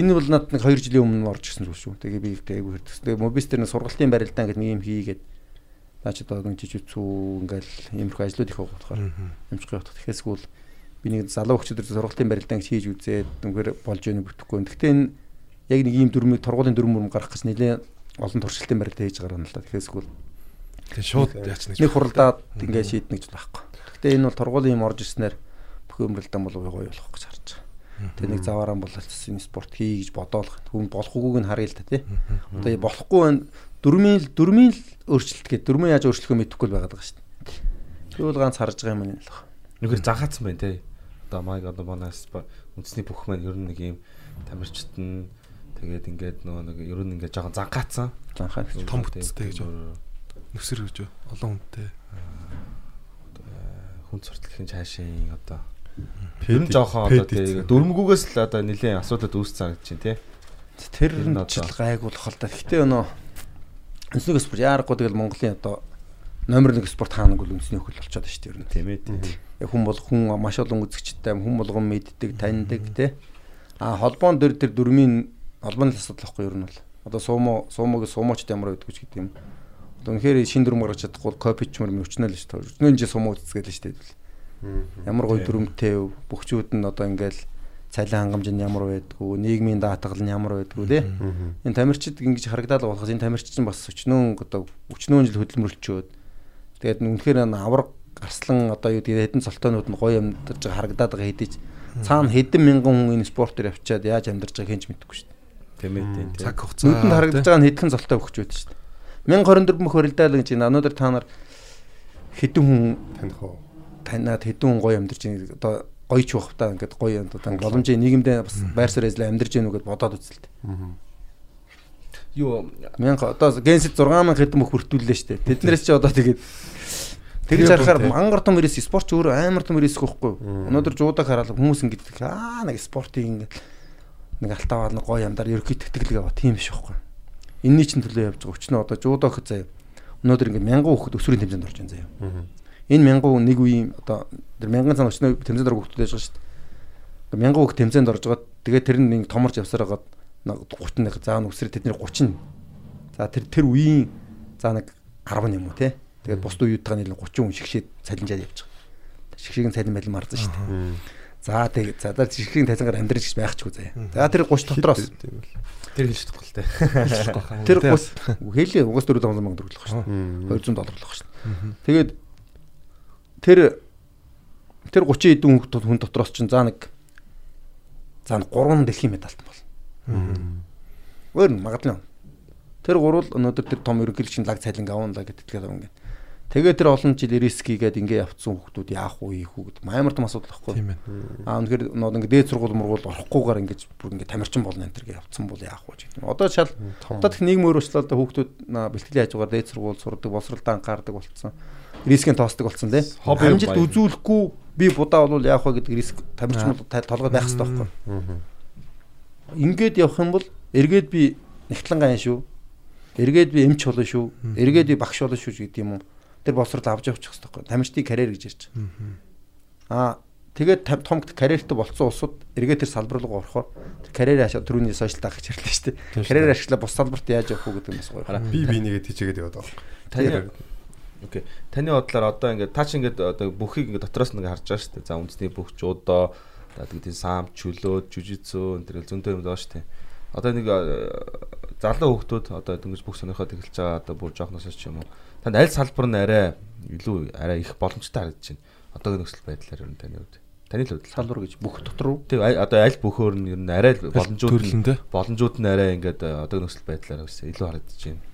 энэ бол надад нэг 2 жилийн өмнө орж ирсэн зүйл шүү. Тэгээ би ихтэй айгүй хэрдэгс. Тэгээ мобис дээр нэг сургалтын барилдаан гэдэг нэг юм хийгээд наа ч одоо нэг жижигцүү ингээл иймэрхүү ажлууд их байгаа болохоор амжихгүй явах. Тэгэхээсгүй би нэг залуу хчид сургалтын барилдаан гэж хийж үзээд үнэхээр болж ийнө бүтэхгүй. Гэхдээ энэ яг нэг ийм дөрмөг торгуулийн дөрмөр гарах гэж нэлээ олон туршилтын барилдаа хийж гаргана л да. Тэгэхээсгүй Тэгээ шууд яач нэг хуралдаад ингээд шийднэ гэж байхгүй. Гэхдээ энэ бол тургуулийн юм орж ирснээр бүх өмрөлдөн бол гоё болох гэж харж байгаа. Тэгээ нэг заваараа бололцсон энэ спорт хий гэж бодоолох. Хүн болох үгүйг нь харъя л та тий. Одоо болохгүй байна. Дөрмийн л дөрмийн л өөрчлөлт гэдэг. Дөрмийн яаж өөрчлөхөө мэдэхгүй л байгаад байгаа шүү дээ. Тэгвэл ганц харж байгаа юм л. Нүгээр занхаацсан байна те. Одоо майг одоо манаас үндэсний бүх маань ер нь нэг юм тамирчид нь тэгээд ингээд нөгөө нэг ер нь ингээд жоохон занхаацсан. Занхаа. Том бүтцтэй гэж нүсэр гэж олон хүнтэй. хүн сурталхын цаашийн одоо ер нь жоохон одоо тэгээ дөрмгүүгээс л одоо нэлийн асуудал үүссэн гэж чинь те. Тэр нь ч л гайгуулах л та. Гэхдээ өнөө Үндэсний спорт яарахгүй тэгэл Монголын одоо номер 1 спорт хаанаг бол үндэсний хөл болчиход шүү дээ ер нь. Тийм ээ тийм. Яг хүн бол хүн маш олон үзэгчтэй, хүн болгон мэддэг, таньдаг тий. А холбоон дээр тэр дөрмийн холбооны асуудал واخгүй ер нь бол. Одоо суумо суумогийн суумочд ямар байдгүй ч гэдэг юм. Одоо үнэхээр шин дүрм гаргаж чадахгүй копичмэр мөвчнөл л шүү дээ. Өчнөө жил сумууд цэцгээл шүү дээ. Ямар гоё дүрмтэй бүх чүүд нь одоо ингээл цалин хангамж нь ямар байдгүй, нийгмийн даатгал нь ямар байдгүй тий. Энэ тамирчид ингэж харагдаад болохоос энэ тамирчид нь бас өчнөө одоо өчнөө жил хөдөлмөрлчөөд тэгээд үнэхээр авраг гарслан одоо юу гэдэг хэдэн цолтоонууд нь гоё амьдарч байгаа харагдаад байгаа хэдий ч цаана хэдэн мянган хүн энэ спортоор явчаад яаж амьдарч байгааг хинч мэдэхгүй шүү дээ. Ээ. тийм. Цаг хугацаа. Нүдэнд харагдаж байгаа нь хэдхэн цолтой өгч байдаг шүү дээ. 1024 мөх хөрөлдөөл гэж энэ өнөөдөр та нар хэдэн хүн таних уу? танаад хэдэн хүн гоё амьдарч байгааг одоо гоё ч байх та ингээд гоё одоо боломжийн нийгэмдээ бас байр суурь ажиллаа амьдарч байгааг нүгэд бодоод үзэлтэй. Юу Мянга одоо генсэд 6000 хэдэн мөх бүртгүүллээ шүү дээ. Тэднээс чи одоо тэгээд тэгж харахаар мангар том ирээс спорт ч өөрөө амар том ирээс юу? Өнөөдөр жуудаг хараад хүмүүс ингэдэг аа нэг спортын ингэ нэг алтаваад нэг гоё яндар ерөөхдөө тэтгэлэг аваа тийм биш байхгүй. Энийний чинь төлөө явж байгаа. Өчнөө одоо жуудаг заяа. Өнөөдөр ингэ мянган хүүхэд өсвөрийн тэмцээнд орж байгаа заяа. Энэ мянган хүн нэг үеийн одоо тэр мянган цан өчнөө тэмцээнд орох хүүхдүүд байж байгаа шүү дээ. Мянган хүүхэд тэмцээнд орж байгаа. Тэгээд тэр нэг томорч явсаар хагаад 30 нэг заа нүсрэ тэдний 30. За тэр тэр үеийн за нэг 10 юм уу те. Тэгээд бусд үеүүдтэйгээ нийлэн 30 хүн шигшээд цалинжаад явж байгаа. Шигшгийн цалин байл марзан шүү дээ. За тэг за за шигшгийн цалингаар амьдраж гэж байхчгүй заяа. За тэр 30 дотроос тэр хэлж чадахгүй л те. тэр 30 хэлээ угаас 400 мянга төгрөг шүү дээ. 200 доллар л шүү дээ. Тэгээд тэр тэр 30 хэдэн хүн дотроос чинь за нэг за нэг 3 дэлхийн медальт бол. Өөр нь магадлал. Тэр гурвал өнөөдөр тэр том ерөнхийлөгчийн лаг цалин авна л гэдэг байгаа юм. Тэгээ тэр олон жил рискигээд ингээ явцсан хүмүүс яах вэ ийх үү гэдэг амар том асуудал ээ. Аа үнэхээр нод ингээ дээд сургууль мургуул орохгүйгээр ингээ бүр ингээ тамирчин болно энэ төр явцсан бол яах вэ гэдэг. Одоо шал одоо тех нийгэм өөрчлөлт одоо хүүхдүүд наа бэлтгэлийн хажуугаар дээд сургууль сурдаг, боловсролтой анхаардаг болцсон. Рискийн тоосдог лээ. Хобби Амжилт үзүүлэхгүй би будаа бол яах вэ гэдэг риск тамирчин бол толгой байх хэрэгтэй байхгүй. Ингээд явах юм бол эргээд би нэгтлэн гаян шүү. Эргээд би эмч болно шүү. Эргээд би багш болно шүү гэдэг юм уу. тэр боловсрол авч явчих хэрэгтэй байхгүй. Тамирчдын карьер гэж ярьж байгаа. Аа тэгээд том карьертэй болцсон улсууд эргээ тэр салбар руу орохоор тэр карьер ашиг түрүүний сошиал дагах гэж ярьлаа шүү дээ. Карьер ашиглаа бус салбарт яаж явах вэ гэдэг нь бас гоё. Хараа. Би бинийгээ тийчээгээд яваад байгаа. Окей. Таны бодлоор одоо ингээд та ч ингээд одоо бүхийг ингээд дотроос нь ингээд харж байгаа шүү дээ. За үндэсний бүх жуудаа за тэгээд сам чөлөө, жүжицүү энэ төр зөндөө юм байгаа шүү дээ. Одоо нэг э, залуу хүүхдүүд одоо дөнгөж бүх сонирхоод эхэлж байгаа одоо бүр жоохноос ч юм уу. Танд аль салбар нь арай илүү арай их боломжтой харагдаж байна. Одоогийн нөхцөл байдлаар ер нь таны хувьд. Таны л хувьд салбар гэж бүх дотор уу? Тэг одоо аль бөхөөр нь ер нь арай боломжууд нь боломжууд нь арай ингээд э, одоогийн нөхцөл байдлаар илүү харагдаж байна.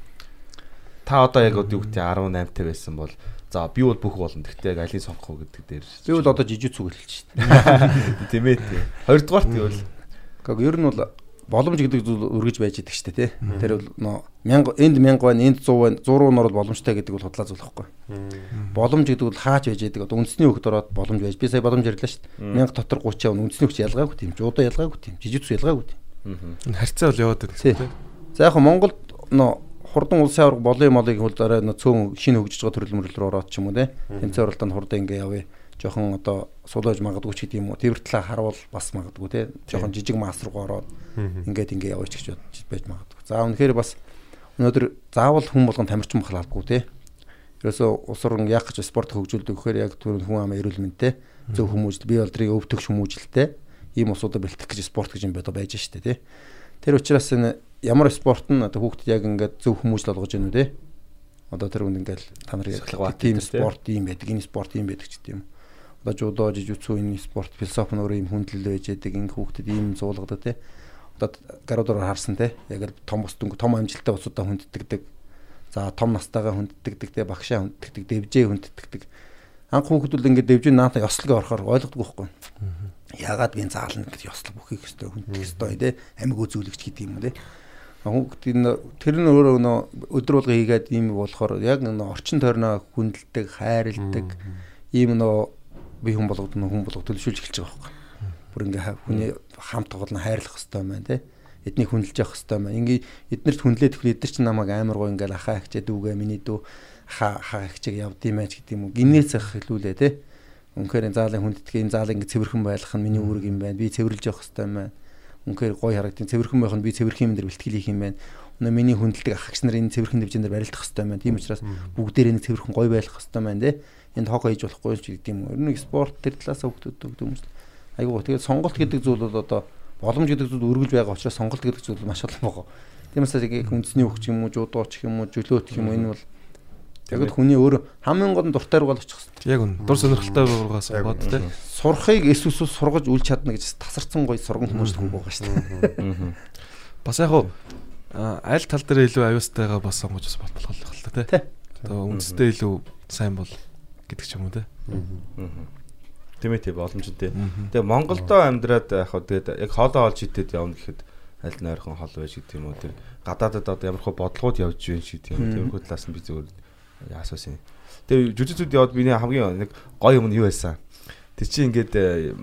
Та одоо яг одоо юу гэдэг 18 та байсан бол за би бол бүх болно. Гэхдээ яг алийг сонгох уу гэдэг дээр. Би бол одоо жижигцүү хэлж шүү дээ. тийм ээ тийм. Хоёрдугаарт юу вэ? Гэхдээ ер нь бол боломж гэдэг зүйл өргөж байж идэг шүү дээ тий. Тэр бол нөө 1000 энд 1000 байна, энд 100 байна, 100 руу нөрөд боломжтой гэдэг бол худлаа зүйл байхгүй. Боломж гэдэг бол хаач байж идэг. Одоо үндэсний хөлт ороод боломж байж. Би сая боломж ярьлаа шүү дээ. 1000 дотор 30 явна. Үндэсний хөлт ялгаагүй тийм. Жуудаа ялгаагүй тийм. Жижигцүү ялгаагүй тийм. Энэ харьцаа бол яваад тийм. За яг Монголд нөө хурдан улсын аварга болын молыг хөлд арай нөө цөөн шинэ хөгжиж байгаа төрөл мөрлөл рүү ороод ч юм уу те. Тэмцээн оролтонд хурдан ингээ явъя. Жохон одоо сулааж магадгүй ч гэдэг юм уу. Тэр талаа харуул бас магадгүй те. Жохон жижиг мас руу ороод ингээд ингээ яваач гэж бодож байж магадгүй. За үнэхээр бас өнөөдөр заавал хүн болгон тамирчин бахал албагүй те. Ерөөсөө улс орн яг гэж спорт хөгжүүлдэг гэхээр яг түрүүн хүн амын эрүүл мэндтэй зөв хүмүүжил бие болдрыг өвдөх хүмүүжилтэй ийм усуудаа бэлтгэх гэж спорт гэж юм бодо байж штэ те. Тэр учраас энэ ямар спорт нь одоо хүүхдэд яг ингээд зөв хүмүүжил олгож гэнэ үү те. Одоо тэр үнд ингээд та нар яг тийм спорт ийм байдаг, энэ спорт ийм байдаг ч гэдэг юм. Одоо жудо, жижигцүү энэ спорт философи нь өөрөө ийм хүндлэл байж байдаг, энэ хүүхдэд ийм зуулгадаг те. Одоо гаруудаар харсан те. Яг л том ус дүнг том амжилттай усудаа хүнддэгдэг. За том настайгаа хүнддэгдэг те, багшаа хүнддэгдэг, дэвжээ хүнддэгдэг. Анх хүүхдүүд ингээд дэвжээ наатаа ёслог орохоор ойлгодгүй байхгүй. Ягаад би энэ заална гэдэг ёслог бүхийг өстой хүндэх өстой те. Амиг үзүүлэгч гэдэг юм те. Хүүхдийн тэр нь өөрөө нөө өдөр болго хийгээд ийм болохоор яг нөө орчин тойрноо хүндэлдэг, хайрладаг ийм нөө би хүн болгоод нөө хүн болгоод төлөвшүүлж эхэлж байгаа байхгүй. Бүр ингээ хүний хамт тоглоно хайрлах хэвээр байна те. Эднийг хүндэлж явах хэвээр байна. Ингээ эднэрт хүндлээд ихэв эднэр чинь намайг амар гоо ингээл ахаа хчээ дүүгээ миний дүү ха хаа хчээг явд юм ач гэдэг юм уу. Гинээс ах хэлүүлээ те. Үнэхээр энэ заалын хүндэтгэ энэ заалын ингээ цэвэрхэн байх нь миний үүрэг юм байна. Би цэвэрлж явах хэвээр байна үнхээр гоё харагдیں۔ Цэвэрхэн байх нь би цэвэрхэн юм дээр бэлтгэл хийх юм байна. Өнөө миний хүндэлдэг ах эгч нар энэ цэвэрхэн дээр барилдах хэрэгтэй байна. Тийм учраас бүгдээр энэ цэвэрхэн гоё байх хэрэгтэй байна те. Энд хог хийж болохгүй ч гэдэг юм. Ер нь спорт тэр талаас юм шиг. Айгуу тэгээд сонголт гэдэг зүйл бол одоо боломж гэдэг зүйл өргөж байгаа учраас сонголт гэдэг зүйл маш олон байгаа. Тийм учраас яг үндэсний хөгч юм уу, жуудоо ч юм уу, жөлөөт юм уу энэ бол яг л хүний өөр хамгийн гол нь дуртай руу очих хэрэгтэй. Яг үн. Дур сонирхолтой байгаагаас үнэ. тийм. Сурахыг эс үсүүс сургаж үл чадна гэж тасарсан гоё сурган хүмүүс хүн байгаа шүү дээ. Бас яг уу аль тал дээр илүү аюустайгаа бас сонгож бас болох л та Тий. тий. Одоо үндэстэй илүү сайн бол гэдэг ч юм уу тий. Тийм ээ тийм боломжтой. Тэгээ Монголдо амьдраад яг хөө тэгээд яг хоолоо олж идэд явна гэхэд аль нь ойрхон хол байж гэдэг юм уу тэр гадаадад одоо ямар хөө бодлогууд явж байна шиг тийм тэрхүү талаас нь би зөвөр асуусан. Тэгээ жүжигчүүд яваад миний хамгийн нэг гоё юм нь юу байсан? Тэр чинь ингээд э,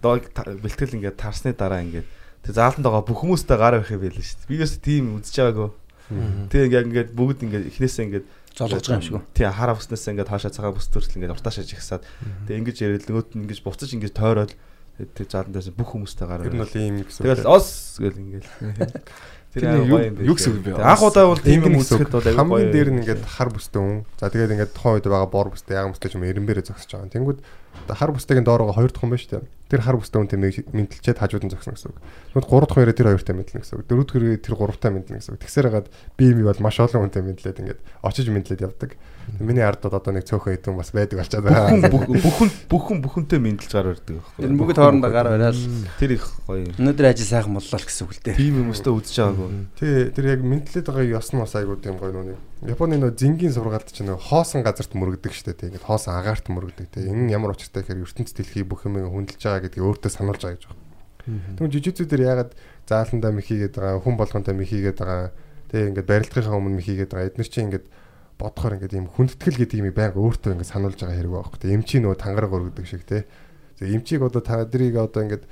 бэлтгэл ингээд тарсны дараа ингээд тэр заалтанд байгаа бүх хүмүүстэй гар авах юм байл шүү дээ. Би юус тийм үзэж байгаагүй. Тэгээ ингээд ингээд бүгд ингээд эхнээсээ ингээд Золгож байгаа юм шиг үү? Тий хар авснаас ингээд хаашаа цагаан бүс төрсөл ингээд уртаашаа жигсаад тэгээ ингэж ярил нөгөөт нь ингэж буцаж ингэж тойроод тэр заалан дээрс бүх хүмүүстэй гараа. Тэр нь бол ийм гэсэн. Тэгэл ос гэл ингээл. Тэр юу- гэсэн үг бэ? Анх удаа бол тийм юм үзэхэд бол хамгийн дээр нь ингээд хар бүстэй хүн. За тэгээд ингээд тухайн үед байгаа бор бүстэй яг бүстэй ч юм эренбэрэ зогсож байгаа. Тэнгүүд хар бүстэйгийн доороо хоёр дахь хүн байна шүү дээ. Тэр хар бүстэй хүн тэмээ мэдлчээд хажууд нь зогсно гэсэн үг. Тэгвэл гурав дахь хоёроо тэр хоёртай мэдлэн гэсэн үг. Дөрөв дахь хоёроо тэр гуравтай мэдлэн гэсэн үг. Тэгсээр хагаад би юм бол маш олон хүнтэй мэдлээд ингээд очиж мэдлээд явдаг. Миний ардад одоо нэг цөөхөн хэдэн бас байдаг болчиход байгаа. бүхэн бүхэн бүхэнтэй мэдлж гар барьдаг байхгүй. Тэр бүгд хоорондоо гар бариад тэр их гоё. өнөөдөр ажил сайхан боллоо л гэсэн үг л дээ. Тим хүмүүстэй үзэж байгаагүй. Тий, тэр яг мэдлээд байгаа ёс нь бас айгуу тийм гоё нүг. Японы нөө зингийн сургаалт чинь нөө хоосон газарт мөрөгдөг штэ тий. Ингээд хоосон агаарт мөрөгдөг тий. Энэ ямар учиртай гэхээр ертөнц дэлхий бүх юм хүндэлж байгаа гэдгийг өөртөө сануулж байгаа гэж байна. Тэгвэл жижигзүү дээр ягаад зааландаа михийгээд байгаа, хүн болгонтой михийгээд байгаа. Тий, ингээд барилдахынхаа өмнө михийгээд байгаа. Эдгээр чинь ингээд бодохоор ингээд ийм хүндэтгэл гэдэг юм байнга өөртөө ингээд сануулж байгаа хэрэг байхгүй. Тий, эмчийн нөө тангараг өргөдөг шиг тий. Тэгээ эмчийг одоо та нарыг одоо ингээд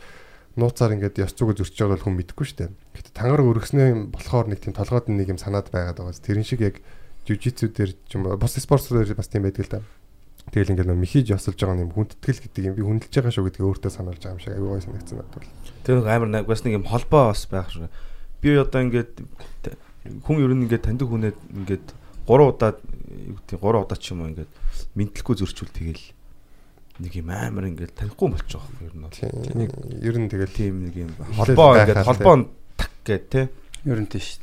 нууцаар ингээд ёс зүгөө зөрчиж байгаа бол хүн мэдэхгүй шүү дээ. Гэтэ тангараг өргөснөө болохоор нэг тийм толгойд нэг юм санаад байгаад байгаа. Тэрэн шиг яг жүжицүү дээр ч юм уу бус спортсууд дээр бас тийм байдаг л да. Тэгэл ингээд нөө михиж ясалж байгаа юм хүндэтгэл гэдэг юм би хүндэлж байгаа шүү гэдгийг өөртөө сануулж байгаа юм шиг аюу гой санагдсан надад. Тэр нэг амар бас нэг юм холбоо бас байх шүү. Би одоо ингээд хүн ер нь ингээд таньдаг хүнээ ингээд 3 удаа юу гэдэг 3 удаа ч юм уу ингээд мэдлэхгүй зөрчүүл тэгэл нэг юм амар ингээд танихгүй болчих واخ ер нь бол. Тийм. Ер нь тэгэл Тийм нэг юм Хэлээд холбоо байхаар ингээд тий. холбоо так гэд те. Ер нь тийш.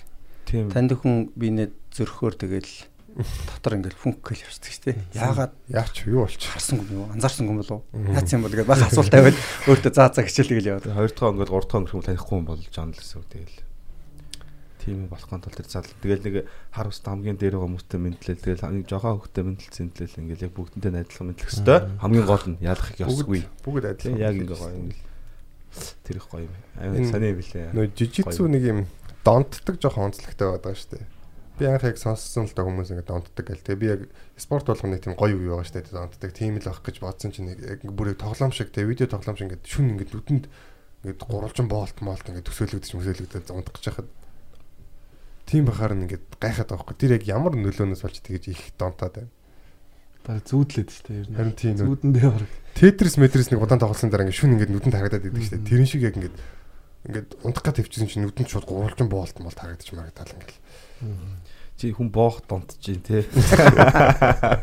Тийм. Танд хүн бинэ зөрхөөр тэгэл дотор ингээл фүнк гэл явчихдаг шүү дээ. Яагаад яач юу болчих. харсангүй юм уу? Анзаарсангүй юм болов уу? Мгм. Яац юм бол тэгээд бага асуулт тавиад өөртөө заа заа хичээл тэгэл яваад. Тэгээ хоёр дахь ингээд гурав дахь өнгөрөх юм танихгүй юм болж байгаа юм л гэсэн үг тэгэл. Тийм юм болох тул тэр зал. Тэгэл нэг хар ус хамгийн дээр байгаа хүмүүстэй мэдлэл тэгэл нэг жоохон хөвгтэй мэдлэлцэн тэл ингээл яг бүгдэнтэй адилхан мэдлэх хэвээр хамгийн гол нь ялах их ёсгүй. Бүгд адилхан. яг ингээ гоё юм. Тэр их гоё юм. Амар Энэ- санаа билээ. Нөө жижицүү нэг юм донтдаг жоохон онцлогтой байдаг шүү дээ. Би анх яг сонссон л та хүмүүс ингэ донтдаг гэл. Тэгээ би яг спорт болгоны тийм гоё юу байгаа шүү дээ донтдаг. Тийм л авах гэж бодсон чинь яг бүр яг тоглоом шиг тэгээ видео тоглоом шиг ингэ шүн ингэ нүдэнд ингэ гурвалжин боолт моолт ингэ төсөөлөгдөж төсөөлөгдөж унтах гэж хахад тийм бахаар нь ингэ гайхаад байгаа хгүй. Тэр яг ямар нөлөөнөөс болж тэгэж их донтоод байна. Бараг зүүдлээд шүү дээ ер нь. Харин тийм нүү- Зүүдэндээ бараг. Тетрис метрис нэг удаан тоглосон дараа ингэ шүн ингэ нүдэнд харагдаад идэг шүү дээ. Тэрэн шиг яг ингэ ингээд унтах гад төвчсөн чинь нүдэнд шууд гурвалжин боолт моолт харагдаж марагдал ингээл. Чи хүн боох донтож чинь те.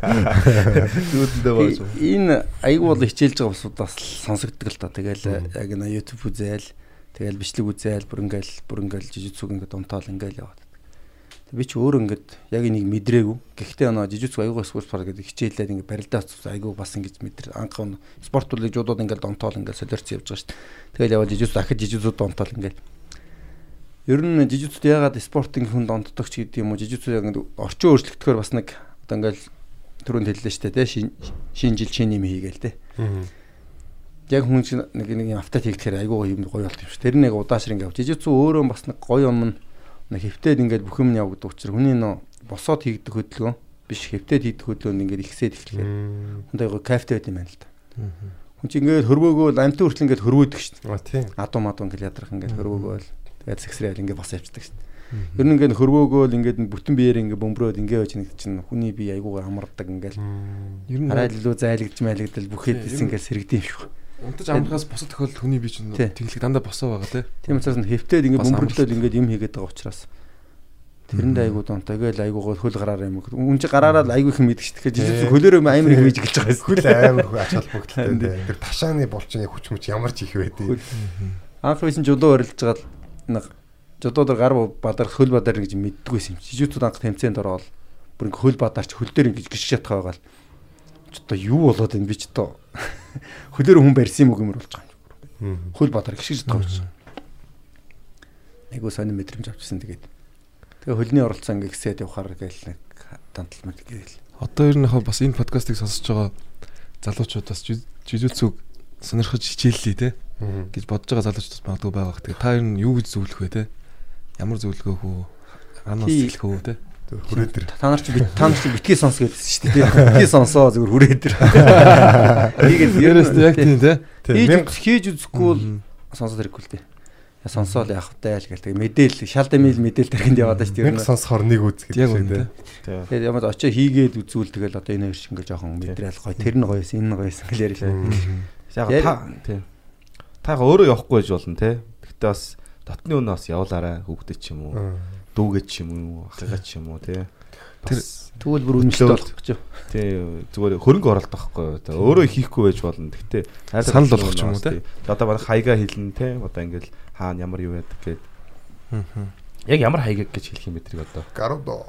Зүудэндээ Би боож. энэ аяг бол хичээлж байгаа усудаас сонсогддог л та. Тэгэл яг на YouTube үзээл, тэгэл бичлэг үзээл, бүр ингээл бүр ингээл жижигцүг ингээд унтаал ингээл яваад. Би ч өөр ингээд яг энийг мэдрээгүй. Гэхдээ нөө жижигцүг аягаа спорт пар гэдэг хичээлээд ингээд барилдаа аягүй бас ингэж мэдэр анх нь спорт үлийг жуудууд ингээд унтаал ингээд солиорч явж байгаа шүү дээ. Тэгэл яваад жижигцүг дахид жижигцүүд унтаал ингээд Ер нь жижигцүүд ягаад спортын хүнд онцдог ч гэдэг юм уу жижигцүүд яг ингээд орчин өөрчлөгдөхөөр бас нэг одоо ингээл түрүүнд хэллээ шүү дээ шин шинэ жил шинэ юм хийгээл те. Яг хүн нэг нэг автат хийгдэхээр айгүй юм гоё болт юм шүү. Тэр нэг удаашрын ингээд жижигцүү өөрөө бас нэг гоё юм нэг хөвтөд ингээд бүх юм явагддаг учраас хүний нөө босоод хийгдэх хөдөлгөөн биш хөвтөд хийгдэх хөдөлгөөн ингээд ихсээд эхлэхээр хүнд айгүй кайфтай байт юм байна л да. Хүн чинь ингээд хөрвөөгөө амтан хүртэл ингээд хөрвөөдөг шүү. А тийм. Адуу мадуу ингээд ядрах ингээд хөрвөөгөөл тэгээд сэгсрээл ингээд бос явцдаг шүү. Ер нь ингээд хөрвөөгөөл ингээд бүтэн биеэр ингээд бөмбөрөөд ингээд байж нэг чинь хүний бие айгуугаар амардаг ингээд Ер нь хараад илүү зайлгдж майлгдал нь- ингээд сэрэгдэв юм шүү. Унтаж амрахаас босод тохиолдол хүний бие чинь тэглэх дандаа босоо байгаа тийм. Тийм учраас хэвтээд ингээд бөмбөрлөөл ингээд юм хийгээд байгаа учраас тэрэнд айгуу дунтай гээл айгуугаа хөл гараараа юм хөх. Үн чи гараараа л айгуу их мэддэг ч тэгэхээр хөлөөр юм амар их хийж гэлж байгаа юм. Хөл амар хөө ач холбогдолтой тийм. Тэр ташааны булчны хүч мүч ямар ч их байдیں۔ Анхлын жолоо орилж байгаа л нэг жодоодор гар бадар хөл бадар гэж мэддэг байсан юм. Жижигчүүд анх тэмцээнд ороод бүр ингээ хөл бадарч хөл дээр ингээ гიშг шатах байгаа л ч одоо юу болоод энэ би ч одоо хөлөөр хүн барьсан юм уу гэмэр болж байгаа юм. Хөл бадар гიშгэж байж. Айгуу сонир мэдрэмж авчихсан тэгээд. Тэгээ хөлний оролцоо ингээ гисээд явахаар гээл нэг данталмаг гээл. Одоо ер нь яг бас энэ подкастыг сонсож байгаа залуучууд бас жижигцүг сонирхож хичээллээ те гэж бодож байгаа залуучууд магадгүй байгаа. Тэгээ та ер нь юу гэж зөвлөх вэ те? Ямар зөвлөгөө хөө? Анаас хэлэх үү те? Хүрээ дээр. Та нар чи та нар чи битгий сонс гэдсэн шүү дээ. Битгий сонсоо зүгээр хүрээ дээр. Ийгээд Ярээс яг тийм те? Хийж хийж үзэхгүй бол сонсоод хэрэггүй л дээ. Сонсоол явах таа л гэл. Тэгээ мэдээл шал дэмэл мэдээл тархинд яваад шүү дээ. Мянга сонсохоор нэг үз гэдэг те? дээ. Тэгээд ямар очоо хийгээд үзүүл тэгэл одоо энэ шиг ингээ жоохон мэдрэл гоё. Тэр нь гоёс, энэ нь гоёс гэл яриа шээ. Яг та тийм. Та яг өөрөө явахгүй байж болно те. Гэхдээ бас дотны өнөө бас явуулаарай хүүхдэд ч юм уу. Дүүгээд ч юм уу, ахыгаа ч юм уу те. Тэр- Тэгвэл бүр Төлөө- болох гэж. Тий зүгээр хөрөнгө оролт байхгүй. Тэ өөрөө хийхгүй байж болно. Гэхдээ Санал болгох ч юм уу, тий. Одоо манай хаяга хэлнэ те. Одоо ингээл хаана ямар юу яадаг гээд. Яг ямар хаяг гэж хэлэх юм бэ тэрийг одоо. Гарудо.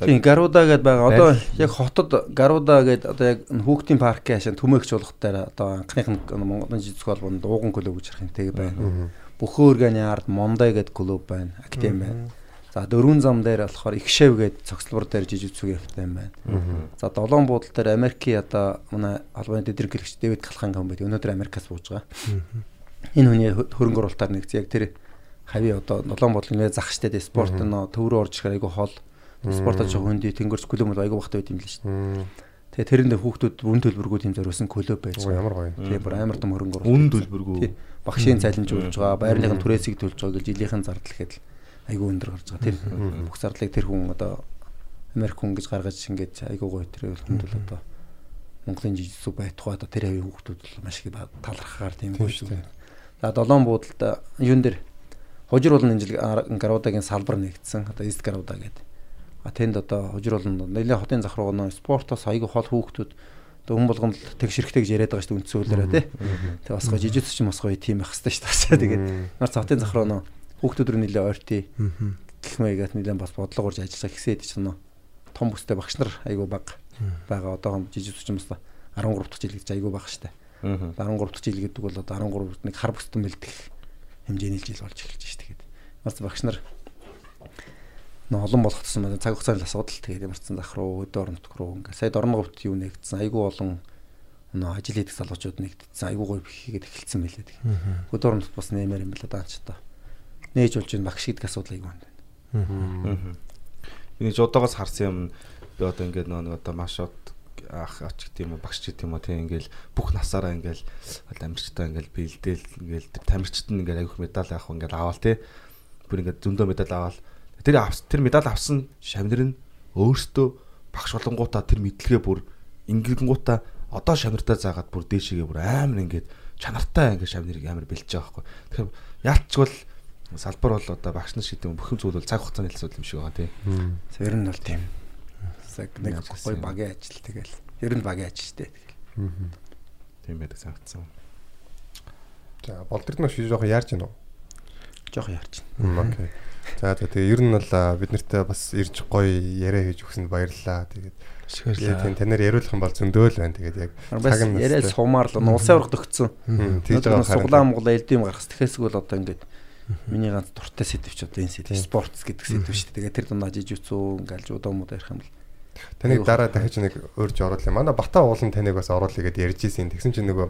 Тийм, Гаруда гэдээ байгаа. Одоо яг хотод Гаруда гэдэг одоо яг хүүхдийн парк хашаа төмөөгч болох дээр одоо анхных нь Монголын жижиг холбоонд ууган клуб гэж харах юм тэг байна. Бөхөөрганы ард Мондай гэдэг клуб байна. Актем байна. За дөрвөн зам дээр болохоор Ихшэв гэдэг цогцлбор дээр жижиг зүг явтай юм байна. За долоон буудлын дээр Америкийн одоо манай албаны дэдрэг гэрэгч Дэвид Калхан гам байдаг. Өнөөдөр Америкаас бууж байгаа. Энэ хүний хө- хөрөнгө оруулалтаар нэгц яг тэр хави одоо долоон буудлын нэ зах штэ спорт нөө төв рүү орж ирэхээр айгу хол спортод жоо хөндөй тэнгэрч клуб бол айгу багтаа байт юм л шүү дээ. Тэгээ тэрэндээ хүүхдүүд үн төлбөргүй тийм зориулсан клуб байж байгаа. ямар гоё. Тийм бүр амар том хөрөнгө Үн оруулалт. төлбөргүй. Тий. Багшийн цалинжуулж байгаа, байрныхын түрээсийг төлж байгаа гэж жилийнхэн зардал гэхэд айгүй өндөр гарч байгаа. Тэр бүх зардлыг тэр хүн одоо Америк хүн гэж гаргаж ингээд айгуу гоё тэр хүнд бол одоо Монголын жижиг байтугай одоо тэр хавийн хүүхдүүд бол маш их талархахаар тийм гоё шүү дээ. За долоон буудалд юун дээр хожруулан энэ жил Гарудагийн салбар нэгдсэн. Одоо East Гаруда гэдэг. А тэнд одоо хожруулан нэлийн хотын зах руу нөө спортоос айгүй хол хүүхдүүд одоо хүн болгонд тэгшэрхтэй гэж яриад байгаа шүү дээ хуулиараа тий. Тэгээ бас гоё жижигч ч бас гоё тийм байх хэрэгтэй шүү дээ. Тэгээд нар хотын зах руу нөө хүүхдүүд рүү нэлээ ойртий гэх мэйгээд нэлээд бас бодлого урж ажиллах гэсээд ч нөө том бүстэй багш нар айгүй баг байгаа. Одоо жижигч ч бас 13 дахь жил гэж айгүй баг. Аа. 13 дахь жил гэдэг бол одоо 13 нэг хар бүстэн бэлдэх хэмжээний жил болж эхэлж шүү дээ. Бас багш нар олон болох тусам байна. цаг хугацааны асуудал тэгээд ямарсан зах руу өдөө орон нутг руу ингээ сая дорн говьт юу нэгдсэн айгүй олон нөө ажил хийдэг залуучууд нэгдсэн айгүй гоё хийгээд эхэлсэн байлээ тэг. Өдөө орон нутг бас нэмэр юм байна даанч та. Нээж болж энэ багш гэдэг асуудал айгүй байна. Энийг жодоогоос харсан юм би одоо ингээд нэг одоо маш од ах ач гэдэг юм уу багш гэдэг юм уу тийм ингээл бүх насаараа ингээл амирчтай ингээл бэлдээл ингээл тамирчид нь ингээл аяг медаль авах ингээл аваал тий. Бүр ингээд зөндөө медаль аваал тэр тэр медаль авсан шамнэр нь өөртөө багш болонгуудаа тэр мэдлэгээ бүр ингэнгуудаа одоо шамнартаа заагаад бүр дээшээгээ бүр амар ингээд чанартай ингээд шамнэрийг амар бэлж байгаа байхгүй. Тэгэхээр яалтчгүй салбар бол одоо багш нар шийдэм бүх юм зүйл бол цаг хугацааны асуудал юм шиг байгаа тий За ер нь бол тийм. Нэг гоё багийн ажил тэгэл. Ер нь багийн ажил шүү дээ. тийм байдаг санагдсан За болдорд нь шиж жоохон яарч гинөө. Жохо яарч. Окей. За за тэгээ ер нь бол бид нартай бас ирж гоё яриа хийж өгсөнд баярлалаа. Тэгээд тийм танаар яриулах юм бол зөндөөл байна. Тэгээд яг цаг нь настай. сумаар л улсын аврагт өгцөн. Тэгээд байгаа суглаа муглаа элдэм гаргас тэхээсгүй л одоо ингээд миний ганц дуртай сэдвч одоо энэ сэдв спортс гэдэг сэдв шүү дээ. Тэгээд тэр дундаа жижигцүү ингээл жудаа муу ярих юм бол Таныг дараа дахиж нэг урьж оруулъя. Манай Бата уулын таныг бас оруулъя гэдээ ярьж ийсэн. Тэгсэн чинь нөгөө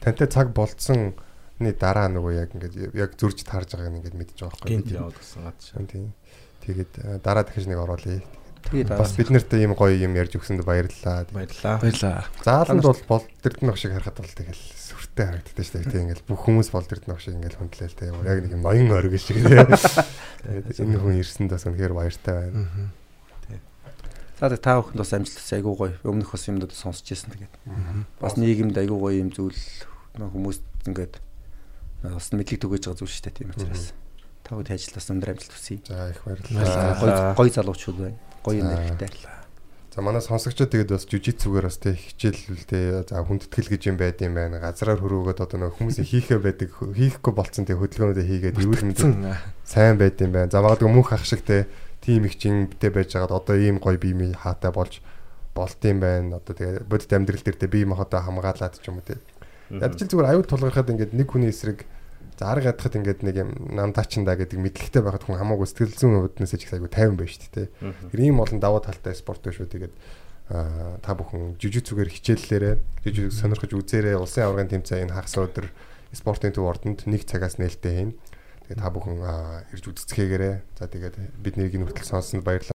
тантай цаг болцсон дараа нөгөө яг ингээд яг зурж таарж байгааг ингээд мэдчихэж байгаа байхгүй. гинт яваад гэсэн гад шээ Тийм. Тэгээд а, дараа дахиж нэг оруулъя. тэгээд Бас бид нартай ийм гоё юм ярьж өгсөнд баярлалаа. баярлаа Баярлаа. Зааланд бол болдэрдэн баг шиг харахад бол тэгэл сүртэй харагддаг шүү дээ. Тийм ингээл бүх хүмүүс болдэрдэн баг шиг ингээл хүндлээл тэ. Яг нэг юм ноён оргил шиг тийм. Тэгээд энэ хүн ирсэнд бас үнэхээр баяртай байна. За та бүхэнд бас амжилт айгуу гоё. Өмнөх бас юмнууд сонсч ирсэн тэгээд. Бас нийгэмд айгуу гоё юм зүйл нөө хүмүүс ингээд бас мэдлэг түгэж байгаа зүйл шүү дээ. Тийм учраас та бүхэн ажилд бас өндөр амжилт хүсье. За их Аа, баярлалаа. Гоё залуучууд байна. Гоё юм хэрэгтэй. За манай сонсогчдод тэгээд бас жижигцүүгээр бас тэг хичээлүүл тэ за хүндэтгэл гэж юм байд юм байна. Газраар хөрөөгөөд одоо нэг хүмүүсийн хийхэ байдаг хийхгүй болцсон тэг хөдөлгөөнүүдээ хийгээд эрүүл мэндийн сайн байд юм байна. За магадгүй мөнх ах шиг те тим их чинтэй байж байгаад одоо ийм гоё бие хаатай болж болт юм байна. Одоо тэгээ бодит амьдрал дээр те бие махбодоо хамгаалаад ч юм уу те. Ядчил зүгээр аюул тулгархад ингээд нэг хүний эсрэг арга ядахад ингээд нэг юм намдаачинда гэдэг мэдлэгтэй байхад хүн хамаагүй сэтгэл зүйн ч их айгүй тайван байна шүү дээ. Тэр ийм олон даваа талтай спорт биш үү тэгээд та бүхэн жижигцүүгээр хичээллээрээ жижиг сонирхож үзээрэй улсын аваргын тэмцээн энэ хагас өдөр спортын төв ордонд нэг цагаас нээлттэй хийн. Тэгээд та бүхэн ирж үзцгээгээрэй. За тэгээд бидний энэ хүртэл сонссонд баярлалаа.